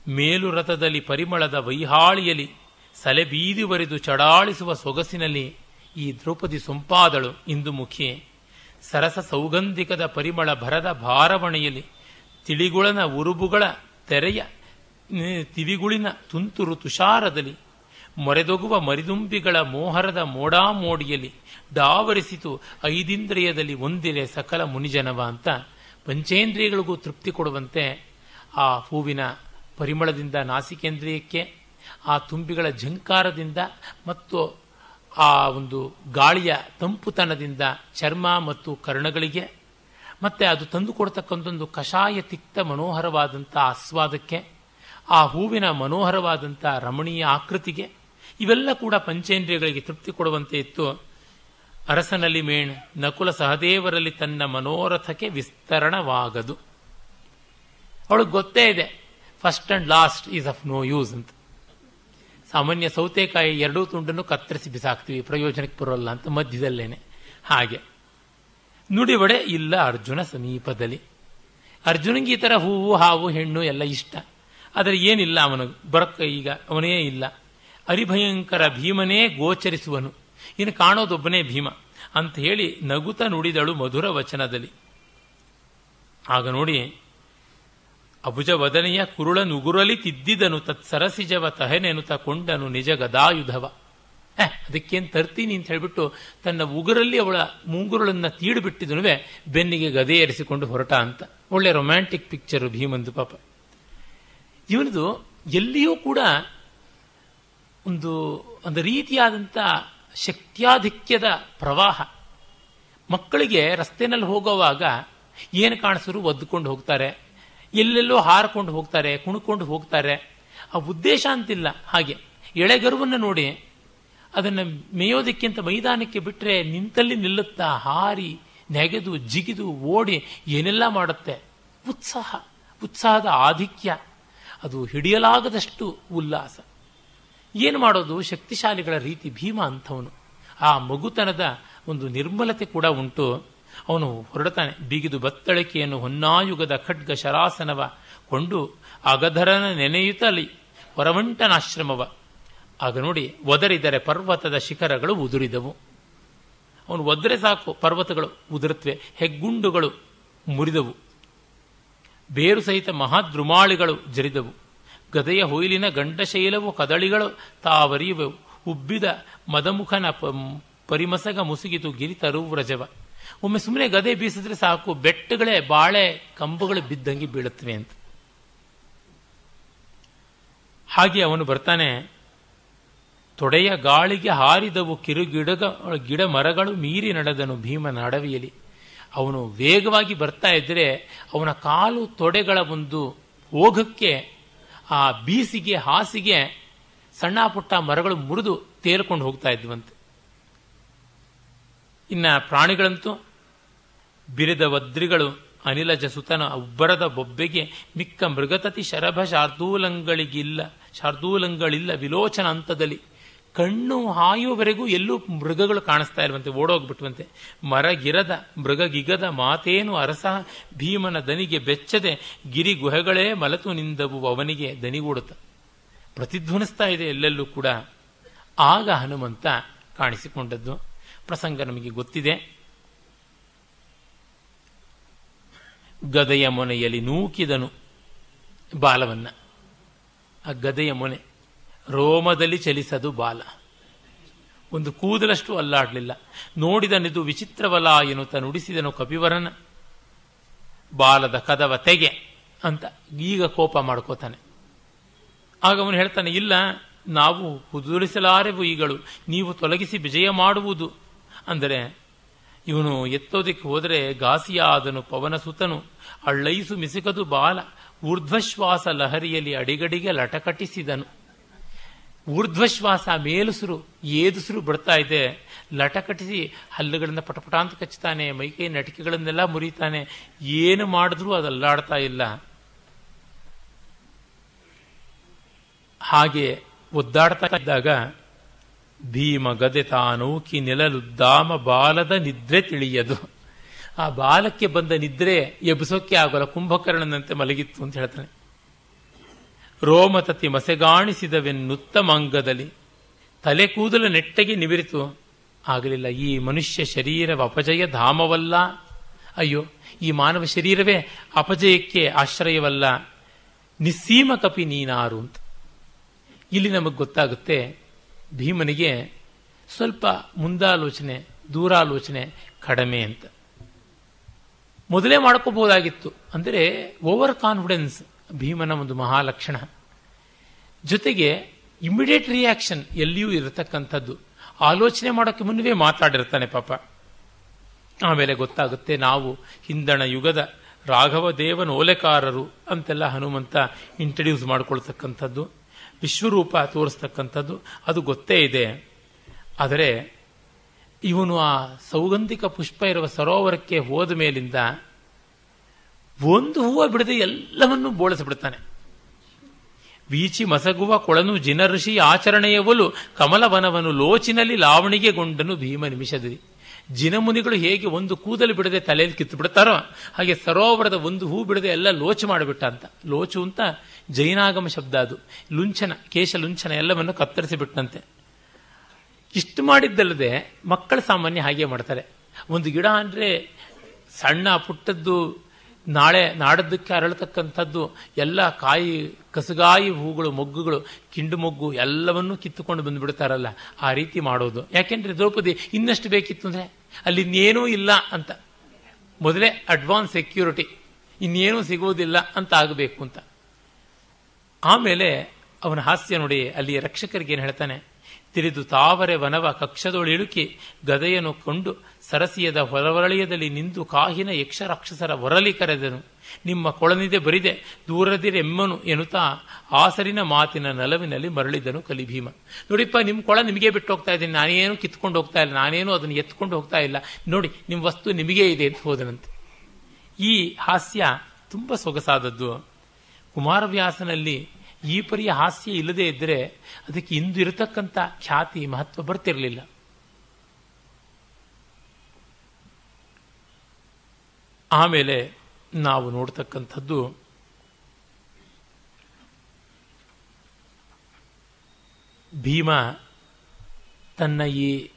ಮೇಲು ರಥದಲ್ಲಿ ಪರಿಮಳದ ವೈಹಾಳಿಯಲಿ ಸಲೆಬೀದಿ ಬರೆದು ಚಡಾಳಿಸುವ ಸೊಗಸಿನಲ್ಲಿ ಈ ದ್ರೌಪದಿ ಸೊಂಪಾದಳು ಇಂದು ಮುಖಿ ಸರಸ ಸೌಗಂಧಿಕದ ಪರಿಮಳ ಭರದ ಭಾರವಣೆಯಲ್ಲಿ ತಿಳಿಗುಳನ ಉರುಬುಗಳ ತೆರೆಯ ತಿವಿಗುಳಿನ ತುಂತುರು ತುಷಾರದಲ್ಲಿ ಮೊರೆದೊಗುವ ಮರಿದುಂಬಿಗಳ ಮೋಹರದ ಮೋಡಾಮೋಡಿಯಲ್ಲಿ ಡಾವರಿಸಿತು ಐದಿಂದ್ರಿಯದಲ್ಲಿ ಒಂದಿರೆ ಸಕಲ ಮುನಿಜನವ ಅಂತ ಪಂಚೇಂದ್ರಿಯಗಳಿಗೂ ತೃಪ್ತಿ ಕೊಡುವಂತೆ ಆ ಹೂವಿನ ಪರಿಮಳದಿಂದ ನಾಸಿಕೇಂದ್ರಿಯಕ್ಕೆ, ಆ ತುಂಬಿಗಳ ಝಂಕಾರದಿಂದ ಮತ್ತು ಆ ಒಂದು ಗಾಳಿಯ ತಂಪುತನದಿಂದ ಚರ್ಮ ಮತ್ತು ಕರ್ಣಗಳಿಗೆ ಮತ್ತೆ ಅದು ತಂದು ಕೊಡ್ತಕ್ಕಂಥೊಂದು ಕಷಾಯ ತಿಕ್ತ ಮನೋಹರವಾದಂಥ ಆಸ್ವಾದಕ್ಕೆ ಆ ಹೂವಿನ ಮನೋಹರವಾದಂಥ ರಮಣೀಯ ಆಕೃತಿಗೆ ಇವೆಲ್ಲ ಕೂಡ ಪಂಚೇಂದ್ರಿಯಗಳಿಗೆ ತೃಪ್ತಿ ಕೊಡುವಂತೆ ಇತ್ತು. ಅರಸನಲ್ಲಿ ಮೇಣ್ ನಕುಲ ಸಹದೇವರಲ್ಲಿ ತನ್ನ ಮನೋರಥಕ್ಕೆ ವಿಸ್ತರಣವಾಗದು. ಅವಳಿಗೆ ಗೊತ್ತೇ ಇದೆ first and last is of no use ಅಂತ. ಸಾಮಾನ್ಯ ಸೌತೆಕಾಯಿ ಎರಡೂ ತುಂಡನ್ನು ಕತ್ತರಿಸಿ ಬಿಸಾಕ್ತೀವಿ, ಪ್ರಯೋಜನಕ್ಕೆ ಬರೋಲ್ಲ ಅಂತ ಮಧ್ಯದಲ್ಲೇನೆ. ಹಾಗೆ. ನುಡಿವಡೆ ಇಲ್ಲ ಅರ್ಜುನ ಸಮೀಪದಲ್ಲಿ. ಅರ್ಜುನಿಗೆ ಈ ಥರ ಹೂವು, ಹಾವು, ಹೆಣ್ಣು ಎಲ್ಲ ಇಷ್ಟ. ಆದರೆ ಏನಿಲ್ಲ ಅವನು. ಬರಕ್ಕ ಈಗ ಅವನೇ ಇಲ್ಲ. ಅರಿಭಯಂಕರ ಭೀಮನೇ ಗೋಚರಿಸುವನು. ಇನ್ನು ಕಾಣೋದೊಬ್ಬನೇ ಭೀಮ ಅಂತ ಹೇಳಿ ನಗುತ ನುಡಿದಳು ಮಧುರ ವಚನದಲ್ಲಿ. ಆಗ ನೋಡಿ ಅಭುಜ ವದನೆಯ ಕುರುಳ ನುಗುರಲಿ ತಿದ್ದಿದನು ತತ್ಸರಸಿಜವ ತಹನೆನು ಕೊಂಡನು ನಿಜ ಗದಾಯುಧವ. ಅದಕ್ಕೇನು ತರ್ತೀನಿ ಅಂತ ಹೇಳಿಬಿಟ್ಟು ತನ್ನ ಉಗುರಲ್ಲಿ ಅವಳ ಮುಂಗುರುಳನ್ನು ತೀಡ್ಬಿಟ್ಟಿದನುವೆ, ಬೆನ್ನಿಗೆ ಗದೆ ಏರಿಸಿಕೊಂಡು ಹೊರಟ ಅಂತ. ಒಳ್ಳೆ ರೊಮ್ಯಾಂಟಿಕ್ ಪಿಕ್ಚರು ಭೀಮಂದು ಪಾಪ. ಇವನದು ಎಲ್ಲಿಯೂ ಕೂಡ ಒಂದು ಒಂದು ರೀತಿಯಾದಂಥ ಶಕ್ತ್ಯಾಧಿಕ್ಯದ ಪ್ರವಾಹ. ಮಕ್ಕಳಿಗೆ ರಸ್ತೆನಲ್ಲಿ ಹೋಗುವಾಗ ಏನು ಕಾಣಿಸಿದ್ರು ಒದ್ದುಕೊಂಡು ಹೋಗ್ತಾರೆ, ಎಲ್ಲೆಲ್ಲೋ ಹಾರ್ಕೊಂಡು ಹೋಗ್ತಾರೆ, ಕುಣ್ಕೊಂಡು ಹೋಗ್ತಾರೆ. ಆ ಉದ್ದೇಶ ಅಂತಿಲ್ಲ. ಹಾಗೆ ಎಳೆಗರುವನ್ನು ನೋಡಿ ಅದನ್ನು ಮೇಯೋದಕ್ಕಿಂತ ಮೈದಾನಕ್ಕೆ ಬಿಟ್ಟರೆ ನಿಂತಲ್ಲಿ ನಿಲ್ಲುತ್ತಾ ಹಾರಿ ನೆಗೆದು ಜಿಗಿದು ಓಡಿ ಏನೆಲ್ಲ ಮಾಡುತ್ತೆ? ಉತ್ಸಾಹ, ಉತ್ಸಾಹದ ಆಧಿಕ್ಯ. ಅದು ಹಿಡಿಯಲಾಗದಷ್ಟು ಉಲ್ಲಾಸ. ಏನು ಮಾಡೋದು? ಶಕ್ತಿಶಾಲಿಗಳ ರೀತಿ ಭೀಮ ಅಂಥವನು. ಆ ಮಗುತನದ ಒಂದು ನಿರ್ಮಲತೆ ಕೂಡ ಉಂಟು. ಅವನು ಹೊರಡ್ತಾನೆ ಬಿಗಿದು ಬತ್ತಳಿಕೆಯನ್ನು ಹೊನ್ನಾಯುಗದ ಖಡ್ಗ ಶರಾಸನವ ಕೊಂಡು ಅಗಧರನ ನೆನೆಯುತ್ತಲಿ. ಹೊರವಂಟನಾಶ್ರಮವ. ಆಗ ನೋಡಿ, ಒದರಿದರೆ ಪರ್ವತದ ಶಿಖರಗಳು ಉದುರಿದವು. ಅವನು ಒದ್ರೆ ಸಾಕು, ಪರ್ವತಗಳು ಉದುರುತ್ತವೆ ಹೆಗ್ಗುಂಡುಗಳು ಮುರಿದವು. ಬೇರು ಸಹಿತ ಮಹಾದ್ರುಮಾಳಿಗಳು ಜರಿದವು. ಗದೆಯ ಹೊಯ್ಲಿನ ಗಂಟಶೈಲವು ಕದಳಿಗಳು ತಾವರಿಯುವೆವು. ಉಬ್ಬಿದ ಮದಮುಖನ ಪರಿಮಸಗ ಮುಸುಗಿತು ಗಿರಿತರು ವ್ರಜವ ಒಮ್ಮೆ ಸುಮ್ಮನೆ ಗದೆ ಬೀಸಿದ್ರೆ ಸಾಕು, ಬೆಟ್ಟಗಳೇ, ಬಾಳೆ, ಕಂಬಗಳು ಬಿದ್ದಂಗೆ ಬೀಳುತ್ತವೆ ಅಂತ. ಹಾಗೆ ಅವನು ಬರ್ತಾನೆ, ತೊಡೆಯ ಗಾಳಿಗೆ ಹಾರಿದವು ಕಿರುಗಿಡಗ ಗಿಡ ಮರಗಳು ಮೀರಿ ನಡೆದನು ಭೀಮನ ಅಡವಿಯಲ್ಲಿ. ಅವನು ವೇಗವಾಗಿ ಬರ್ತಾ ಇದ್ದರೆ ಅವನ ಕಾಲು ತೊಡೆಗಳ ಒಂದು ಓಘಕ್ಕೆ ಆ ಬೀಸಿಗೆ, ಹಾಸಿಗೆ ಸಣ್ಣ ಪುಟ್ಟ ಮರಗಳು ಮುರಿದು ತೇಲ್ಕೊಂಡು ಹೋಗ್ತಾ ಇದ್ವಂತೆ. ಇನ್ನ ಪ್ರಾಣಿಗಳಂತೂ ಬಿರಿದ ವದ್ರಿಗಳು ಅನಿಲಜ ಸುತನ ಉಬ್ಬರದ ಬೊಬ್ಬೆಗೆ ಮಿಕ್ಕ ಮೃಗತತಿ ಶರಭ ಶಾರ್ದೂಲಂಗಳಿಗಿಲ್ಲ, ಶಾರ್ದೂಲಂಗಳಿಲ್ಲ, ವಿಲೋಚನ ಹಂತದಲ್ಲಿ. ಕಣ್ಣು ಹಾಯುವವರೆಗೂ ಎಲ್ಲೂ ಮೃಗಗಳು ಕಾಣಿಸ್ತಾ ಇರುವಂತೆ ಓಡೋಗ್ಬಿಟ್ಟುವಂತೆ ಮರಗಿರದ ಮೃಗಗಿಗದ ಮಾತೇನು ಅರಸ, ಭೀಮನ ದನಿಗೆ ಬೆಚ್ಚದೆ, ಗಿರಿ ಗುಹೆಗಳೇ ಮಲತು ನಿಂದವು ಅವನಿಗೆ ದನಿಗೂಡುತ್ತ. ಪ್ರತಿಧ್ವನಿಸ್ತಾ ಇದೆ ಎಲ್ಲೆಲ್ಲೂ ಕೂಡ. ಆಗ ಹನುಮಂತ ಕಾಣಿಸಿಕೊಂಡದ್ದು. ಪ್ರಸಂಗ ನಮಗೆ ಗೊತ್ತಿದೆ. ಗದೆಯ ಮೊನೆಯಲ್ಲಿ ನೂಕಿದನು ಬಾಲವನ್ನ. ಆ ಗದೆಯ ಮೊನೆ ರೋಮದಲ್ಲಿ ಚಲಿಸದು ಬಾಲ. ಒಂದು ಕೂದಲಷ್ಟು ಅಲ್ಲಾಡಲಿಲ್ಲ. ನೋಡಿದನಿದು ವಿಚಿತ್ರವಲ ಎನ್ನುತ್ತ ನುಡಿಸಿದನು ಕಪಿವರನ. ಬಾಲದ ಕದವ ತೆಗೆ ಅಂತ ಈಗ ಕೋಪ ಮಾಡ್ಕೋತಾನೆ. ಆಗ ಅವನು ಹೇಳ್ತಾನೆ, ಇಲ್ಲ, ನಾವು ಕುದುರಿಸಲಾರೆವು ಈಗಳು. ನೀವು ತೊಲಗಿಸಿ ವಿಜಯ ಮಾಡುವುದು. ಅಂದರೆ, ಇವನು ಎತ್ತೋದಕ್ಕೆ ಹೋದರೆ ಘಾಸಿಯಾದನು ಪವನ ಸುತನು ಅಳ್ಳೈಸು ಮಿಸುಕದು ಬಾಲ. ಊರ್ಧ್ವಶ್ವಾಸ ಲಹರಿಯಲ್ಲಿ ಅಡಿಗಡಿಗೆ ಲಟಕಟಿಸಿದನು ಊರ್ಧ್ವಶ್ವಾಸ ಮೇಲುಸುರು, ಏದುಸುರು ಬಿಡ್ತಾ ಇದೆ. ಲಟಕಟಿಸಿ ಹಲ್ಲುಗಳನ್ನ ಪಟಪಟ ಅಂತ ಕಚ್ಚುತ್ತಾನೆ ಮೈಕೈ ನಟಿಕೆಗಳನ್ನೆಲ್ಲ ಮುರಿತಾನೆ. ಏನು ಮಾಡಿದ್ರೂ ಅದಲ್ಲಾಡ್ತಾ ಇಲ್ಲ. ಹಾಗೆ ಒದ್ದಾಡ್ತಾ ಇದ್ದಾಗ, ಭೀಮ ಗದೆ ತಾನೂಕಿ ನೆಲಲುದ್ದಾಮ ಬಾಲದ ನಿದ್ರೆ ತಿಳಿಯದು. ಆ ಬಾಲಕ್ಕೆ ಬಂದ ನಿದ್ರೆ ಎಬ್ಸೋಕೆ ಆಗೋಲ್ಲ, ಕುಂಭಕರ್ಣನಂತೆ ಮಲಗಿತ್ತು ಅಂತ ಹೇಳ್ತಾನೆ. ರೋಮತತಿ ಮಸೆಗಾಣಿಸಿದವೆನ್ನುತ್ತಮಂಗದಲ್ಲಿ ತಲೆ ಕೂದಲು ನೆಟ್ಟಗೆ ನಿವಿರಿತು. ಆಗಲಿಲ್ಲ, ಈ ಮನುಷ್ಯ ಶರೀರವ ಅಪಜಯ ಧಾಮವಲ್ಲ. ಅಯ್ಯೋ, ಈ ಮಾನವ ಶರೀರವೇ ಅಪಜಯಕ್ಕೆ ಆಶ್ರಯವಲ್ಲ. ನಿಸ್ಸೀಮ ಕಪಿ ನೀನಾರು ಅಂತ. ಇಲ್ಲಿ ನಮಗೆ ಗೊತ್ತಾಗುತ್ತೆ, ಭೀಮನಿಗೆ ಸ್ವಲ್ಪ ಮುಂದಾಲೋಚನೆ, ದೂರಾಲೋಚನೆ ಕಡಿಮೆ ಅಂತ. ಮೊದಲೇ ಮಾಡ್ಕೋಬಹುದಾಗಿತ್ತು ಅಂದರೆ ಓವರ್ ಕಾನ್ಫಿಡೆನ್ಸ್ ಭೀಮನ ಒಂದು ಮಹಾಲಕ್ಷಣ. ಜೊತೆಗೆ ಇಮಿಡಿಯೇಟ್ ರಿಯಾಕ್ಷನ್ ಎಲ್ಲಿಯೂ ಇರತಕ್ಕಂಥದ್ದು. ಆಲೋಚನೆ ಮಾಡೋಕ್ಕೆ ಮುನ್ನವೇ ಮಾತಾಡಿರ್ತಾನೆ ಪಾಪ. ಆಮೇಲೆ ಗೊತ್ತಾಗುತ್ತೆ ನಾವು ಹಿಂದಣ ಯುಗದ ರಾಘವ ದೇವನ ಓಲೆಕಾರರು ಅಂತೆಲ್ಲ ಹನುಮಂತ ಇಂಟ್ರಡ್ಯೂಸ್ ಮಾಡಿಕೊಳ್ತಕ್ಕಂಥದ್ದು. ವಿಶ್ವರೂಪ ತೋರಿಸ್ತಕ್ಕಂಥದ್ದು. ಅದು ಗೊತ್ತೇ ಇದೆ. ಆದರೆ ಇವನು ಆ ಸೌಗಂಧಿಕ ಪುಷ್ಪ ಇರುವ ಸರೋವರಕ್ಕೆ ಹೋದ ಮೇಲಿಂದ ಒಂದು ಹೂವು ಬಿಡದೆ ಎಲ್ಲವನ್ನೂ ಬೋಳಿಸಿಬಿಡ್ತಾನೆ. ವೀಚಿ ಮಸಗುವ ಕೊಳನು ಜಿನಋಷಿ ಆಚರಣೆಯವಲು ಕಮಲವನವನು ಲೋಚಿನಲ್ಲಿ ಲಾವಣಿಗೆಗೊಂಡನು ಭೀಮ ನಿಮಿಷದಲ್ಲಿ. ಜಿನಮುನಿಗಳು ಹೇಗೆ ಒಂದು ಕೂದಲು ಬಿಡದೆ ತಲೆಯಲ್ಲಿ ಕಿತ್ತು ಬಿಡ್ತಾರೋ ಹಾಗೆ ಸರೋವರದ ಒಂದು ಹೂ ಬಿಡದೆ ಎಲ್ಲ ಲೋಚ ಮಾಡಿಬಿಟ್ಟ ಅಂತ. ಲೋಚು ಅಂತ ಜೈನಾಗಮ ಶಬ್ದ ಅದು. ಲುಂಚನ ಕೇಶ ಲುಂಛನ ಎಲ್ಲವನ್ನು ಕತ್ತರಿಸಿಬಿಟ್ಟಂತೆ. ಇಷ್ಟು ಮಾಡಿದ್ದಲ್ಲದೆ ಮಕ್ಕಳು ಸಾಮಾನ್ಯ ಹಾಗೆ ಮಾಡ್ತಾರೆ. ಒಂದು ಗಿಡ ಅಂದರೆ ಸಣ್ಣ ಪುಟ್ಟದ್ದು ನಾಳೆ ನಾಡದ್ದಕ್ಕೆ ಅರಳತಕ್ಕಂಥದ್ದು ಎಲ್ಲ ಕಾಯಿ ಕಸಗಾಯಿ ಹೂಗಳು, ಮೊಗ್ಗುಗಳು, ಕಿಂಡು ಮೊಗ್ಗು ಎಲ್ಲವನ್ನೂ ಕಿತ್ತುಕೊಂಡು ಬಂದುಬಿಡ್ತಾರಲ್ಲ. ಆ ರೀತಿ ಮಾಡೋದು. ಯಾಕೆಂದ್ರೆ ದ್ರೌಪದಿ ಇನ್ನಷ್ಟು ಬೇಕಿತ್ತು ಅಂದರೆ ಅಲ್ಲಿ ಇನ್ನೇನೂ ಇಲ್ಲ ಅಂತ. ಮೊದಲೇ ಅಡ್ವಾನ್ಸ್ ಸೆಕ್ಯೂರಿಟಿ ಇನ್ನೇನೂ ಸಿಗುವುದಿಲ್ಲ ಅಂತ ಆಗಬೇಕು ಅಂತ. ಆಮೇಲೆ ಅವನ ಹಾಸ್ಯ ನೋಡಿ ಅಲ್ಲಿ ರಕ್ಷಕರಿಗೆ ಏನು ಹೇಳ್ತಾನೆ? ತಿರಿದು ತಾವರೆ ವನವ ಕಕ್ಷದೊಳಿಳುಕಿ ಗದೆಯನ್ನು ಕೊಂಡು ಸರಸಿಯದ ಹೊರವರಳಿಯದಲ್ಲಿ ನಿಂತು ಕಾಹಿನ ಯಕ್ಷ ರಾಕ್ಷಸರ ಹೊರಲಿ ಕರೆದನು. ನಿಮ್ಮ ಕೊಳನಿದೆ ಬರಿದೆ, ದೂರದಿರೆಮ್ಮನು ಎನ್ನುತ್ತಾ ಆಸರಿನ ಮಾತಿನ ನಲವಿನಲ್ಲಿ ಮರಳಿದನು ಕಲಿಭೀಮ. ನೋಡಿಪ್ಪ ನಿಮ್ಮ ಕೊಳ ನಿಮಗೆ ಬಿಟ್ಟು ಹೋಗ್ತಾ ಇದ್ದೀನಿ. ನಾನೇನು ಕಿತ್ಕೊಂಡು ಹೋಗ್ತಾ ಇಲ್ಲ, ನಾನೇನು ಅದನ್ನು ಎತ್ಕೊಂಡು ಹೋಗ್ತಾ ಇಲ್ಲ. ನೋಡಿ ನಿಮ್ಮ ವಸ್ತು ನಿಮಗೇ ಇದೆ ಅಂತ ಹೋದನಂತೆ. ಈ ಹಾಸ್ಯ ತುಂಬ ಸೊಗಸಾದದ್ದು. ಕುಮಾರವ್ಯಾಸನಲ್ಲಿ ಈ ಪರಿಯ ಹಾಸ್ಯ ಇಲ್ಲದೇ ಇದ್ದರೆ ಅದಕ್ಕೆ ಇಂದು ಇರತಕ್ಕಂಥ ಖ್ಯಾತಿ ಮಹತ್ವ ಬರ್ತಿರಲಿಲ್ಲ. ಆಮೇಲೆ ನಾವು ನೋಡ್ತಕ್ಕಂಥದ್ದು ಭೀಮ ತನ್ನ ಈ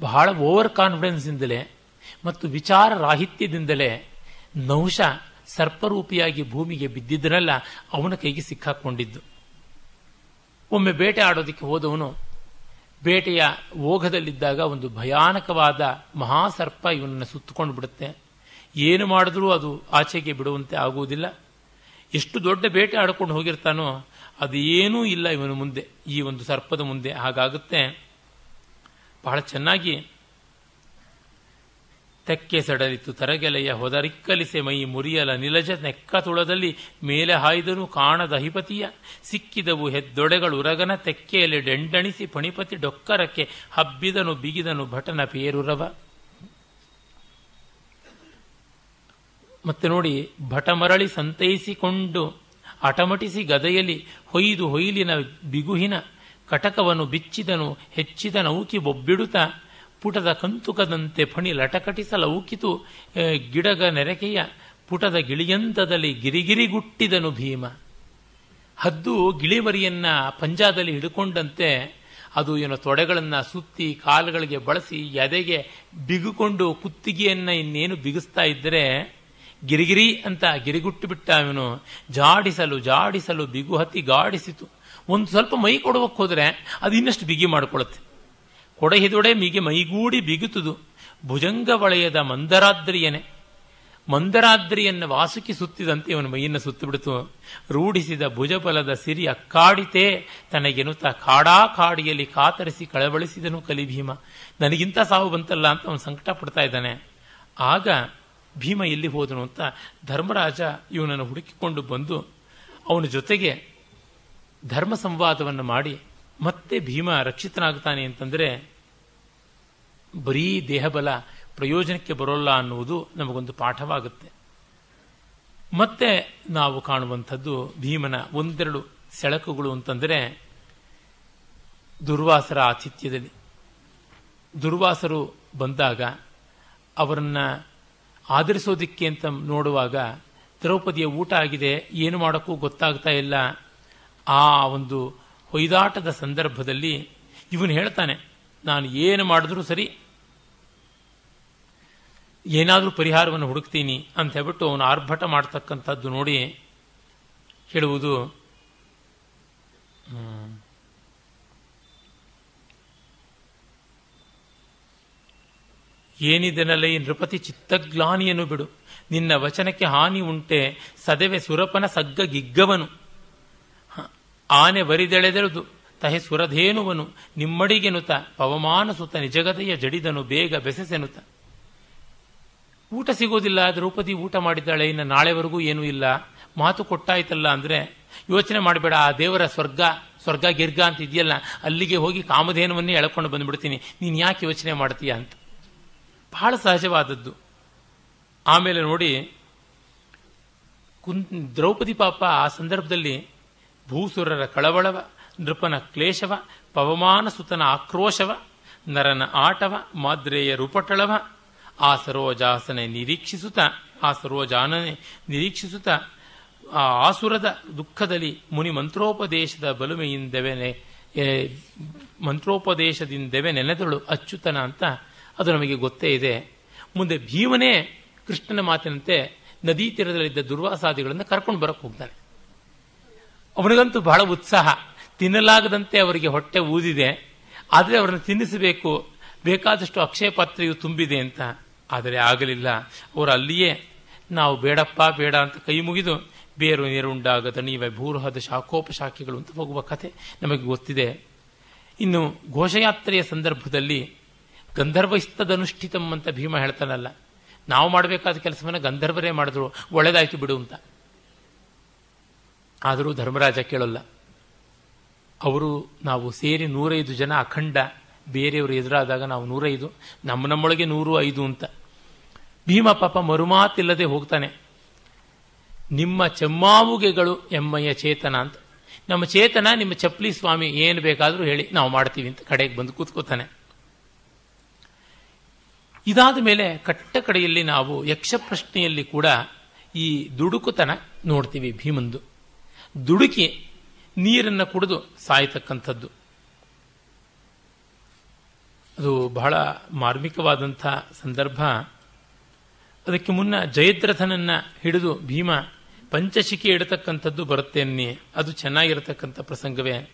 ಬಹಳ ಓವರ್ ಕಾನ್ಫಿಡೆನ್ಸ್ನಿಂದಲೇ ಮತ್ತು ವಿಚಾರ ರಾಹಿತ್ಯದಿಂದಲೇ ನಹುಷ ಸರ್ಪರೂಪಿಯಾಗಿ ಭೂಮಿಗೆ ಬಿದ್ದಿದ್ದನಲ್ಲ ಅವನ ಕೈಗೆ ಸಿಕ್ಕಾಕೊಂಡಿದ್ದು. ಒಮ್ಮೆ ಬೇಟೆ ಆಡೋದಕ್ಕೆ ಹೋದವನು ಬೇಟೆಯ ಓಘದಲ್ಲಿದ್ದಾಗ ಒಂದು ಭಯಾನಕವಾದ ಮಹಾಸರ್ಪ ಇವನನ್ನು ಸುತ್ತಕೊಂಡು ಬಿಡುತ್ತೆ. ಏನು ಮಾಡಿದ್ರೂ ಅದು ಆಚೆಗೆ ಬಿಡುವಂತೆ ಆಗುವುದಿಲ್ಲ. ಎಷ್ಟು ದೊಡ್ಡ ಬೇಟೆ ಆಡಿಕೊಂಡು ಹೋಗಿರ್ತಾನೋ ಅದು ಏನೂ ಇಲ್ಲ ಇವನ ಮುಂದೆ. ಈ ಒಂದು ಸರ್ಪದ ಮುಂದೆ ಹಾಗಾಗುತ್ತೆ. ಬಹಳ ಚೆನ್ನಾಗಿ ತೆಕ್ಕೆ ಸಡಲಿತು ತರಗೆಲೆಯ ಹೊದರಿಕ್ಕಲಿಸೆ ಮೈ ಮುರಿಯಲ ನಿಲಜ ನೆಕ್ಕ ತುಳದಲ್ಲಿ ಮೇಲೆ ಹಾಯ್ದನು ಕಾಣದ ಹಿಪತಿಯ ಸಿಕ್ಕಿದವು ಹೆದ್ದೊಡೆಗಳು ಉರಗನ ತೆಕ್ಕೆಯಲ್ಲಿ ಡೆಂಡಣಿಸಿ ಪಣಿಪತಿ ಡೊಕ್ಕರಕ್ಕೆ ಹಬ್ಬಿದನು ಬಿಗಿದನು ಭಟನ ಪೇರುರವ. ಮತ್ತೆ ನೋಡಿ ಭಟ ಮರಳಿ ಸಂತೈಸಿಕೊಂಡು ಅಟಮಟಿಸಿ ಗದೆಯಲ್ಲಿ ಹೊಯ್ದು ಹೊಯ್ಲಿನ ಬಿಗುಹಿನ ಕಟಕವನ್ನು ಬಿಚ್ಚಿದನು ಹೆಚ್ಚಿದ ನೌಕಿ ಬೊಬ್ಬಿಡುತ್ತ ಪುಟದ ಕಂತುಕದಂತೆ ಫಣಿ ಲಟಕಟಿಸಲೌಕಿತು ಗಿಡಗ ನೆರಕೆಯ ಪುಟದ ಗಿಳಿಯಂತದಲ್ಲಿ ಗಿರಿಗಿರಿಗುಟ್ಟಿದನು ಭೀಮ. ಹದ್ದು ಗಿಳಿಮರಿಯನ್ನ ಪಂಜಾದಲ್ಲಿ ಹಿಡ್ಕೊಂಡಂತೆ ಅದು ಏನೋ ತೊಡೆಗಳನ್ನು ಸುತ್ತಿ ಕಾಲುಗಳಿಗೆ ಬಳಸಿ ಎದೆಗೆ ಬಿಗುಕೊಂಡು ಕುತ್ತಿಗೆಯನ್ನ ಇನ್ನೇನು ಬಿಗಿಸ್ತಾ ಇದ್ದರೆ ಗಿರಿಗಿರಿ ಅಂತ ಗಿರಿಗುಟ್ಟು ಬಿಟ್ಟ ಅವನು. ಜಾಡಿಸಲು ಜಾಡಿಸಲು ಬಿಗುಹತಿ ಗಾಡಿಸಿತು. ಒಂದು ಸ್ವಲ್ಪ ಮೈ ಕೊಡುವಕ್ಕೆ ಹೋದರೆ ಅದು ಇನ್ನಷ್ಟು ಬಿಗಿ ಮಾಡಿಕೊಳ್ಳುತ್ತೆ ಕೊಡಹಿದೊಡೆ ಮಿಗೆ ಮೈಗೂಡಿ ಬಿಗುತ್ತುದು ಭುಜಂಗ ವಲಯದ ಮಂದರಾದ್ರಿಯನೆ. ಮಂದರಾದ್ರಿಯನ್ನು ವಾಸುಕಿ ಸುತ್ತಿದಂತೆ ಇವನು ಮೈಯನ್ನು ಸುತ್ತಿಬಿಡ್ತು. ರೂಢಿಸಿದ ಭುಜಬಲದ ಸಿರಿ ಅಕ್ಕಾಡಿತೇ ತನಗೆನುತ ಕಾಡಾ ಕಾಡಿಯಲ್ಲಿ ಕಾತರಿಸಿ ಕಳವಳಿಸಿದನು ಕಲಿಭೀಮ. ನನಗಿಂತ ಸಾವು ಬಂತಲ್ಲ ಅಂತ ಅವನು ಸಂಕಟ ಪಡ್ತಾ ಇದ್ದಾನೆ. ಆಗ ಭೀಮ ಎಲ್ಲಿ ಹೋದನು ಅಂತ ಧರ್ಮರಾಜ ಇವನನ್ನು ಹುಡುಕಿಕೊಂಡು ಬಂದು ಅವನ ಜೊತೆಗೆ ಧರ್ಮ ಸಂವಾದವನ್ನು ಮಾಡಿ ಮತ್ತೆ ಭೀಮ ರಕ್ಷಿತನಾಗ್ತಾನೆ ಅಂತಂದರೆ ಬರೀ ದೇಹಬಲ ಪ್ರಯೋಜನಕ್ಕೆ ಬರೋಲ್ಲ ಅನ್ನುವುದು ನಮಗೊಂದು ಪಾಠವಾಗುತ್ತೆ. ಮತ್ತೆ ನಾವು ಕಾಣುವಂಥದ್ದು ಭೀಮನ ಒಂದೆರಡು ಸೆಳಕುಗಳು ಅಂತಂದರೆ ದುರ್ವಾಸರ ಆತಿಥ್ಯದಲ್ಲಿ. ದುರ್ವಾಸರು ಬಂದಾಗ ಅವರನ್ನು ಆಧರಿಸೋದಿಕ್ಕೆ ಅಂತ ನೋಡುವಾಗ, ದ್ರೌಪದಿಯ ಊಟ ಆಗಿದೆ, ಏನು ಮಾಡೋಕ್ಕೂ ಗೊತ್ತಾಗ್ತಾ ಇಲ್ಲ. ಆ ಒಂದು ಹೊಯ್ದಾಟದ ಸಂದರ್ಭದಲ್ಲಿ ಇವನು ಹೇಳ್ತಾನೆ, ನಾನು ಏನು ಮಾಡಿದ್ರೂ ಸರಿ, ಏನಾದರೂ ಪರಿಹಾರವನ್ನು ಹುಡುಕ್ತೀನಿ ಅಂತ ಹೇಳ್ಬಿಟ್ಟು ಅವನು ಆರ್ಭಟ ಮಾಡ್ತಕ್ಕಂಥದ್ದು ನೋಡಿ ಹೇಳುವುದು ಏನಿದೆನಲೈ ನೃಪತಿ ಚಿತ್ತಗ್ಲಾನಿಯನ್ನು ಬಿಡು. ನಿನ್ನ ವಚನಕ್ಕೆ ಹಾನಿ ಉಂಟೆ, ಸದೆವೆ ಸುರಪನ ಸಗ್ಗ ಗಿಗ್ಗವನು ಆನೆ ಬರಿದೆಳೆದೆಳೆದು ತಹೆ ಸುರಧೇನುವನು ನಿಮ್ಮಡಿಗೆನುತ ಪವಮಾನ ಸುತ ನಿಜಗದೆಯ ಜಡಿದನು ಬೇಗ ಬೆಸೆಸೆನುತ ಊಟ ಸಿಗೋದಿಲ್ಲ ದ್ರೌಪದಿ ಊಟ ಮಾಡಿದ್ದಾಳೆ, ಇನ್ನು ನಾಳೆವರೆಗೂ ಏನೂ ಇಲ್ಲ. ಮಾತು ಕೊಟ್ಟಾಯ್ತಲ್ಲ ಅಂದರೆ ಯೋಚನೆ ಮಾಡಬೇಡ, ಆ ದೇವರ ಸ್ವರ್ಗ ಸ್ವರ್ಗ ಗಿರ್ಗ ಅಂತ ಇದೆಯಲ್ಲ ಅಲ್ಲಿಗೆ ಹೋಗಿ ಕಾಮಧೇನವನ್ನೇ ಎಳ್ಕೊಂಡು ಬಂದ್ಬಿಡ್ತೀನಿ, ನೀನು ಯಾಕೆ ಯೋಚನೆ ಮಾಡ್ತೀಯ ಅಂತ. ಬಹಳ ಸಹಜವಾದದ್ದು. ಆಮೇಲೆ ನೋಡಿ, ಕುನ್ ದ್ರೌಪದಿ ಪಾಪ ಆ ಸಂದರ್ಭದಲ್ಲಿ ಭೂಸುರರ ಕಳವಳವ, ನೃಪನ ಕ್ಲೇಶವ, ಪವಮಾನ ಸುತನ ಆಕ್ರೋಶವ, ನರನ ಆಟವ, ಮಾದ್ರೇಯ ರೂಪಟಳವ. ಆ ಸರೋಜಾಸನೆ ನಿರೀಕ್ಷಿಸುತ್ತ, ಆ ಸರೋಜಾನನೆ ನಿರೀಕ್ಷಿಸುತ್ತ, ಆ ಆಸುರದ ದುಃಖದಲ್ಲಿ ಮುನಿ ಮಂತ್ರೋಪದೇಶದ ಬಲುಮೆಯಿಂದೆವೆನೆ ಮಂತ್ರೋಪದೇಶದಿಂದೆವೆ ನೆನೆದಳು ಅಚ್ಯುತನ ಅಂತ ಅದು ನಮಗೆ ಗೊತ್ತೇ ಇದೆ. ಮುಂದೆ ಭೀಮನೇ ಕೃಷ್ಣನ ಮಾತಿನಂತೆ ನದಿ ತೀರದಲ್ಲಿದ್ದ ದುರ್ವಾಸಾದಿಗಳನ್ನು ಕರ್ಕೊಂಡು ಬರಕ್ಕೆ ಹೋಗ್ತಾನೆ. ಅವನಿಗಂತೂ ಬಹಳ ಉತ್ಸಾಹ. ತಿನ್ನಲಾಗದಂತೆ ಅವರಿಗೆ ಹೊಟ್ಟೆ ಊದಿದೆ. ಆದರೆ ಅವರನ್ನು ತಿನ್ನಿಸಬೇಕು. ಬೇಕಾದಷ್ಟು ಅಕ್ಷಯ ಪಾತ್ರೆಯು ತುಂಬಿದೆ ಅಂತ. ಆದರೆ ಆಗಲಿಲ್ಲ. ಅವರು ಅಲ್ಲಿಯೇ, ನಾವು ಬೇಡಪ್ಪ, ಬೇಡ ಅಂತ ಕೈ ಮುಗಿದು, ಬೇರು ನೀರುಂಡಾಗ ತಣಿವೆ ಭೂರಹದ ಶಾಖೋಪಶಾಖೆಗಳು ಅಂತ ಹೋಗುವ ಕಥೆ ನಮಗೆ ಗೊತ್ತಿದೆ. ಇನ್ನು ಘೋಷಯಾತ್ರೆಯ ಸಂದರ್ಭದಲ್ಲಿ ಗಂಧರ್ವಸ್ತದನುಷ್ಠಿತಂ ಅಂತ ಭೀಮ ಹೇಳ್ತಾನಲ್ಲ. ನಾವು ಮಾಡಬೇಕಾದ ಕೆಲಸವನ್ನು ಗಂಧರ್ವರೇ ಮಾಡಿದ್ರು. ಒಳ್ಳೇದಾಯ್ತು ಬಿಡು ಅಂತ. ಆದರೂ ಧರ್ಮರಾಜ ಕೇಳಲ್ಲ. ಅವರು ನಾವು ಸೇರಿ ನೂರೈದು ಜನ ಅಖಂಡ ಬೇರೆಯವರು ಎದುರಾದಾಗ ನಾವು ನೂರೈದು, ನಮ್ಮ ನಮ್ಮೊಳಗೆ ನೂರು ಐದು ಅಂತ. ಭೀಮ ಪಾಪ ಮರುಮಾತಿಲ್ಲದೆ ಹೋಗ್ತಾನೆ. ನಿಮ್ಮ ಚೆಮ್ಮಾವುಗೆಗಳು ಎಮ್ಮಯ್ಯ ಚೇತನ ಅಂತ. ನಮ್ಮ ಚೇತನ, ನಿಮ್ಮ ಚಪ್ಪಲಿ ಸ್ವಾಮಿ ಏನು ಬೇಕಾದರೂ ಹೇಳಿ ನಾವು ಮಾಡ್ತೀವಿ ಅಂತ ಕಡೆಗೆ ಬಂದು ಕೂತ್ಕೋತಾನೆ. ಇದಾದ ಮೇಲೆ ಕಟ್ಟ ಕಡೆಯಲ್ಲಿ ನಾವು ಯಕ್ಷ ಪ್ರಶ್ನೆಯಲ್ಲಿ ಕೂಡ ಈ ದುಡುಕುತನ ನೋಡ್ತೀವಿ ಭೀಮಂದು. ದುಡುಕಿ ನೀರನ್ನು ಕುಡಿದು ಸಾಯತಕ್ಕಂಥದ್ದು. ಅದು ಬಹಳ ಮಾರ್ಮಿಕವಾದಂಥ ಸಂದರ್ಭ. ಅದಕ್ಕೆ ಮುನ್ನ ಜಯದ್ರಥನನ್ನ ಹಿಡಿದು ಭೀಮ ಪಂಚಶಿಕೆ ಇಡತಕ್ಕಂಥದ್ದು ಬರುತ್ತೇನೆ ಅದು ಚೆನ್ನಾಗಿರತಕ್ಕಂಥ ಪ್ರಸಂಗವೇ.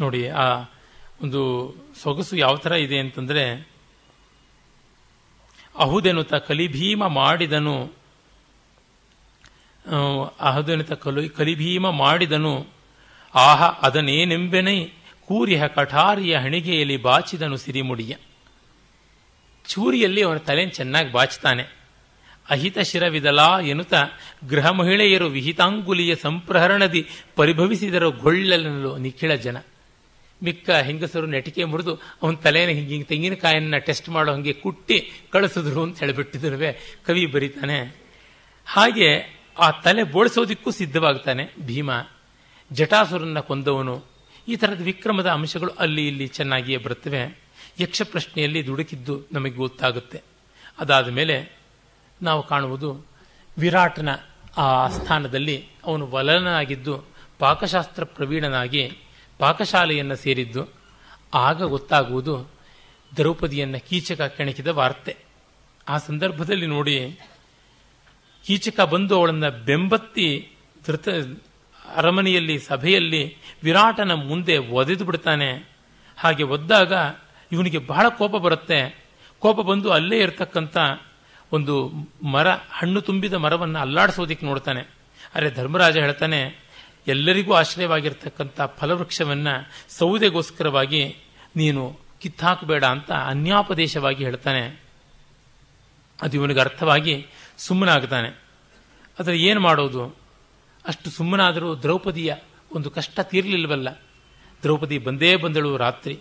ನೋಡಿ, ಆ ಒಂದು ಸೊಗಸು ಯಾವ ಥರ ಇದೆ ಅಂತಂದರೆ ಅಹುದೆನುತ ಕಲಿಭೀಮ ಮಾಡಿದನು. ಅಹುದೆನುತ ಕಲು, ಕಲಿಭೀಮ ಮಾಡಿದನು. ಆಹ ಅದನೇನೆಂಬೆನೈ ಕೂರಿಹ ಕಠಾರಿಯ ಹಣಿಗೆಯಲ್ಲಿ ಬಾಚಿದನು ಸಿರಿಮುಡಿಯ. ಚೂರಿಯಲ್ಲಿ ಅವನ ತಲೆ ಚೆನ್ನಾಗಿ ಬಾಚ್ತಾನೆ. ಅಹಿತ ಶಿರವಿದಲಾ ಎನ್ನುತ್ತ ಗೃಹ ಮಹಿಳೆಯರು ವಿಹಿತಾಂಗುಲಿಯ ಸಂಪ್ರಹರಣದಿ ಪರಿಭವಿಸಿದರು ಗೊಳ್ಳಲು ನಿಖಿಳ ಜನ. ಮಿಕ್ಕ ಹೆಂಗಸರು ನೆಟಿಕೆ ಮುರಿದು ಅವನ ತಲೆನ ಹಿಂಗೆ ತೆಂಗಿನಕಾಯನ್ನ ಟೆಸ್ಟ್ ಮಾಡೋ ಹಂಗೆ ಕುಟ್ಟಿ ಕಳಿಸಿದ್ರು ಅಂತ ಹೇಳಿಬಿಟ್ಟಿದ್ರು ಕವಿ ಬರೀತಾನೆ, ಹಾಗೆ ಆ ತಲೆ ಬೋಳಿಸೋದಿಕ್ಕೂ ಸಿದ್ಧವಾಗ್ತಾನೆ ಭೀಮ. ಜಟಾಸುರನ್ನ ಕೊಂದವನು. ಈ ಥರದ ವಿಕ್ರಮದ ಅಂಶಗಳು ಅಲ್ಲಿ ಇಲ್ಲಿ ಚೆನ್ನಾಗಿಯೇ ಬರುತ್ತವೆ. ಯಕ್ಷ ಪ್ರಶ್ನೆಯಲ್ಲಿ ದುಡುಕಿದ್ದು ನಮಗೆ ಗೊತ್ತಾಗುತ್ತೆ. ಅದಾದ ಮೇಲೆ ನಾವು ಕಾಣುವುದು ವಿರಾಟನ ಆ ಸ್ಥಾನದಲ್ಲಿ ಅವನು ವಲನಾಗಿದ್ದು ಪಾಕಶಾಸ್ತ್ರ ಪ್ರವೀಣನಾಗಿ ಪಾಕಶಾಲೆಯನ್ನು ಸೇರಿದ್ದು ಆಗ ಗೊತ್ತಾಗುವುದು ದ್ರೌಪದಿಯನ್ನು ಕೀಚಕ ಕೆಣಕಿದ ವಾರ್ತೆ. ಆ ಸಂದರ್ಭದಲ್ಲಿ ನೋಡಿ ಕೀಚಕ ಬಂದು ಅವಳನ್ನು ಬೆಂಬತ್ತಿ ಧೃತ ಅರಮನೆಯಲ್ಲಿ ಸಭೆಯಲ್ಲಿ ವಿರಾಟನ ಮುಂದೆ ಒದೆದು ಬಿಡ್ತಾನೆ. ಹಾಗೆ ಒದ್ದಾಗ ಇವನಿಗೆ ಬಹಳ ಕೋಪ ಬರುತ್ತೆ. ಕೋಪ ಬಂದು ಅಲ್ಲೇ ಇರತಕ್ಕಂಥ ಒಂದು ಮರ, ಹಣ್ಣು ತುಂಬಿದ ಮರವನ್ನು ಅಲ್ಲಾಡಿಸೋದಿಕ್ಕೆ ನೋಡ್ತಾನೆ. ಅರೆ ಧರ್ಮರಾಜ ಹೇಳ್ತಾನೆ ಎಲ್ಲರಿಗೂ ಆಶ್ರಯವಾಗಿರ್ತಕ್ಕಂಥ ಫಲವೃಕ್ಷವನ್ನು ಸೌದೆಗೋಸ್ಕರವಾಗಿ ನೀನು ಕಿತ್ತಾಕಬೇಡ ಅಂತ ಅನ್ಯಾಪದೇಶವಾಗಿ ಹೇಳ್ತಾನೆ. ಅದು ಇವನಿಗೆ ಅರ್ಥವಾಗಿ ಸುಮ್ಮನಾಗ್ತಾನೆ. ಆದರೆ ಏನು ಮಾಡೋದು? ಅಷ್ಟು ಸುಮ್ಮನಾದರೂ ದ್ರೌಪದಿಯ ಒಂದು ಕಷ್ಟ ತೀರಲಿಲ್ಲವಲ್ಲ ದ್ರೌಪದಿ ಬಂದೇ ಬಂದಳು ರಾತ್ರಿ.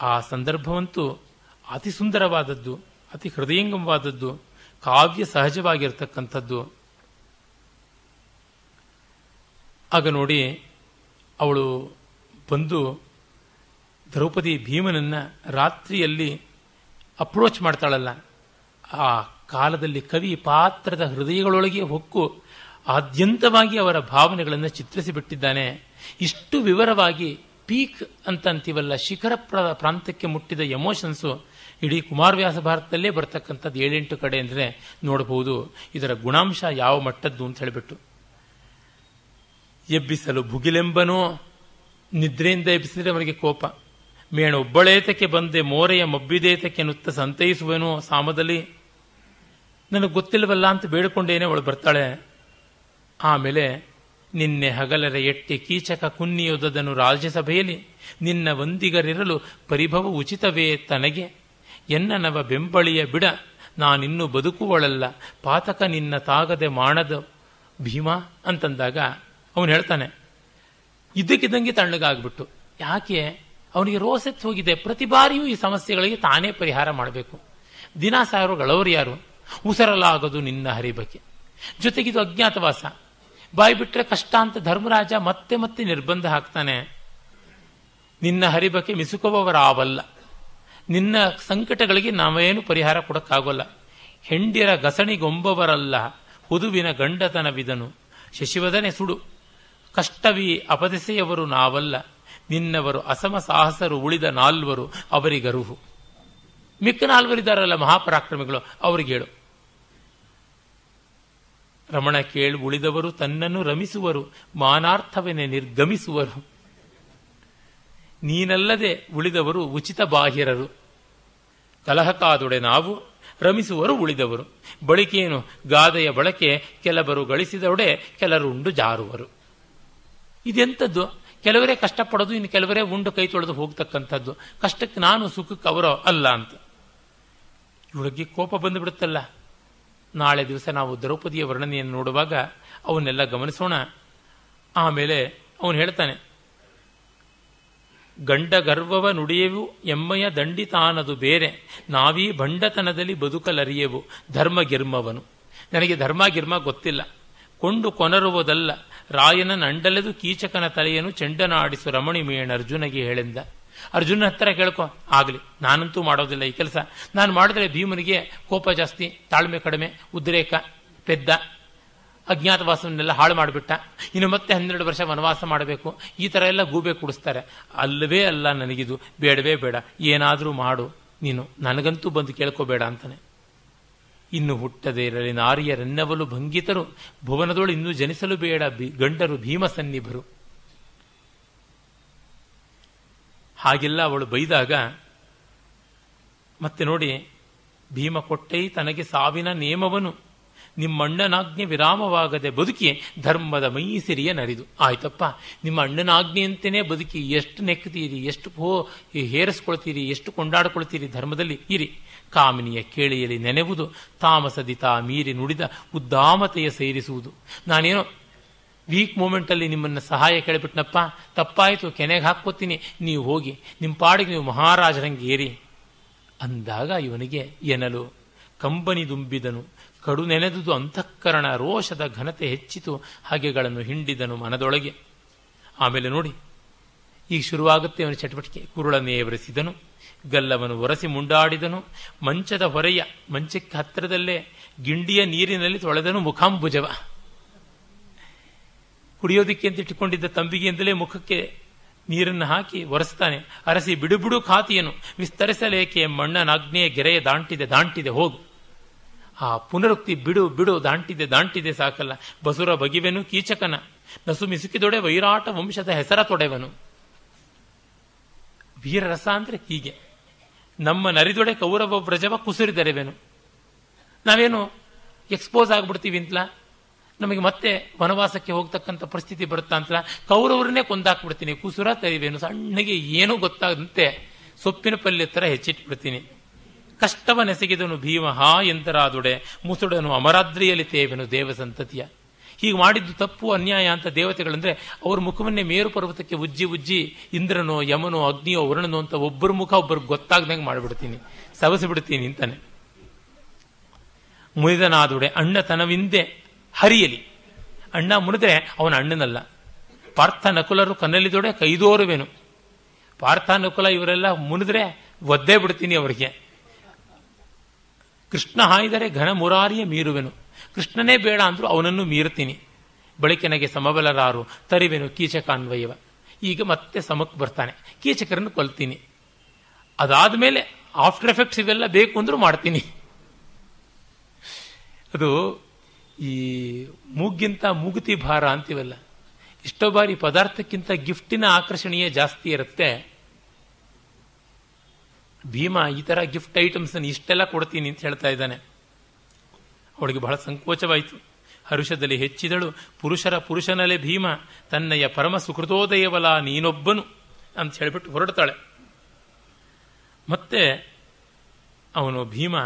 ಆ ಸಂದರ್ಭವಂತೂ ಅತಿ ಸುಂದರವಾದದ್ದು, ಅತಿ ಹೃದಯಂಗಮವಾದದ್ದು, ಕಾವ್ಯ ಸಹಜವಾಗಿರ್ತಕ್ಕಂಥದ್ದು. ಆಗ ನೋಡಿ ಅವಳು ಬಂದು ದ್ರೌಪದಿ ಭೀಮನನ್ನ ರಾತ್ರಿಯಲ್ಲಿ ಅಪ್ರೋಚ್ ಮಾಡ್ತಾಳಲ್ಲ. ಆ ಕಾಲದಲ್ಲಿ ಕವಿ ಪಾತ್ರದ ಹೃದಯಗಳೊಳಗೆ ಹೊಕ್ಕು ಆದ್ಯಂತವಾಗಿ ಅವರ ಭಾವನೆಗಳನ್ನು ಚಿತ್ರಿಸಿಬಿಟ್ಟಿದ್ದಾನೆ. ಇಷ್ಟು ವಿವರವಾಗಿ ಪೀಕ್ ಅಂತ ಅಂತೀವಲ್ಲ ಶಿಖರ ಪ್ರಾಂತಕ್ಕೆ ಮುಟ್ಟಿದ ಎಮೋಷನ್ಸು ಇಡೀ ಕುಮಾರವ್ಯಾಸ ಭಾರತದಲ್ಲೇ ಬರ್ತಕ್ಕಂಥದ್ದು ಏಳೆಂಟು ಕಡೆ ಅಂದರೆ ನೋಡಬಹುದು ಇದರ ಗುಣಾಂಶ ಯಾವ ಮಟ್ಟದ್ದು ಅಂತ ಹೇಳಿಬಿಟ್ಟು. ಎಬ್ಬಿಸಲು ಭುಗಿಲೆಂಬನೋ, ನಿದ್ರೆಯಿಂದ ಎಬ್ಬಿಸಿದರೆ ಅವನಿಗೆ ಕೋಪ. ಮೇಣ ಒಬ್ಬಳೇತಕ್ಕೆ ಬಂದೆ, ಮೋರೆಯ ಮಬ್ಬಿದೇತಕ್ಕೆ ನುತ್ತ ಸಂತೈಸುವೆನೋ ಸಾಮದಲ್ಲಿ. ನನಗೆ ಗೊತ್ತಿಲ್ಲವಲ್ಲ ಅಂತ ಬೇಡಿಕೊಂಡೇನೆ ಅವಳು ಬರ್ತಾಳೆ. ಆಮೇಲೆ ನಿನ್ನೆ ಹಗಲರ ಎಟ್ಟೆ ಕೀಚಕ ಕುನ್ನಿಯುದದನು ರಾಜ್ಯಸಭೆಯಲ್ಲಿ, ನಿನ್ನ ಒಂದಿಗರಿರಲು ಪರಿಭವ ಉಚಿತವೇ ತನಗೆ. ಎನ್ನನವ ಬೆಂಬಳಿಯ ಬಿಡ, ನಾನಿನ್ನೂ ಬದುಕುವಳಲ್ಲ, ಪಾತಕ ನಿನ್ನ ತಾಗದೆ ಮಾಡದ ಭೀಮ ಅಂತಂದಾಗ ಅವನು ಹೇಳ್ತಾನೆ, ಇದ್ದಕ್ಕಿದ್ದಂಗೆ ತಣ್ಣಗಾಗ್ಬಿಟ್ಟು ಯಾಕೆ? ಅವನಿಗೆ ರೋಸೆತ್ ಹೋಗಿದೆ. ಪ್ರತಿ ಬಾರಿಯೂ ಈ ಸಮಸ್ಯೆಗಳಿಗೆ ತಾನೇ ಪರಿಹಾರ ಮಾಡಬೇಕು. ದಿನ ಸಾವಿರಗಳವರು ಯಾರು? ಉಸರಲಾಗದು ನಿನ್ನ ಹರಿಬಕ್ಕೆ. ಜೊತೆಗಿದು ಅಜ್ಞಾತವಾಸ. ಬಾಯಿ ಬಿಟ್ಟರೆ ಕಷ್ಟ ಅಂತ ಧರ್ಮರಾಜ ಮತ್ತೆ ಮತ್ತೆ ನಿರ್ಬಂಧ ಹಾಕ್ತಾನೆ. ನಿನ್ನ ಹರಿಬಕ್ಕೆ ಮಿಸುಕುವವರಾವಲ್ಲ. ನಿನ್ನ ಸಂಕಟಗಳಿಗೆ ನಾವೇನು ಪರಿಹಾರ ಕೊಡಕ್ಕಾಗೋಲ್ಲ. ಹೆಂಡಿರ ಗಸಣಿಗೊಂಬವರಲ್ಲ. ಹುದುವಿನ ಗಂಡತನವಿದನು. ಶಶಿವದನೆ ಸುಡು. ಕಷ್ಟವಿ ಅಪದಿಸೆಯವರು ನಾವಲ್ಲ. ನಿನ್ನವರು ಅಸಮ ಸಾಹಸರು ಉಳಿದ ನಾಲ್ವರು ಅವರಿಗರುಹು ಮಿಕ್ಕ ನಾಲ್ವರಿದ್ದಾರಲ್ಲ ಮಹಾಪರಾಕ್ರಮಿಗಳು? ಅವರಿಗೆ ಹೇಳು. ರಮಣ ಕೇಳು ಉಳಿದವರು ತನ್ನನ್ನು ರಮಿಸುವರು ಮಾನಾರ್ಥವನ್ನೇ ನಿರ್ಗಮಿಸುವರು. ನೀನಲ್ಲದೆ ಉಳಿದವರು ಉಚಿತ ಬಾಹಿರರು ಕಲಹಕಾದೊಡೆ ನಾವು, ರಮಿಸುವರು ಉಳಿದವರು. ಬಳಿಕೇನು ಗಾದೆಯ ಬಳಕೆ, ಕೆಲವರು ಗಳಿಸಿದೊಡೆ, ಕೆಲರುಂಡು ಜಾರುವರು. ಇದೆಂಥದ್ದು? ಕೆಲವರೇ ಕಷ್ಟಪಡೋದು, ಇನ್ನು ಕೆಲವರೇ ಉಂಡು ಕೈ ತೊಳೆದು ಹೋಗ್ತಕ್ಕಂಥದ್ದು. ಕಷ್ಟಕ್ಕೆ ನಾನು ಸುಖಕ್ಕೆ ಅವರೋ ಅಲ್ಲ ಅಂತ. ಇವಳಿಗೆ ಕೋಪ ಬಂದುಬಿಡುತ್ತಲ್ಲ. ನಾಳೆ ದಿವಸ ನಾವು ದ್ರೌಪದಿಯ ವರ್ಣನೆಯನ್ನು ನೋಡುವಾಗ ಅವನ್ನೆಲ್ಲ ಗಮನಿಸೋಣ. ಆಮೇಲೆ ಅವನು ಹೇಳ್ತಾನೆ, ಗಂಡ ಗರ್ವವ ನುಡಿಯೆವು, ಎಮ್ಮಯ ದಂಡಿತಾನದು ಬೇರೆ. ನಾವೀ ಭಂಡತನದಲ್ಲಿ ಬದುಕಲರಿಯೆವು ಧರ್ಮ ಗಿರ್ಮವನು ನನಗೆ ಧರ್ಮ, ಗಿರ್ಮ ಗೊತ್ತಿಲ್ಲ. ಕೊಂಡು ಕೊನರುವುದಲ್ಲ. ರಾಯನ ನಂಡಲೆದು ಕೀಚಕನ ತಲೆಯನ್ನು ಚೆಂಡನಾಡಿಸು ರಮಣಿ ಮೇಣ ಅರ್ಜುನಗೆ ಹೇಳಿಂದ. ಅರ್ಜುನ ಹತ್ತಿರ ಕೇಳ್ಕೊ, ಆಗಲಿ, ನಾನಂತೂ ಮಾಡೋದಿಲ್ಲ ಈ ಕೆಲಸ. ನಾನು ಮಾಡಿದ್ರೆ ಭೀಮನಿಗೆ ಕೋಪ ಜಾಸ್ತಿ, ತಾಳ್ಮೆ ಕಡಿಮೆ, ಉದ್ರೇಕ, ಪೆದ್ದ. ಅಜ್ಞಾತವಾಸವನ್ನೆಲ್ಲ ಹಾಳು ಮಾಡಿಬಿಟ್ಟ. ಇನ್ನು ಮತ್ತೆ ಹನ್ನೆರಡು ವರ್ಷ ವನವಾಸ ಮಾಡಬೇಕು. ಈ ಥರ ಎಲ್ಲ ಗೂಬೆ ಕುಡಿಸ್ತಾರೆ. ಅಲ್ಲವೇ ಅಲ್ಲ ನನಗಿದು. ಬೇಡವೇ ಬೇಡ. ಏನಾದರೂ ಮಾಡು. ನೀನು ನನಗಂತೂ ಬಂದು ಕೇಳ್ಕೋಬೇಡ ಅಂತಾನೆ. ಇನ್ನು ಹುಟ್ಟದೇ ಇರಲಿ. ನಾರಿಯರೆನ್ನವಲು ಭಂಗಿತರು. ಭುವನದೊಳು ಇನ್ನೂ ಜನಿಸಲು ಬೇಡ. ಗಂಡರು ಭೀಮಸನ್ನಿಭರು. ಹಾಗೆಲ್ಲ ಅವಳು ಬೈದಾಗ, ಮತ್ತೆ ನೋಡಿ ಭೀಮ ಕೊಟ್ಟೈ ತನಗೆ ಸಾವಿನ ನೇಮವನು. ನಿಮ್ಮಣ್ಣನಾಜ್ಞೆ ವಿರಾಮವಾಗದೆ ಬದುಕಿ ಧರ್ಮದ ಮೈಸಿರಿಯ ನರಿದು. ಆಯ್ತಪ್ಪ. ನಿಮ್ಮ ಅಣ್ಣನಾಜ್ಞೆಯಂತೆಯೇ ಬದುಕಿ ಎಷ್ಟು ನೆಕ್ತೀರಿ ಎಷ್ಟು ಹೋ ಹೇರಿಸ್ಕೊಳ್ತೀರಿ? ಎಷ್ಟು ಕೊಂಡಾಡ್ಕೊಳ್ತೀರಿ ಧರ್ಮದಲ್ಲಿ? ಇರಿ. ಕಾಮಿನಿಯ ಕೇಳಿಯಲ್ಲಿ ನೆನೆವುದು, ತಾಮಸದಿ ಮೀರಿ ನುಡಿದ ಉದ್ದಾಮತೆಯ ಸೇರಿಸುವುದು. ನಾನೇನೋ ವೀಕ್ ಮೂಮೆಂಟಲ್ಲಿ ನಿಮ್ಮನ್ನು ಸಹಾಯ ಕೇಳಿಬಿಟ್ನಪ್ಪ, ತಪ್ಪಾಯಿತು, ಕೆನೆಗೆ ಹಾಕ್ಕೋತೀನಿ, ನೀವು ಹೋಗಿ ನಿಮ್ಮ ಪಾಡಿಗೆ ನೀವು ಮಹಾರಾಜರಂಗೆ ಏರಿ. ಅಂದಾಗ ಇವನಿಗೆ ಎನಲು, ಕಂಬನಿ ದುಂಬಿದನು, ಕಡು ನೆನೆದುದು ಅಂತಃಕರಣ ರೋಷದ ಘನತೆ ಹೆಚ್ಚಿತು, ಹಾಗೆಗಳನ್ನು ಹಿಂಡಿದನು ಮನದೊಳಗೆ. ಆಮೇಲೆ ನೋಡಿ, ಈಗ ಶುರುವಾಗುತ್ತೆ ಅವನ ಚಟುವಟಿಕೆ. ಕುರುಳನ್ನೇ ಎವರಿಸಿದನು ಗಲ್ಲವನು ಒರೆಸಿ ಮುಂಡಾಡಿದನು. ಮಂಚದ ಹೊರೆಯ ಮಂಚಕ್ಕೆ ಹತ್ತಿರದಲ್ಲೇ ಗಿಂಡಿಯ ನೀರಿನಲ್ಲಿ ತೊಳೆದನು ಮುಖಾಂಬುಜವ. ಕುಡಿಯೋದಿಕ್ಕೆ ಅಂತ ಇಟ್ಟುಕೊಂಡಿದ್ದ ತಂಬಿಗೆಯಿಂದಲೇ ಮುಖಕ್ಕೆ ನೀರನ್ನು ಹಾಕಿ ಒರೆಸ್ತಾನೆ. ಅರಸಿ ಬಿಡುಬಿಡು ಬಿಡು, ಖಾತಿಯನು, ವಿಸ್ತರಿಸಲೇಕೆ ಮಣ್ಣನಾಗ್ನೇಯ ಗೆರೆಯ ದಾಂಟಿದೆ ದಾಂಟಿದೆ, ಹೋಗು. ಆ ಪುನರುಕ್ತಿ ಬಿಡು ಬಿಡು, ದಾಂಟಿದೆ ದಾಂಟಿದೆ ಸಾಕಲ್ಲ. ಬಸುರ ಬಗಿವೆನು, ಕೀಚಕನ. ನಸು ಮಿಸುಕಿದೊಡೆ ವೈರಾಟ ವಂಶದ ಹೆಸರ ತೊಡೆವನು. ವೀರರಸ ಅಂದ್ರೆ ಹೀಗೆ. ನಮ್ಮ ನರಿದೊಡೆ ಕೌರವ ವ್ರಜವ ಕುಸಿರಿದರೆವೇನು. ನಾವೇನು ಎಕ್ಸ್ಪೋಸ್ ಆಗ್ಬಿಡ್ತೀವಿ ಅಂತಲ? ನಮಗೆ ಮತ್ತೆ ವನವಾಸಕ್ಕೆ ಹೋಗ್ತಕ್ಕಂಥ ಪರಿಸ್ಥಿತಿ ಬರುತ್ತಾ ಅಂತಲ? ಕೌರವರನ್ನೇ ಕೊಂದಾಕ್ಬಿಡ್ತೀನಿ, ಕುಸುರ ತರಿವೇನು, ಸಣ್ಣಗೆ ಏನೂ ಗೊತ್ತಾಗದಂತೆ ಸೊಪ್ಪಿನ ಪಲ್ಯ ತರ ಹೆಚ್ಚಿಟ್ಬಿಡ್ತೀನಿ. ಕಷ್ಟವನೆಸಗಿದನು ಭೀಮ ಹಾ ಎಂದರಾದೊಡೆ, ಮುಸುಡನು ಅಮರಾದ್ರಿಯಲ್ಲಿ ತೇವೆನು ದೇವ ಸಂತತಿಯ ಹೀಗೆ ಮಾಡಿದ್ದು ತಪ್ಪು ಅನ್ಯಾಯ ಅಂತ ದೇವತೆಗಳಂದ್ರೆ ಅವ್ರ ಮುಖವನ್ನೇ ಮೇರು ಪರ್ವತಕ್ಕೆ ಉಜ್ಜಿ ಉಜ್ಜಿ ಇಂದ್ರನೋ, ಯಮನೋ, ಅಗ್ನಿಯೋ, ವರುಣನೋ ಅಂತ ಒಬ್ಬರ ಮುಖ ಒಬ್ಬರಿಗೆ ಗೊತ್ತಾಗ್ದಂಗೆ ಮಾಡಿಬಿಡ್ತೀನಿ. ಸವಸಿಬಿಡ್ತೀನಿ ಅಂತಾನೆ. ಮುನಿದನಾದುಡೆ ಅಣ್ಣತನವಿಂದೆ ಹರಿಯಲಿ. ಅಣ್ಣ ಮುನಿದ್ರೆ ಅವನ ಅಣ್ಣನಲ್ಲ. ಪಾರ್ಥ ನಕುಲರು ಕನ್ನಲಿದೋಡೆ ಕೈದೋರುವೆನು. ಪಾರ್ಥ ನಕುಲ ಇವರೆಲ್ಲ ಮುನಿದ್ರೆ ಒದ್ದೇ ಬಿಡ್ತೀನಿ ಅವರಿಗೆ. ಕೃಷ್ಣ ಹಾಯ್ದರೆ ಘನ ಮುರಾರಿಯ ಮೀರುವೆನು. ಕೃಷ್ಣನೇ ಬೇಡ ಅಂದರೂ ಅವನನ್ನು ಮೀರ್ತೀನಿ ಬಳಿಕೆನಗೆ ಸಮಬಲರಾರು, ತರಿವೆನು ಕೀಚಕಾನ್ವಯವ. ಈಗ ಮತ್ತೆ ಸಮಕ್ಕೆ ಬರ್ತಾನೆ. ಕೀಚಕರನ್ನು ಕೊಲ್ತೀನಿ. ಅದಾದ್ಮೇಲೆ ಆಫ್ಟರ್ ಎಫೆಕ್ಟ್ಸ್ ಇವೆಲ್ಲ ಬೇಕು ಅಂದರೂ ಮಾಡ್ತೀನಿ. ಅದು ಈ ಮೂಗಿಂತ ಮೂಗುತಿ ಭಾರ ಅಂತೀವಲ್ಲ, ಎಷ್ಟೋ ಬಾರಿ ಪದಾರ್ಥಕ್ಕಿಂತ ಗಿಫ್ಟಿನ ಆಕರ್ಷಣೀಯ ಜಾಸ್ತಿ ಇರುತ್ತೆ. ಭೀಮ ಈ ಥರ ಗಿಫ್ಟ್ ಐಟಮ್ಸ್ ಇಷ್ಟೆಲ್ಲ ಕೊಡ್ತೀನಿ ಅಂತ ಹೇಳ್ತಾ ಇದ್ದಾನೆ. ಅವಳಿಗೆ ಬಹಳ ಸಂಕೋಚವಾಯಿತು. ಹರುಷದಲ್ಲಿ ಹೆಚ್ಚಿದಳು, ಪುರುಷರ ಪುರುಷನಲೆ ಭೀಮ, ತನ್ನಯ ಪರಮ ಸುಕೃತೋದಯವಲ ನೀನೊಬ್ಬನು ಅಂತ ಹೇಳಿಬಿಟ್ಟು ಹೊರಡ್ತಾಳೆ. ಮತ್ತೆ ಅವನು ಭೀಮ,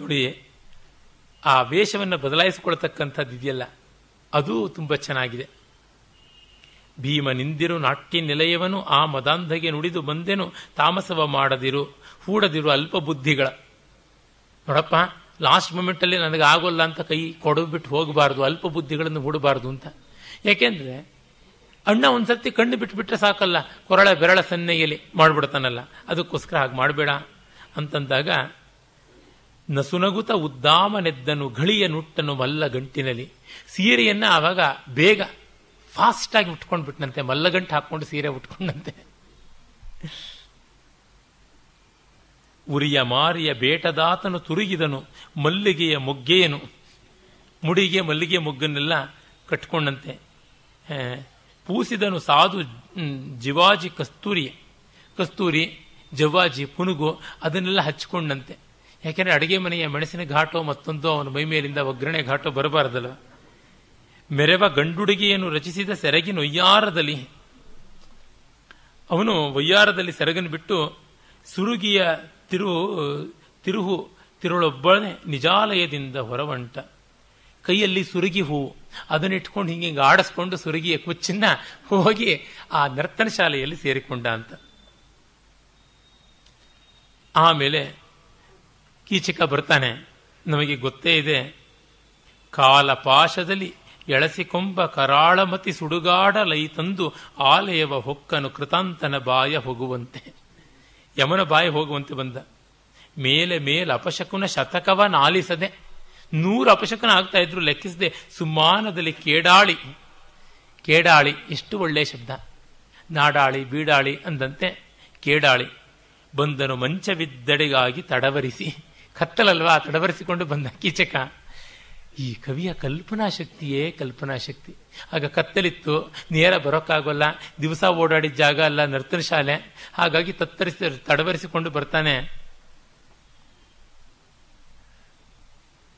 ನೋಡಿ, ಆ ವೇಷವನ್ನು ಬದಲಾಯಿಸಿಕೊಳ್ತಕ್ಕಂಥದ್ದು ಇದೆಯಲ್ಲ, ಅದು ತುಂಬ ಚೆನ್ನಾಗಿದೆ. ಭೀಮ ನಿಂದಿರು ನಾಟ್ಯ ನಿಲಯವನು, ಆ ಮದಾಂಧಗೆ ನುಡಿದು ಬಂದೆನು, ತಾಮಸವ ಮಾಡದಿರು, ಹೂಡದಿರು ಅಲ್ಪ ಬುದ್ಧಿಗಳ. ನೋಡಪ್ಪ ಲಾಸ್ಟ್ ಮೂಮೆಂಟಲ್ಲಿ ನನಗೆ ಆಗೋಲ್ಲ ಅಂತ ಕೈ ಕೊಡಬಿಟ್ಟು ಹೋಗಬಾರ್ದು, ಅಲ್ಪ ಬುದ್ಧಿಗಳನ್ನು ಹೂಡಬಾರ್ದು ಅಂತ. ಯಾಕೆಂದ್ರೆ ಅಣ್ಣ ಒಂದ್ಸರ್ತಿ ಕಣ್ಣು ಬಿಟ್ಟುಬಿಟ್ರೆ ಸಾಕಲ್ಲ, ಕೊರಳ ಬೆರಳ ಸನ್ನೆಯಲ್ಲಿ ಮಾಡಿಬಿಡ್ತಾನಲ್ಲ. ಅದಕ್ಕೋಸ್ಕರ ಹಾಗೆ ಮಾಡಬೇಡ ಅಂತಂದಾಗ, ನಸುನಗುತ ಉದ್ದಾಮನೆದ್ದನು ಘಳಿಯ ನುಟ್ಟನು ಮಲ್ಲ ಗಂಟಿನಲ್ಲಿ. ಸೀರೆಯನ್ನು ಆವಾಗ ಬೇಗ ಫಾಸ್ಟ್ ಆಗಿ ಉಟ್ಕೊಂಡು ಬಿಟ್ನಂತೆ ಮಲ್ಲಗಂಟು ಹಾಕ್ಕೊಂಡು ಸೀರೆ ಉಟ್ಕೊಂಡಂತೆ. ಉರಿಯ ಮಾರಿಯ ಬೇಟದಾತನು ತುರುಗಿದನು, ಮಲ್ಲಿಗೆಯ ಮೊಗ್ಗೆಯನು. ಮುಡಿಗೆ ಮಲ್ಲಿಗೆ ಮೊಗ್ಗನ್ನೆಲ್ಲ ಕಟ್ಕೊಂಡಂತೆ. ಪೂಸಿದನು ಸಾಧು ಜಿವಾಜಿ ಕಸ್ತೂರಿ. ಕಸ್ತೂರಿ ಜವಾಜಿ ಪುನುಗು ಅದನ್ನೆಲ್ಲ ಹಚ್ಕೊಂಡಂತೆ. ಯಾಕೆಂದ್ರೆ ಅಡುಗೆ ಮನೆಯ ಮೆಣಸಿನ ಘಾಟೋ ಮತ್ತೊಂದು ಅವನ ಮೈ ಮೇಲಿಂದ ಒಗ್ಗರಣೆ ಘಾಟೋ ಬರಬಾರದಲ್ಲ. ಮೆರವ ಗಂಡುಡುಗಿಯನ್ನು ರಚಿಸಿದ ಸೆರಗಿನ ಒಯ್ಯಾರದಲ್ಲಿ ಅವನು ಒಯ್ಯಾರದಲ್ಲಿ ಸೆರಗನ್ನು ಬಿಟ್ಟು ಸುರುಗಿಯ ತಿರು, ತಿರುಹು, ತಿರುಳೊಬ್ಬಳನೆ ನಿಜಾಲಯದಿಂದ ಹೊರವಂಟ. ಕೈಯಲ್ಲಿ ಸುರುಗಿ ಹೂವು ಅದನ್ನಿಟ್ಕೊಂಡು ಹಿಂಗೆ ಹಿಂಗೆ ಆಡಿಸ್ಕೊಂಡು ಸುರುಗಿಯ ಕುಚ್ಚನ್ನ ಹೋಗಿ ಆ ನರ್ತನ ಶಾಲೆಯಲ್ಲಿ ಸೇರಿಕೊಂಡ ಅಂತ. ಆಮೇಲೆ ಕೀಚಕ ಬರ್ತಾನೆ, ನಮಗೆ ಗೊತ್ತೇ ಇದೆ ಕಾಲ ಪಾಶದಲ್ಲಿ ಎಳಸಿಕೊಂಬ ಕರಾಳಮತಿ ಸುಡುಗಾಡಲೈ ತಂದು ಆಲಯವ ಹೊಕ್ಕನು ಕೃತಾಂತನ ಬಾಯ ಹೋಗುವಂತೆ. ಯಮನ ಬಾಯಿ ಹೋಗುವಂತೆ ಬಂದ. ಮೇಲೆ ಮೇಲೆ ಅಪಶಕುನ ಶತಕವ ನಾಲಿಸದೆ, ನೂರು ಅಪಶಕನ ಆಗ್ತಾ ಇದ್ರು, ಲೆಕ್ಕಿಸದೆ ಸುಮಾನದಲ್ಲಿ ಕೇಡಾಳಿ. ಕೇಡಾಳಿ, ಎಷ್ಟು ಒಳ್ಳೆಯ ಶಬ್ದ. ನಾಡಾಳಿ, ಬೀಡಾಳಿ ಅಂದಂತೆ ಕೇಡಾಳಿ. ಬಂದನು ಮಂಚವಿದ್ದಡೆಗಾಗಿ ತಡವರಿಸಿ. ಕತ್ತಲಲ್ವಾ, ತಡವರಿಸಿಕೊಂಡು ಬಂದ ಕೀಚಕ. ಈ ಕವಿಯ ಕಲ್ಪನಾ ಶಕ್ತಿಯೇ ಕಲ್ಪನಾ ಶಕ್ತಿ. ಆಗ ಕತ್ತಲಿತ್ತು, ನೇರ ಬರೋಕ್ಕಾಗೋಲ್ಲ, ದಿವಸ ಓಡಾಡಿದ ಜಾಗ ಅಲ್ಲ, ನರ್ತನ ಶಾಲೆ. ಹಾಗಾಗಿ ತತ್ತರಿಸಿ, ತಡವರಿಸಿಕೊಂಡು ಬರ್ತಾನೆ.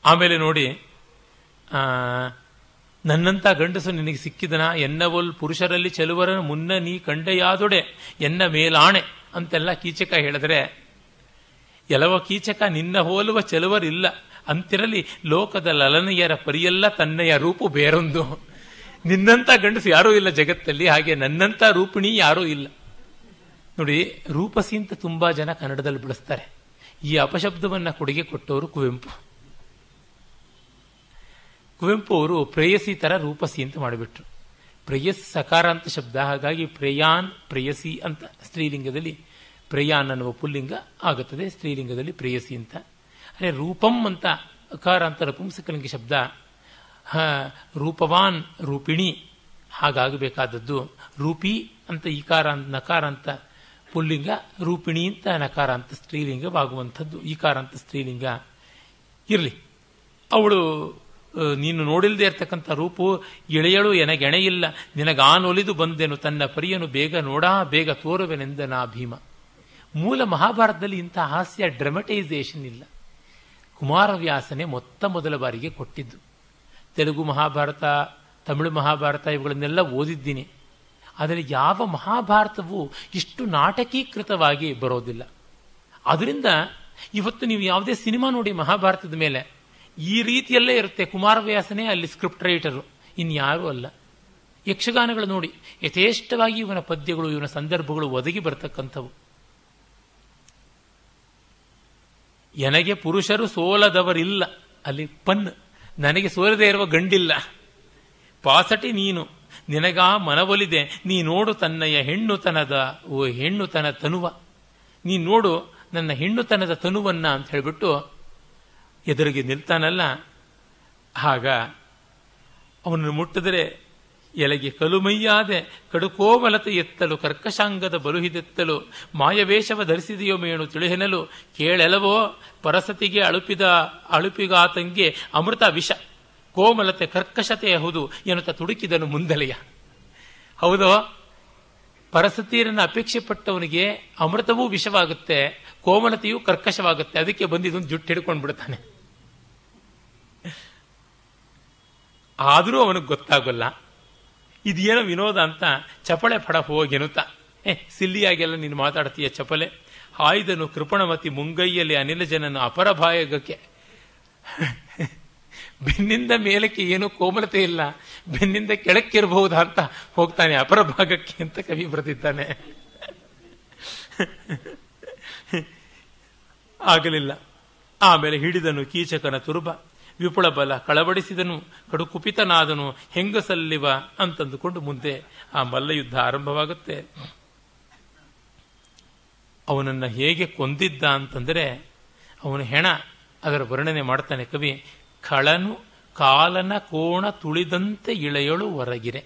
ಆಮೇಲೆ ನೋಡಿ ನನ್ನಂತ ಗಂಡಸು ನಿನಗೆ ಸಿಕ್ಕಿದನ, ಎನ್ನವಲ್ ಪುರುಷರಲ್ಲಿ ಚೆಲುವರನ್ನು ಮುನ್ನ ನೀ ಕಂಡೆಯಾದೊಡೆ ಎನ್ನ ಮೇಲಾಣೆ ಅಂತೆಲ್ಲ ಕೀಚಕ ಹೇಳಿದ್ರೆ ಎಲವ ಕೀಚಕ, ನಿನ್ನ ಹೋಲುವ ಚೆಲುವರಿಲ್ಲ. ಅಂತಿರಲಿ, ಲೋಕದ ಲಲನೆಯರ ಪರಿಯೆಲ್ಲ ತನ್ನಯ ರೂಪು ಬೇರೊಂದು. ನಿನ್ನಂತ ಗಂಡಸು ಯಾರೂ ಇಲ್ಲ ಜಗತ್ತಲ್ಲಿ, ಹಾಗೆ ನನ್ನಂತ ರೂಪಿಣಿ ಯಾರೂ ಇಲ್ಲ. ನೋಡಿ, ರೂಪಸಿ ಅಂತ ತುಂಬಾ ಜನ ಕನ್ನಡದಲ್ಲಿ ಬಳಸ್ತಾರೆ. ಈ ಅಪಶಬ್ದವನ್ನ ಕೊಡುಗೆ ಕೊಟ್ಟವರು ಕುವೆಂಪು. ಕುವೆಂಪು ಅವರು ಪ್ರೇಯಸಿ ತರ ರೂಪಸಿ ಅಂತ ಮಾಡಿಬಿಟ್ರು. ಪ್ರೇಯಸ್ ಸಕಾರ ಅಂತ ಶಬ್ದ, ಹಾಗಾಗಿ ಪ್ರೇಯಾನ್, ಪ್ರೇಯಸಿ ಅಂತ ಸ್ತ್ರೀಲಿಂಗದಲ್ಲಿ ಪ್ರೇಯಾನ್ ಅನ್ನುವ ಪುಲ್ಲಿಂಗ ಆಗುತ್ತದೆ, ಸ್ತ್ರೀಲಿಂಗದಲ್ಲಿ ಪ್ರೇಯಸಿ ಅಂತ. ಅರೆ ರೂಪಂ ಅಂತ ಅಕಾರ ಅಂತ ನಪುಂಸಕಲಿಂಗ ಶಬ್ದ ರೂಪವಾನ್, ರೂಪಿಣಿ ಹಾಗಾಗಬೇಕಾದದ್ದು. ರೂಪಿ ಅಂತ ಈಕಾರ ನಕಾರ ಅಂತ ಪುಲ್ಲಿಂಗ, ರೂಪಿಣಿ ಅಂತ ನಕಾರ ಅಂತ ಸ್ತ್ರೀಲಿಂಗವಾಗುವಂಥದ್ದು. ಈಕಾರ ಅಂತ ಸ್ತ್ರೀಲಿಂಗ. ಇರಲಿ. ಅವಳು ನೀನು ನೋಡಿಲ್ಲದೆ ಇರ್ತಕ್ಕಂಥ ರೂಪು ಇಳೆಯಳು ಎನಗೆಣೆಯಿಲ್ಲ ನಿನಗಾನೊಲಿದು ಬಂದೆನು ತನ್ನ ಪರಿಯನು ಬೇಗ ನೋಡಾ, ಬೇಗ ತೋರುವೆನೆಂದ ನಾ ಭೀಮ. ಮೂಲ ಮಹಾಭಾರತದಲ್ಲಿ ಇಂಥ ಹಾಸ್ಯ ಡ್ರಮಟೈಸೇಷನ್ ಇಲ್ಲ. ಕುಮಾರವ್ಯಾಸನೆ ಮೊತ್ತ ಮೊದಲ ಬಾರಿಗೆ ಕೊಟ್ಟಿದ್ದು. ತೆಲುಗು ಮಹಾಭಾರತ, ತಮಿಳು ಮಹಾಭಾರತ ಇವುಗಳನ್ನೆಲ್ಲ ಓದಿದ್ದೀನಿ. ಆದರೆ ಯಾವ ಮಹಾಭಾರತವು ಇಷ್ಟು ನಾಟಕೀಕೃತವಾಗಿ ಬರೋದಿಲ್ಲ. ಅದರಿಂದ ಇವತ್ತು ನೀವು ಯಾವುದೇ ಸಿನಿಮಾ ನೋಡಿ ಮಹಾಭಾರತದ ಮೇಲೆ, ಈ ರೀತಿಯಲ್ಲೇ ಇರುತ್ತೆ ಕುಮಾರವ್ಯಾಸನೇ ಅಲ್ಲಿ ಸ್ಕ್ರಿಪ್ಟ್ ರೈಟರು, ಇನ್ಯಾರೂ ಅಲ್ಲ. ಯಕ್ಷಗಾನಗಳು ನೋಡಿ, ಯಥೇಷ್ಟವಾಗಿ ಇವನ ಪದ್ಯಗಳು, ಇವನ ಸಂದರ್ಭಗಳು ಒದಗಿ ಬರ್ತಕ್ಕಂಥವು. ಎನಗೆ ಪುರುಷರು ಸೋಲದವರಿಲ್ಲ. ಅಲ್ಲಿ ಪನ್ ನನಗೆ ಸೋಲದೇ ಇರುವ ಗಂಡಿಲ್ಲ. ಪಾಸಟಿ ನೀನು. ನಿನಗಾ ಮನವೊಲಿದೆ. ನೀ ನೋಡು ತನ್ನಯ ಹೆಣ್ಣುತನದ, ಓ ಹೆಣ್ಣುತನ ತನುವ. ನೀ ನೋಡು ನನ್ನ ಹೆಣ್ಣುತನದ ತನುವನ್ನ ಅಂತ ಹೇಳಿಬಿಟ್ಟು ಎದುರಿಗೆ ನಿಲ್ತಾನಲ್ಲ. ಆಗ ಅವನನ್ನು ಮುಟ್ಟಿದರೆ ಎಲೆಗೆ ಕಲುಮೈಯಾದೆ ಕಡುಕೋಮಲತೆ ಎತ್ತಲು ಕರ್ಕಶಾಂಗದ ಬಲುಹಿದೆತ್ತಲು ಮಾಯವೇಷವ ಧರಿಸಿದೆಯೋ ಮೇಣು ತಿಳಿಹೆನಲು, ಕೇಳೆಲವೋ ಪರಸತಿಗೆ ಅಳುಪಿದ ಅಳುಪಿಗಾತಂಗೆ ಅಮೃತ ವಿಷ, ಕೋಮಲತೆ ಕರ್ಕಶತೆಯ ಹೌದು ಎನ್ನುತ್ತ ತುಡುಕಿದನು ಮುಂದಲೆಯ. ಹೌದೋ? ಪರಸತಿಯರನ್ನು ಅಪೇಕ್ಷೆ ಪಟ್ಟವನಿಗೆ ಅಮೃತವೂ ವಿಷವಾಗುತ್ತೆ, ಕೋಮಲತೆಯೂ ಕರ್ಕಶವಾಗುತ್ತೆ, ಅದಕ್ಕೆ ಬಂದಿದ್ದೊಂದು ಜುಟ್ಟು ಹಿಡ್ಕೊಂಡು ಬಿಡ್ತಾನೆ. ಆದರೂ ಅವನಿಗೆ ಗೊತ್ತಾಗಲ್ಲ. ಇದೇನೋ ವಿನೋದ ಅಂತ ಚಪಳೆ ಫಡ ಹೋಗೆನುತ್ತ. ಏ, ಸಿಲ್ಲಿಯಾಗೆಲ್ಲ ನೀನು ಮಾತಾಡ್ತೀಯ ಚಪಲೆ ಹಾಯ್ದನು ಕೃಪಣಮತಿ ಮುಂಗೈಯಲ್ಲಿ ಅನಿಲ ಜನನ ಅಪರಭಾಯಗಕ್ಕೆ ಬೆನ್ನಿಂದ ಮೇಲಕ್ಕೆ ಏನೂ ಕೋಮಲತೆ ಇಲ್ಲ. ಬೆನ್ನಿಂದ ಕೆಳಕ್ಕಿರಬಹುದಾ ಅಂತ ಹೋಗ್ತಾನೆ ಅಪರ ಭಾಗಕ್ಕೆ ಅಂತ ಕವಿ ಬರೆದಿದ್ದಾನೆ. ಆಗಲಿಲ್ಲ. ಆಮೇಲೆ ಹಿಡಿದನು ಕೀಚಕನ ತುರುಬ. ವಿಪುಳ ಬಲ ಕಳವಡಿಸಿದನು, ಕಡುಕುಪಿತನಾದನು, ಹೆಂಗಸಲ್ಲಿವ ಅಂತಂದುಕೊಂಡು ಮುಂದೆ ಆ ಮಲ್ಲಯುದ್ಧ ಆರಂಭವಾಗುತ್ತೆ. ಅವನನ್ನ ಹೇಗೆ ಕೊಂದಿದ್ದ ಅಂತಂದರೆ, ಅವನ ಹೆಣ, ಅದರ ವರ್ಣನೆ ಮಾಡ್ತಾನೆ ಕವಿ ಖಳನು ಕಾಲನ ಕೋಣ ತುಳಿದಂತೆ ಇಳೆಯಳು ಹೊರಗಿರೆ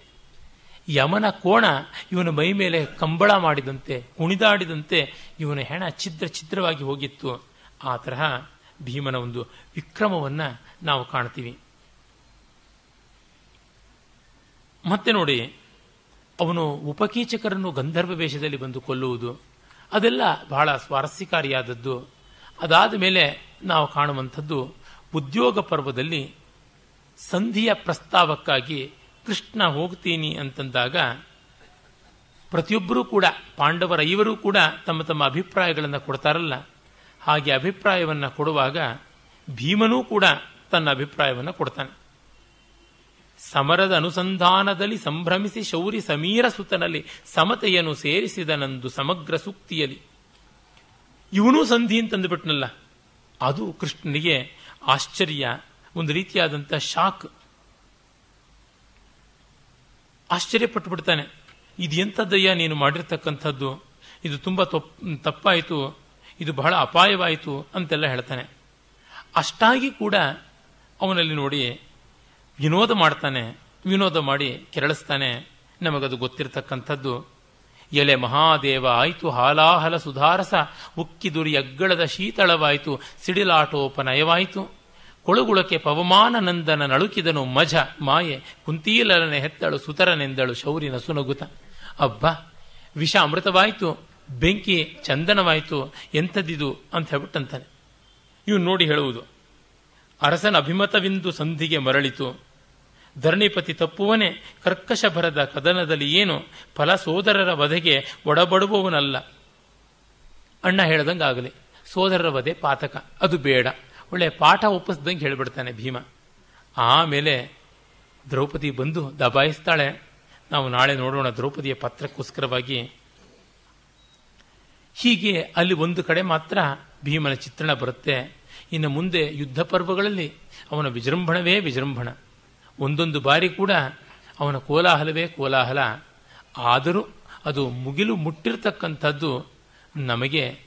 ಯಮನ ಕೋಣ ಇವನ ಮೈ ಮೇಲೆ ಕಂಬಳ ಮಾಡಿದಂತೆ, ಕುಣಿದಾಡಿದಂತೆ ಇವನ ಹೆಣ ಛಿದ್ರ ಛಿದ್ರವಾಗಿ ಹೋಗಿತ್ತು. ಆ ಭೀಮನ ಒಂದು ವಿಕ್ರಮವನ್ನು ನಾವು ಕಾಣ್ತೀವಿ. ಮತ್ತೆ ನೋಡಿ, ಅವನು ಉಪಕೀಚಕರನ್ನು ಗಂಧರ್ವ ವೇಷದಲ್ಲಿ ಬಂದು ಕೊಲ್ಲುವುದು, ಅದೆಲ್ಲ ಬಹಳ ಸ್ವಾರಸ್ಯಕಾರಿಯಾದದ್ದು. ಅದಾದ ಮೇಲೆ ನಾವು ಕಾಣುವಂಥದ್ದು ಉದ್ಯೋಗ ಪರ್ವದಲ್ಲಿ ಸಂಧಿಯ ಪ್ರಸ್ತಾವಕ್ಕಾಗಿ ಕೃಷ್ಣ ಹೋಗ್ತೀನಿ ಅಂತಂದಾಗ ಪ್ರತಿಯೊಬ್ಬರೂ ಕೂಡ ಪಾಂಡವರ ಐವರೂ ಕೂಡ ತಮ್ಮ ತಮ್ಮ ಅಭಿಪ್ರಾಯಗಳನ್ನು ಕೊಡ್ತಾರಲ್ಲ. ಹಾಗೆ ಅಭಿಪ್ರಾಯವನ್ನು ಕೊಡುವಾಗ ಭೀಮನೂ ಕೂಡ ತನ್ನ ಅಭಿಪ್ರಾಯವನ್ನು ಕೊಡ್ತಾನೆ. ಸಮರದ ಅನುಸಂಧಾನದಲ್ಲಿ ಸಂಭ್ರಮಿಸಿ ಶೌರಿ ಸಮೀರ ಸುತನಲ್ಲಿ ಸಮತೆಯನ್ನು ಸೇರಿಸಿದನಂದು ಸಮಗ್ರ ಸೂಕ್ತಿಯಲ್ಲಿ ಇವನೂ ಸಂಧಿ ಅಂತಂದುಬಿಟ್ನಲ್ಲ ಅದು ಕೃಷ್ಣನಿಗೆ ಆಶ್ಚರ್ಯ, ಒಂದು ರೀತಿಯಾದಂಥ ಶಾಕ್. ಆಶ್ಚರ್ಯಪಟ್ಟು ಬಿಡ್ತಾನೆ. ಇದು ಎಂಥದ್ದಯ್ಯ ನೀನು ಮಾಡಿರ್ತಕ್ಕಂಥದ್ದು? ಇದು ತುಂಬ ತಪ್ಪಾಯಿತು. ಇದು ಬಹಳ ಅಪಾಯವಾಯಿತು ಅಂತೆಲ್ಲ ಹೇಳ್ತಾನೆ. ಅಷ್ಟಾಗಿ ಕೂಡ ಅವನಲ್ಲಿ ನೋಡಿ ವಿನೋದ ಮಾಡ್ತಾನೆ, ವಿನೋದ ಮಾಡಿ ಕೆರಳಿಸ್ತಾನೆ. ನಮಗದು ಗೊತ್ತಿರತಕ್ಕಂಥದ್ದು, ಎಲೆ ಮಹಾದೇವ ಆಯಿತು ಹಾಲಾಹಲ ಸುಧಾರಸ, ಉಕ್ಕಿದುರಿ ಅಗ್ಗಳದ ಶೀತಳವಾಯಿತು, ಸಿಡಿಲಾಟೋಪನಯವಾಯಿತು. ಕೊಳುಗುಳಕ್ಕೆ ಪವಮಾನ ನಂದನ ನಳುಕಿದನು ಮಜ, ಮಾಯೆ, ಕುಂತೀಲನೆ ಹೆತ್ತಳು ಸುತರನೆಂದಳು ಶೌರಿನ ಸುನಗುತ ಅಬ್ಬ ವಿಷ ಅಮೃತವಾಯಿತು ಬೆಂಕಿ ಚಂದನವಾಯಿತು, ಎಂಥದ್ದಿದು ಅಂತ ಹೇಳ್ಬಿಟ್ಟಂತಾನೆ. ಇವು ನೋಡಿ ಹೇಳುವುದು, ಅರಸನ ಅಭಿಮತವಿಂದು ಸಂಧಿಗೆ ಮರಳಿತು. ಧರಣಿಪತಿ ತಪ್ಪುವನೇ, ಕರ್ಕಶ ಭರದ ಕದನದಲ್ಲಿ ಏನು ಫಲ ಸೋದರರ ವಧೆಗೆ ಒಡಬಡುವವನಲ್ಲ. ಅಣ್ಣ ಹೇಳ್ದಂಗಾಗಲಿ, ಸೋದರರ ವಧೆ ಪಾತಕ, ಅದು ಬೇಡ. ಒಳ್ಳೆ ಪಾಠ ಒಪ್ಪಿಸ್ದಂಗೆ ಹೇಳ್ಬಿಡ್ತಾನೆ ಭೀಮ. ಆಮೇಲೆ ದ್ರೌಪದಿ ಬಂದು ದಬಾಯಿಸ್ತಾಳೆ. ನಾವು ನಾಳೆ ನೋಡೋಣ ದ್ರೌಪದಿಯ ಪತ್ರಕ್ಕೋಸ್ಕರವಾಗಿ ಹೀಗೆ ಅಲ್ಲಿ ಒಂದು ಕಡೆ ಮಾತ್ರ ಭೀಮನ ಚಿತ್ರಣ ಬರುತ್ತೆ. ಇನ್ನು ಮುಂದೆ ಯುದ್ಧ ಪರ್ವಗಳಲ್ಲಿ ಅವನ ವಿಜೃಂಭಣವೇ ವಿಜೃಂಭಣ. ಒಂದೊಂದು ಬಾರಿ ಕೂಡ ಅವನ ಕೋಲಾಹಲವೇ ಕೋಲಾಹಲ. ಆದರೂ ಅದು ಮುಗಿಲು ಮುಟ್ಟಿರ್ತಕ್ಕಂಥದ್ದು ನಮಗೆ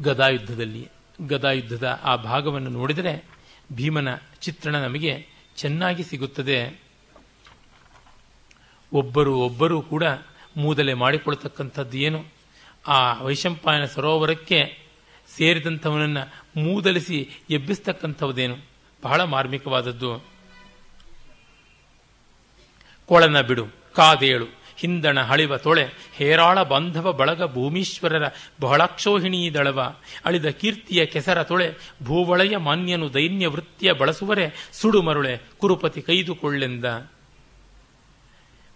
ಗದಾಯುದ್ಧದಲ್ಲಿ. ಗದಾಯುದ್ಧದ ಆ ಭಾಗವನ್ನು ನೋಡಿದರೆ ಭೀಮನ ಚಿತ್ರಣ ನಮಗೆ ಚೆನ್ನಾಗಿ ಸಿಗುತ್ತದೆ. ಒಬ್ಬರು ಒಬ್ಬರು ಕೂಡ ಮೂದಲೆ ಮಾಡಿಕೊಳ್ತಕ್ಕಂಥದ್ದು ಏನು? ಆ ವೈಶಂಪಾಯನ ಸರೋವರಕ್ಕೆ ಸೇರಿದಂಥವನನ್ನು ಮೂದಲಿಸಿ ಎಬ್ಬಿಸ್ತಕ್ಕಂಥವದೇನು? ಬಹಳ ಮಾರ್ಮಿಕವಾದದ್ದು. ಕೊಳನ ಬಿಡು, ಕಾದೇಳು, ಹಿಂದಣ ಹಳಿವ ತೊಳೆ, ಹೇರಾಳ ಬಾಂಧವ ಬಳಗ ಭೂಮೀಶ್ವರರ ಬಹಳಾಕ್ಷೋಹಿಣೀ ದಳವ, ಅಳಿದ ಕೀರ್ತಿಯ ಕೆಸರ ತೊಳೆ ಭೂವಳಯ ಮಾನ್ಯನು ದೈನ್ಯ ವೃತ್ತಿಯ ಬಳಸುವರೆ ಸುಡುಮರುಳೆ, ಕುರುಪತಿ ಕೈದುಕೊಳ್ಳೆಂದ.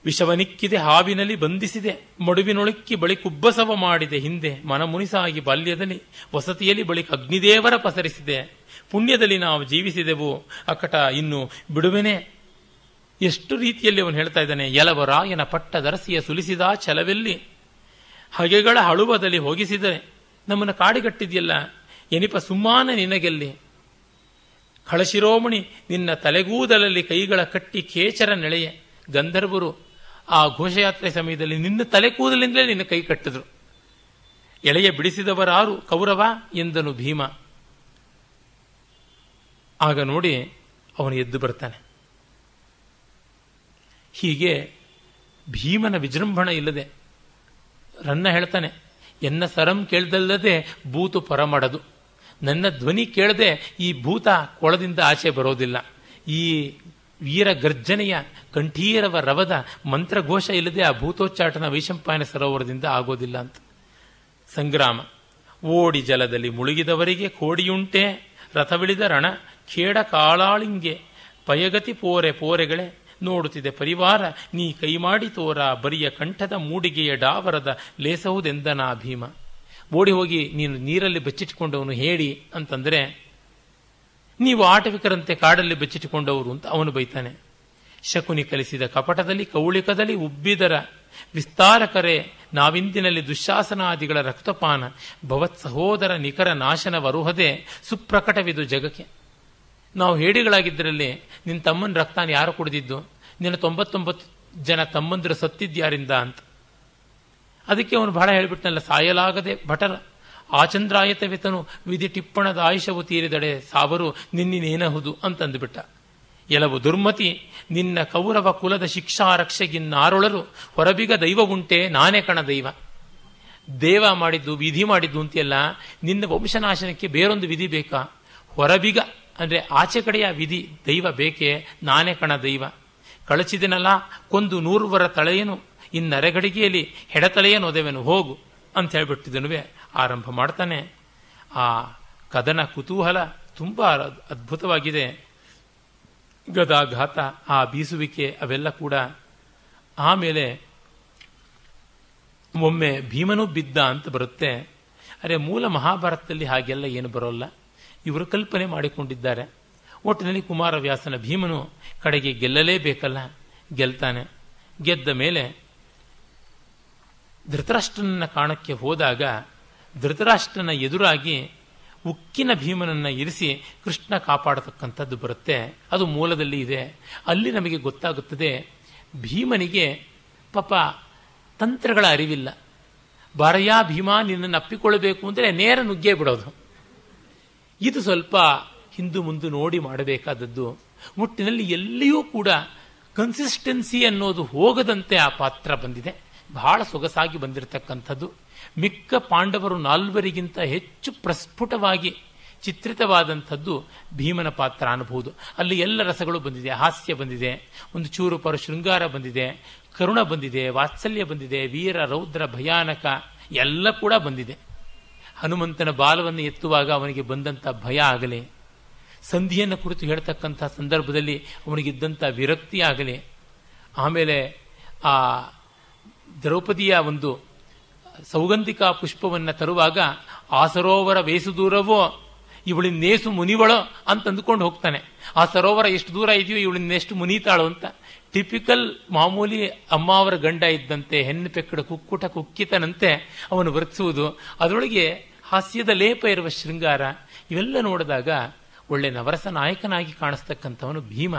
ವಿಷವನಿಕ್ಕಿದೆ, ಹಾವಿನಲ್ಲಿ ಬಂಧಿಸಿದೆ, ಮಡುವಿನೊಳಕ್ಕಿ ಬಳಿ ಕುಬ್ಬಸವ ಮಾಡಿದೆ, ಹಿಂದೆ ಮನಮುನಿಸಾಗಿ ಬಾಲ್ಯದಲ್ಲಿ ವಸತಿಯಲ್ಲಿ ಬಳಿಕ ಅಗ್ನಿದೇವರ ಪಸರಿಸಿದೆ. ಪುಣ್ಯದಲ್ಲಿ ನಾವು ಜೀವಿಸಿದೆವು. ಅಕಟ, ಇನ್ನು ಬಿಡುವೆನೆ. ಎಷ್ಟು ರೀತಿಯಲ್ಲಿ ಅವನು ಹೇಳ್ತಾ ಇದ್ದಾನೆ, ಯಲವರಾಯನ ಪಟ್ಟದರಸಿಯ ಸುಲಿಸಿದ ಛಲವೆಲ್ಲಿ? ಹಗೆಗಳ ಹಳುವದಲ್ಲಿ ಹೋಗಿಸಿದರೆ ನಮ್ಮನ್ನು ಕಾಡಿಗಟ್ಟಿದೆಯಲ್ಲ, ಎನಿಪ ಸುಮ್ಮಾನ ನಿನಗೆಲ್ಲಿ? ಕಳಶಿರೋಮಣಿ, ನಿನ್ನ ತಲೆಗೂದಲಲ್ಲಿ ಕೈಗಳ ಕಟ್ಟಿ ಕೇಚರ ನೆಳೆಯ. ಗಂಧರ್ವರು ಆ ಘೋಷಯಾತ್ರೆ ಸಮಯದಲ್ಲಿ ನಿನ್ನ ತಲೆ ಕೂದಲಿಂದಲೇ ನಿನ್ನ ಕೈ ಕಟ್ಟಿದ್ರು. ಎಳೆಯ ಬಿಡಿಸಿದವರಾರು ಕೌರವ ಎಂದನು ಭೀಮ. ಆಗ ನೋಡಿ ಅವನು ಎದ್ದು ಬರ್ತಾನೆ. ಹೀಗೆ ಭೀಮನ ವಿಜೃಂಭಣ ಇಲ್ಲದೆ ರನ್ನ ಹೇಳ್ತಾನೆ, ಎನ್ನ ಸರಂ ಕೇಳ್ದಲ್ಲದೆ ಭೂತು ಪರಮಡದು. ನನ್ನ ಧ್ವನಿ ಕೇಳದೆ ಈ ಭೂತ ಕೊಳದಿಂದ ಆಚೆ ಬರೋದಿಲ್ಲ. ಈ ವೀರ ಗರ್ಜನೆಯ ಕಂಠೀರವ ರವದ ಮಂತ್ರಘೋಷ ಇಲ್ಲದೆ ಆ ಭೂತೋಚ್ಚಾಟನ ವೈಶಂಪಾಯನ ಸರೋವರದಿಂದ ಆಗೋದಿಲ್ಲ ಅಂತ. ಸಂಗ್ರಾಮ, ಓಡಿ ಜಲದಲ್ಲಿ ಮುಳುಗಿದವರಿಗೆ ಕೋಡಿಯುಂಟೆ, ರಥವಿಳಿದ ರಣ, ಖೇಡ ಕಾಳಾಳಿಂಗೆ, ಪಯಗತಿ ಪೋರೆ ಪೋರೆಗಳೇ, ನೋಡುತ್ತಿದೆ ಪರಿವಾರ, ನೀ ಕೈ ಮಾಡಿ ತೋರ, ಬರಿಯ ಕಂಠದ ಮೂಡಿಗೆಯ ಡಾವರದ ಲೇಸಹುದೆಂದನಾ ಭೀಮ. ಓಡಿ ಹೋಗಿ ನೀನು ನೀರಲ್ಲಿ ಬಚ್ಚಿಟ್ಕೊಂಡವನು ಹೇಳಿ ಅಂತಂದ್ರೆ ನೀವು ಆಟವಿಕರಂತೆ ಕಾಡಲ್ಲಿ ಬೆಚ್ಚಿಟ್ಟುಕೊಂಡವರು ಅಂತ ಅವನು ಬೈತಾನೆ. ಶಕುನಿ ಕಲಿಸಿದ ಕಪಟದಲ್ಲಿ, ಕೌಳಿಕದಲ್ಲಿ ಉಬ್ಬಿದರ ವಿಸ್ತಾರಕರೇ ನಾವಿಂದಿನಲ್ಲಿ ದುಶ್ಶಾಸನಾದಿಗಳ ರಕ್ತಪಾನ, ಭವತ್ ಸಹೋದರ ನಿಖರ ನಾಶನ ವರುಹದೆ ಸುಪ್ರಕಟವಿದು ಜಗಕ್ಕೆ. ನಾವು ಹೇಡಿಗಳಾಗಿದ್ದರಲ್ಲಿ ನಿನ್ನ ತಮ್ಮನ ರಕ್ತಾನ ಯಾರು ಕುಡಿದಿದ್ದು? ನಿನ್ನ ತೊಂಬತ್ತೊಂಬತ್ತು ಜನ ತಮ್ಮಂದಿರು ಸತ್ತಿದ್ಯಾರಿಂದ ಅಂತ. ಅದಕ್ಕೆ ಅವನು ಬಹಳ ಹೇಳ್ಬಿಟ್ನಲ್ಲ, ಸಾಯಲಾಗದೆ ಭಟರ ಆಚಂದ್ರಾಯತವಿತನು ವಿಧಿ ಟಿಪ್ಪಣದ ಆಯುಷವು ತೀರಿದಡೆ ಸಾವರು ನಿನ್ನಿನೇನಹುದು ಅಂತಂದುಬಿಟ್ಟ. ಎಲವು ದುರ್ಮತಿ, ನಿನ್ನ ಕೌರವ ಕುಲದ ಶಿಕ್ಷಾ ರಕ್ಷೆಗಿನ್ನಾರೊಳರು ಹೊರಬಿಗ ದೈವ ಉಂಟೆ ನಾನೇ ಕಣ ದೈವ. ದೇವ ಮಾಡಿದ್ದು, ವಿಧಿ ಮಾಡಿದ್ದು ಅಂತೆಲ್ಲ ನಿನ್ನ ವಂಶನಾಶನಕ್ಕೆ ಬೇರೊಂದು ವಿಧಿ ಬೇಕಾ? ಹೊರಬಿಗ, ಅಂದರೆ ಆಚೆ ಕಡೆಯ ವಿಧಿ, ದೈವ ಬೇಕೆ, ನಾನೇ ಕಣ ದೈವ. ಕಳಚಿದನಲ್ಲ, ಕೊಂದು ನೂರುವರ ತಳೆಯನು ಇನ್ನರೆಗಡಿಗೆಯಲ್ಲಿ ಹೆಡತಲೆಯ ಒದೆವೆನು, ಹೋಗು, ಅಂತ ಹೇಳ್ಬಿಟ್ಟಿದ್ದನುವೆ ಆರಂಭ ಮಾಡ್ತಾನೆ. ಆ ಕದನ ಕುತೂಹಲ ತುಂಬ ಅದ್ಭುತವಾಗಿದೆ. ಗದಾಘಾತ, ಆ ಬೀಸುವಿಕೆ ಅವೆಲ್ಲ ಕೂಡ ಆಮೇಲೆ ಒಮ್ಮೆ ಭೀಮನು ಬಿದ್ದ ಅಂತ ಬರುತ್ತೆ. ಅರೆ ಮೂಲ ಮಹಾಭಾರತದಲ್ಲಿ ಹಾಗೆಲ್ಲ ಏನು ಬರೋಲ್ಲ. ಇವರು ಕಲ್ಪನೆ ಮಾಡಿಕೊಂಡಿದ್ದಾರೆ. ಒಟ್ಟಿನಲ್ಲಿ ಕುಮಾರವ್ಯಾಸನ ಭೀಮನು ಕಡೆಗೆ ಗೆಲ್ಲಲೇಬೇಕಲ್ಲ, ಗೆಲ್ತಾನೆ. ಗೆದ್ದ ಮೇಲೆ ಧೃತರಾಷ್ಟ್ರನ ಕಾಣಕ್ಕೆ ಹೋದಾಗ ಧೃತರಾಷ್ಟ್ರನ ಎದುರಾಗಿ ಉಕ್ಕಿನ ಭೀಮನನ್ನು ಇರಿಸಿ ಕೃಷ್ಣ ಕಾಪಾಡತಕ್ಕಂಥದ್ದು ಬರುತ್ತೆ. ಅದು ಮೂಲದಲ್ಲಿ ಇದೆ. ಅಲ್ಲಿ ನಮಗೆ ಗೊತ್ತಾಗುತ್ತದೆ, ಭೀಮನಿಗೆ ಪಾಪ ತಂತ್ರಗಳ ಅರಿವಿಲ್ಲ. ಬಾರಯ್ಯ ಭೀಮ ನಿನ್ನನ್ನು ಅಪ್ಪಿಕೊಳ್ಳಬೇಕು ಅಂದರೆ ನೇರ ನುಗ್ಗೇ ಬಿಡೋದು. ಇದು ಸ್ವಲ್ಪ ಹಿಂದು ಮುಂದೆ ನೋಡಿ ಮಾಡಬೇಕಾದದ್ದು. ಒಟ್ಟಿನಲ್ಲಿ ಎಲ್ಲಿಯೂ ಕೂಡ ಕನ್ಸಿಸ್ಟೆನ್ಸಿ ಅನ್ನೋದು ಹೋಗದಂತೆ ಆ ಪಾತ್ರ ಬಂದಿದೆ. ಬಹಳ ಸೊಗಸಾಗಿ ಬಂದಿರತಕ್ಕಂಥದ್ದು. ಮಿಕ್ಕ ಪಾಂಡವರು ನಾಲ್ವರಿಗಿಂತ ಹೆಚ್ಚು ಪ್ರಸ್ಫುಟವಾಗಿ ಚಿತ್ರಿತವಾದಂಥದ್ದು ಭೀಮನ ಪಾತ್ರ ಅನ್ನಬಹುದು ಅಲ್ಲಿ ಎಲ್ಲ ರಸಗಳು ಬಂದಿದೆ. ಹಾಸ್ಯ ಬಂದಿದೆ. ಒಂದು ಚೂರು ಪರ ಶೃಂಗಾರ ಬಂದಿದೆ. ಕರುಣ ಬಂದಿದೆ. ವಾತ್ಸಲ್ಯ ಬಂದಿದೆ. ವೀರ, ರೌದ್ರ, ಭಯಾನಕ ಎಲ್ಲ ಕೂಡ ಬಂದಿದೆ. ಹನುಮಂತನ ಬಾಲವನ್ನು ಎತ್ತುವಾಗ ಅವನಿಗೆ ಬಂದಂಥ ಭಯ ಆಗಲಿ, ಸಂಧಿಯನ್ನು ಕುರಿತು ಹೇಳ್ತಕ್ಕಂಥ ಸಂದರ್ಭದಲ್ಲಿ ಅವನಿಗಿದ್ದಂಥ ವಿರಕ್ತಿ ಆಗಲಿ, ಆಮೇಲೆ ಆ ದ್ರೌಪದಿಯ ಒಂದು ಸೌಗಂಧಿಕ ಪುಷ್ಪವನ್ನು ತರುವಾಗ, ಆ ಸರೋವರ ವೇಸು ದೂರವೋ? ಇವಳಿನ್ನೇಸು ಮುನಿವಳೋ? ಅಂತ ಅಂದುಕೊಂಡು ಹೋಗ್ತಾನೆ. ಆ ಸರೋವರ ಎಷ್ಟು ದೂರ ಇದೆಯೋ ಇವಳಿನ್ನೆಷ್ಟು ಮುನೀತಾಳು ಅಂತ. ಟಿಪಿಕಲ್ ಮಾಮೂಲಿ ಅಮ್ಮ ಅವರ ಗಂಡ ಇದ್ದಂತೆ, ಹೆಣ್ಣು ಪೆಕ್ಕಡ ಕುಕ್ಕುಟ ಕುಕ್ಕಿತನಂತೆ ಅವನು ವರ್ತಿಸುವುದು, ಅದರೊಳಗೆ ಹಾಸ್ಯದ ಲೇಪ ಇರುವ ಶೃಂಗಾರ, ಇವೆಲ್ಲ ನೋಡಿದಾಗ ಒಳ್ಳೆ ನವರಸ ನಾಯಕನಾಗಿ ಕಾಣಿಸ್ತಕ್ಕಂಥವನು ಭೀಮ.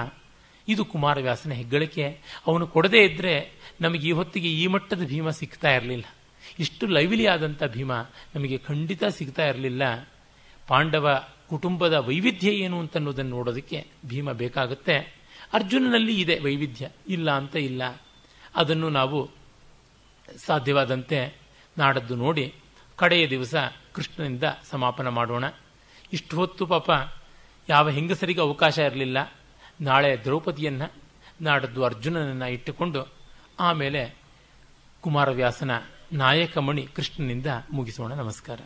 ಇದು ಕುಮಾರವ್ಯಾಸನ ಹೆಗ್ಗಳಿಕೆ. ಅವನು ಕೊಡದೇ ಇದ್ದರೆ ನಮಗೆ ಈ ಹೊತ್ತಿಗೆ ಈ ಮಟ್ಟದ ಭೀಮ ಸಿಗ್ತಾ ಇರಲಿಲ್ಲ. ಇಷ್ಟು ಲೈವ್ಲಿ ಆದಂಥ ಭೀಮ ನಮಗೆ ಖಂಡಿತ ಸಿಗ್ತಾ ಇರಲಿಲ್ಲ. ಪಾಂಡವ ಕುಟುಂಬದ ವೈವಿಧ್ಯ ಏನು ಅಂತ ಅನ್ನೋದನ್ನು ನೋಡೋದಕ್ಕೆ ಭೀಮ ಬೇಕಾಗುತ್ತೆ. ಅರ್ಜುನನಲ್ಲಿ ಇದೆ ವೈವಿಧ್ಯ, ಇಲ್ಲ ಅಂತ ಇಲ್ಲ. ಅದನ್ನು ನಾವು ಸಾಧ್ಯವಾದಂತೆ ನಾಡದ್ದು ನೋಡಿ, ಕಡೆಯ ದಿವಸ ಕೃಷ್ಣನಿಂದ ಸಮಾಪನ ಮಾಡೋಣ. ಇಷ್ಟು ಹೊತ್ತು ಪಾಪ ಯಾವ ಹೆಂಗಸರಿಗೆ ಅವಕಾಶ ಇರಲಿಲ್ಲ. ನಾಳೆ ದ್ರೌಪದಿಯನ್ನು, ನಾಡದ್ದು ಅರ್ಜುನನನ್ನು ಇಟ್ಟುಕೊಂಡು ಆಮೇಲೆ ಕುಮಾರವ್ಯಾಸನ ನಾಯಕಮಣಿ ಕೃಷ್ಣನಿಂದ ಮುಗಿಸೋಣ. ನಮಸ್ಕಾರ.